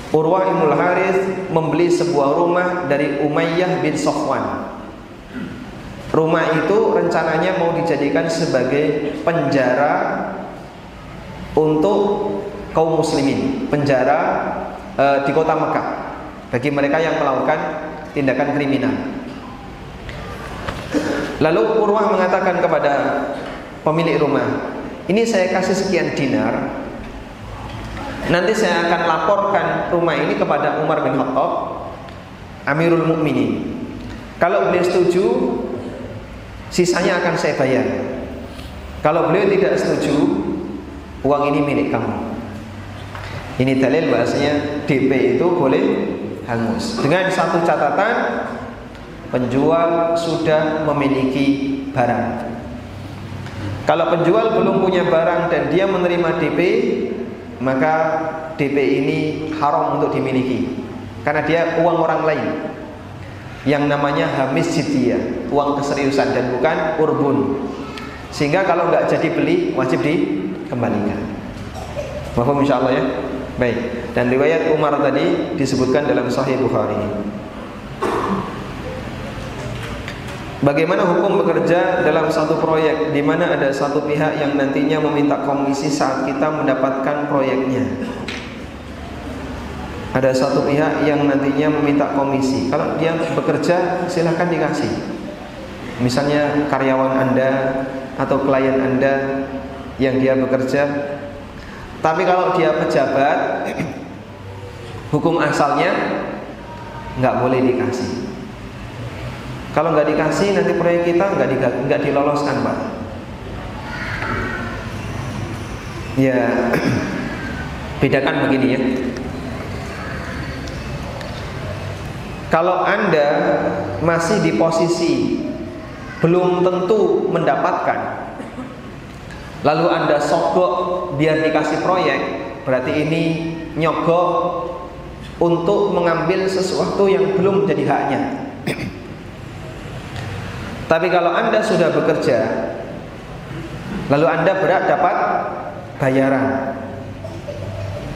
Urwah ibn Harith membeli sebuah rumah dari Umayyah bin Sofwan. Rumah itu rencananya mau dijadikan sebagai penjara untuk kaum muslimin, penjara e, di kota Mekah bagi mereka yang melakukan tindakan kriminal. Lalu Urwah mengatakan kepada pemilik rumah, ini saya kasih sekian dinar. Nanti saya akan laporkan rumah ini kepada Umar bin Khattab, Amirul Mukminin. Kalau beliau setuju, sisanya akan saya bayar. Kalau beliau tidak setuju, uang ini milik kamu. Ini dalil bahasanya DP itu boleh hangus. Dengan satu catatan penjual sudah memiliki barang. Kalau penjual belum punya barang dan dia menerima DP, maka DP ini haram untuk dimiliki karena dia uang orang lain yang namanya hamis jitia, uang keseriusan dan bukan urbun. Sehingga kalau nggak jadi beli wajib dikembalikan. Mohon insyaallah ya. Baik, dan riwayat Umar tadi disebutkan dalam Sahih Bukhari. Bagaimana hukum bekerja dalam satu proyek di mana ada satu pihak yang nantinya meminta komisi saat kita mendapatkan proyeknya? Ada satu pihak yang nantinya meminta komisi. Kalau dia bekerja silahkan dikasih. Misalnya karyawan Anda atau klien Anda yang dia bekerja tapi kalau dia pejabat, hukum asalnya nggak boleh dikasih. Kalau nggak dikasih, nanti proyek kita nggak nggak diloloskan, pak. Ya, bedakan begini ya. Kalau anda masih di posisi belum tentu mendapatkan lalu anda sogok biar dikasih proyek berarti ini nyogok untuk mengambil sesuatu yang belum jadi haknya tapi kalau anda sudah bekerja lalu anda berat dapat bayaran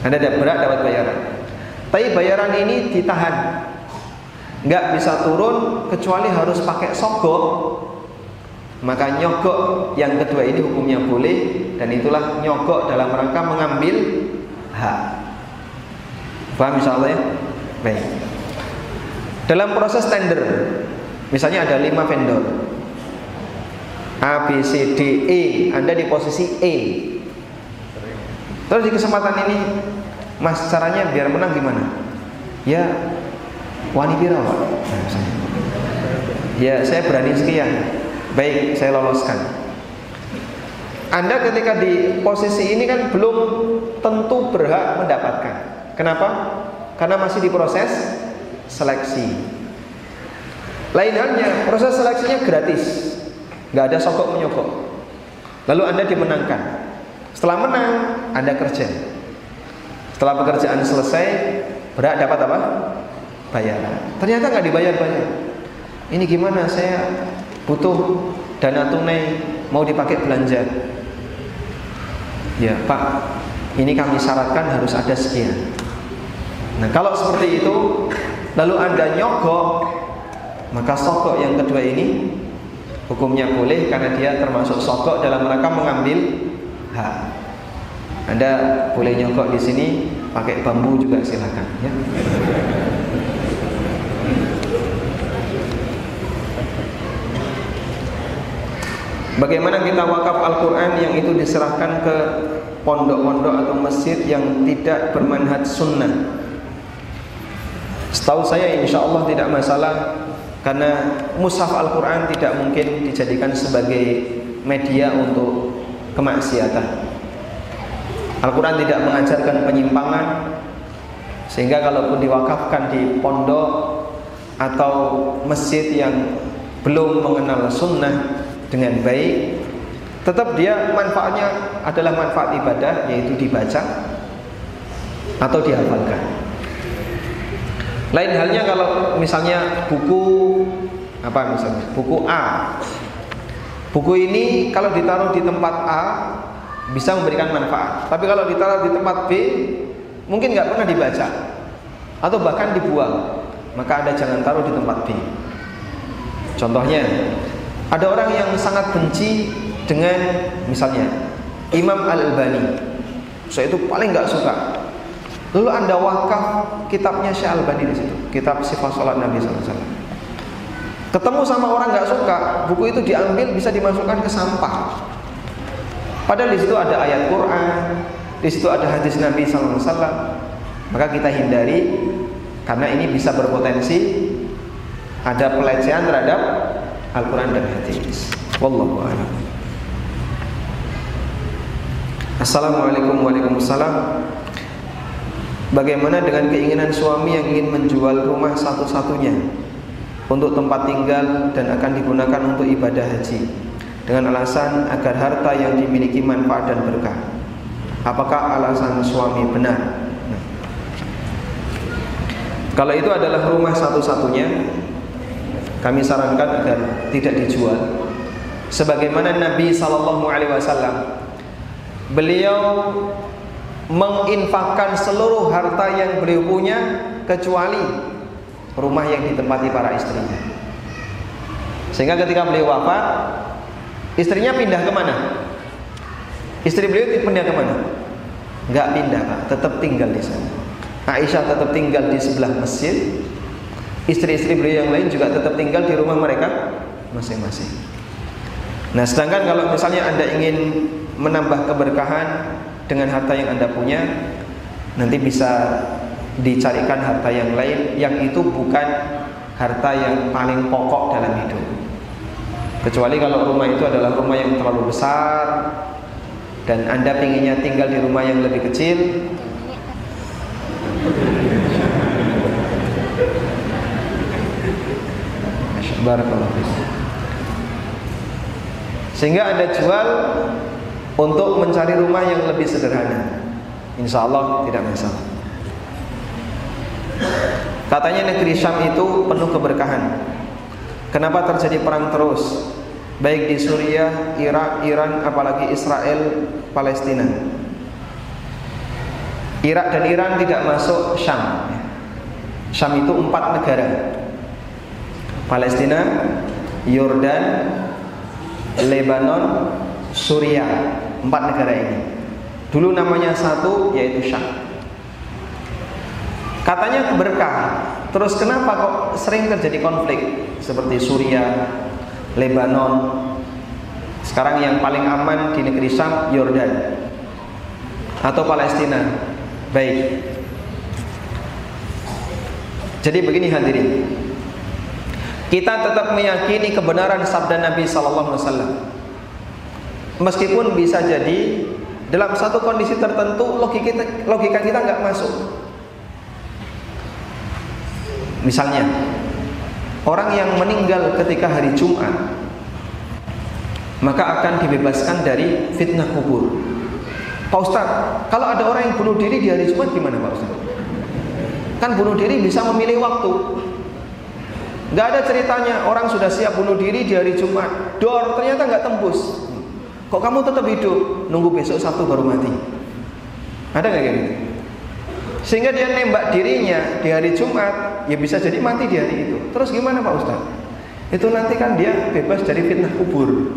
anda berat dapat bayaran tapi bayaran ini ditahan nggak bisa turun kecuali harus pakai sogok maka nyogok yang kedua ini hukumnya boleh dan itulah nyogok dalam rangka mengambil hak. Paham insyaallah ya? Baik. Dalam proses tender, misalnya ada lima vendor. A, B, C, D, E. Anda di posisi E. Terus di kesempatan ini, Mas caranya biar menang gimana? Ya, wani Pak. Ya, saya berani sekian Baik, saya loloskan. Anda ketika di posisi ini kan belum tentu berhak mendapatkan. Kenapa? Karena masih di proses seleksi. Lain halnya, proses seleksinya gratis. nggak ada sokok menyokok. Lalu Anda dimenangkan. Setelah menang, Anda kerja. Setelah pekerjaan selesai, berhak dapat apa? Bayaran. Ternyata nggak dibayar-bayar. Ini gimana? Saya butuh dana tunai mau dipakai belanja ya Pak ini kami syaratkan harus ada sekian nah kalau seperti itu lalu anda nyogok maka sokok yang kedua ini hukumnya boleh karena dia termasuk sokok dalam rangka mengambil hak. Anda boleh nyogok di sini pakai bambu juga silakan ya. Bagaimana kita wakaf Al-Quran yang itu diserahkan ke pondok-pondok atau masjid yang tidak bermanhaj sunnah? Setahu saya insya Allah tidak masalah karena mushaf Al-Quran tidak mungkin dijadikan sebagai media untuk kemaksiatan. Al-Quran tidak mengajarkan penyimpangan sehingga kalaupun diwakafkan di pondok atau masjid yang belum mengenal sunnah dengan baik tetap dia manfaatnya adalah manfaat ibadah yaitu dibaca atau dihafalkan lain halnya kalau misalnya buku apa misalnya buku A. Buku ini kalau ditaruh di tempat A bisa memberikan manfaat. Tapi kalau ditaruh di tempat B mungkin nggak pernah dibaca atau bahkan dibuang. Maka ada jangan taruh di tempat B. Contohnya ada orang yang sangat benci dengan misalnya Imam Al Albani. Saya itu paling nggak suka Lalu anda wakaf kitabnya Syekh Albani di situ, kitab sifat sholat Nabi SAW. Ketemu sama orang nggak suka, buku itu diambil bisa dimasukkan ke sampah. Padahal di situ ada ayat Quran, di situ ada hadis Nabi SAW. Maka kita hindari karena ini bisa berpotensi ada pelecehan terhadap Al-Quran dan hadis. Wallahu a'lam. Assalamualaikum warahmatullahi wabarakatuh. Bagaimana dengan keinginan suami yang ingin menjual rumah satu-satunya untuk tempat tinggal dan akan digunakan untuk ibadah haji dengan alasan agar harta yang dimiliki manfaat dan berkah. Apakah alasan suami benar? Kalau itu adalah rumah satu-satunya, kami sarankan agar tidak dijual. Sebagaimana Nabi Sallallahu Alaihi Wasallam, beliau menginfakkan seluruh harta yang beliau punya kecuali rumah yang ditempati para istrinya. Sehingga ketika beliau wafat, istrinya pindah ke mana? Istri beliau pindah ke mana? Enggak pindah pak, tetap tinggal di sana. Aisyah tetap tinggal di sebelah masjid. Istri-istri beliau yang lain juga tetap tinggal di rumah mereka masing-masing. Nah, sedangkan kalau misalnya anda ingin menambah keberkahan dengan harta yang Anda punya nanti bisa dicarikan harta yang lain yang itu bukan harta yang paling pokok dalam hidup. Kecuali kalau rumah itu adalah rumah yang terlalu besar dan Anda pinginnya tinggal di rumah yang lebih kecil, Sehingga Anda jual untuk mencari rumah yang lebih sederhana. Insya Allah tidak masalah. Katanya negeri Syam itu penuh keberkahan. Kenapa terjadi perang terus? Baik di Suriah, Irak, Iran, apalagi Israel, Palestina. Irak dan Iran tidak masuk Syam. Syam itu empat negara. Palestina, Yordan, Lebanon, Suriah empat negara ini. Dulu namanya satu yaitu Syam. Katanya berkah. Terus kenapa kok sering terjadi konflik? Seperti Suriah Lebanon. Sekarang yang paling aman di negeri Syam Yordan. Atau Palestina. Baik. Jadi begini hadirin. Kita tetap meyakini kebenaran sabda Nabi sallallahu alaihi wasallam Meskipun bisa jadi dalam satu kondisi tertentu logika kita, logika kita nggak masuk. Misalnya, orang yang meninggal ketika hari Jumat maka akan dibebaskan dari fitnah kubur. Pak Ustaz, kalau ada orang yang bunuh diri di hari Jumat gimana Pak Ustaz? Kan bunuh diri bisa memilih waktu. Gak ada ceritanya orang sudah siap bunuh diri di hari Jumat, dor ternyata nggak tembus. Kok kamu tetap hidup? Nunggu besok Sabtu baru mati. Ada nggak kayak gitu? Sehingga dia nembak dirinya di hari Jumat, ya bisa jadi mati di hari itu. Terus gimana Pak Ustaz? Itu nanti kan dia bebas dari fitnah kubur.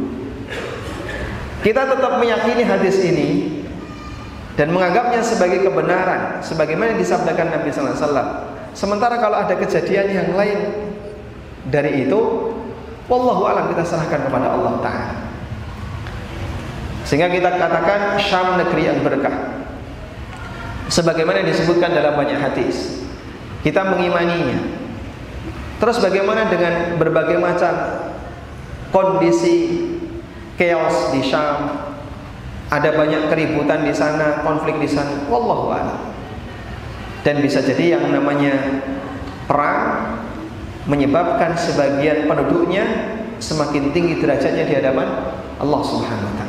Kita tetap meyakini hadis ini dan menganggapnya sebagai kebenaran, sebagaimana disabdakan Nabi Sallallahu Alaihi Wasallam. Sementara kalau ada kejadian yang lain dari itu, wallahu alam kita serahkan kepada Allah Taala. Sehingga kita katakan Syam negeri yang berkah. Sebagaimana disebutkan dalam banyak hadis. Kita mengimaninya. Terus bagaimana dengan berbagai macam kondisi chaos di Syam? Ada banyak keributan di sana, konflik di sana. Wallahu a'lam. Dan bisa jadi yang namanya perang menyebabkan sebagian penduduknya semakin tinggi derajatnya di hadapan Allah Subhanahu wa taala.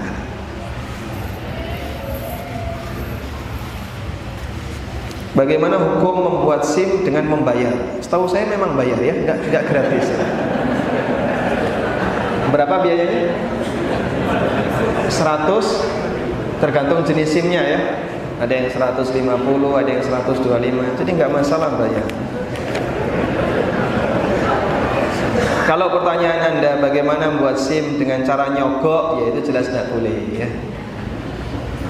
Bagaimana hukum membuat SIM dengan membayar? Setahu saya memang bayar ya, enggak enggak gratis. Berapa biayanya? 100 tergantung jenis SIM-nya ya. Ada yang 150, ada yang 125. Jadi enggak masalah bayar. Kalau pertanyaan Anda bagaimana membuat SIM dengan cara nyogok, ya itu jelas tidak boleh ya.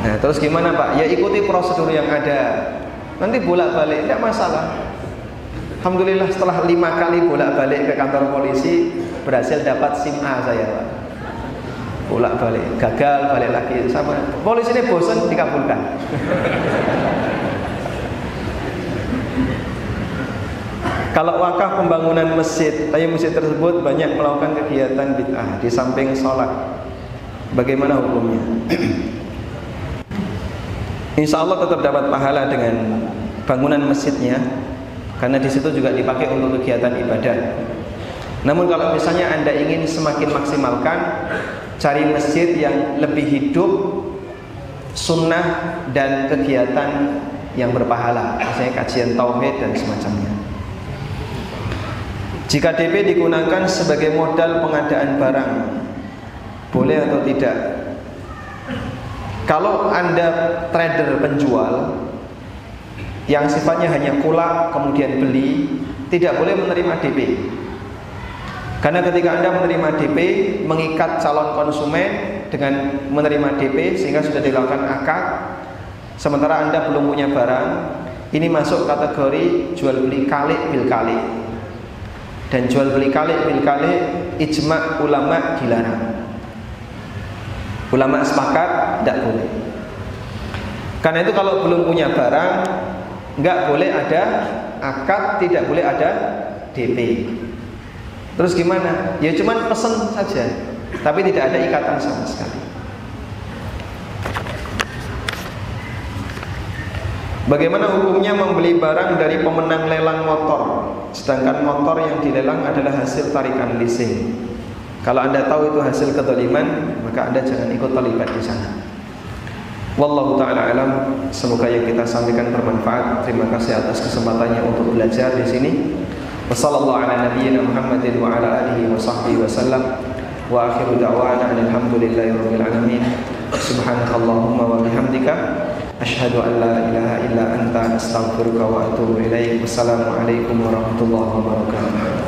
Nah, terus gimana Pak? Ya ikuti prosedur yang ada. Nanti bolak-balik, tidak masalah. Alhamdulillah setelah lima kali bolak-balik ke kantor polisi berhasil dapat SIM A saya Pak. Bolak-balik, gagal, balik lagi sama. Polisi ini bosan dikabulkan. Kalau wakaf pembangunan masjid, tapi masjid tersebut banyak melakukan kegiatan bid'ah di samping sholat. Bagaimana hukumnya? Insya Allah tetap dapat pahala dengan bangunan masjidnya karena di situ juga dipakai untuk kegiatan ibadah. Namun kalau misalnya anda ingin semakin maksimalkan, cari masjid yang lebih hidup, sunnah dan kegiatan yang berpahala, misalnya kajian tauhid dan semacamnya. Jika DP digunakan sebagai modal pengadaan barang, boleh atau tidak? Kalau Anda trader penjual yang sifatnya hanya kulak kemudian beli, tidak boleh menerima DP. Karena ketika Anda menerima DP, mengikat calon konsumen dengan menerima DP sehingga sudah dilakukan akad, sementara Anda belum punya barang, ini masuk kategori jual beli kalik bil kalik. Dan jual beli kalik bil kalik ijma ulama dilarang. Ulama sepakat tidak boleh. Karena itu kalau belum punya barang nggak boleh ada akad, tidak boleh ada DP. Terus gimana? Ya cuman pesen saja, tapi tidak ada ikatan sama sekali. Bagaimana hukumnya membeli barang dari pemenang lelang motor Sedangkan motor yang dilelang adalah hasil tarikan leasing kalau anda tahu itu hasil kedoliman, maka anda jangan ikut terlibat di sana. Wallahu taala alam. Semoga yang kita sampaikan bermanfaat. Terima kasih atas kesempatannya untuk belajar di sini. Wassallallahu ala nabiyyina Muhammadin wa wa sahbihi wasallam. Wa akhiru da'wana alamin. Subhanakallahumma wa bihamdika asyhadu an la ilaha illa anta astaghfiruka wa atubu ilaik. Wassalamualaikum warahmatullahi wabarakatuh.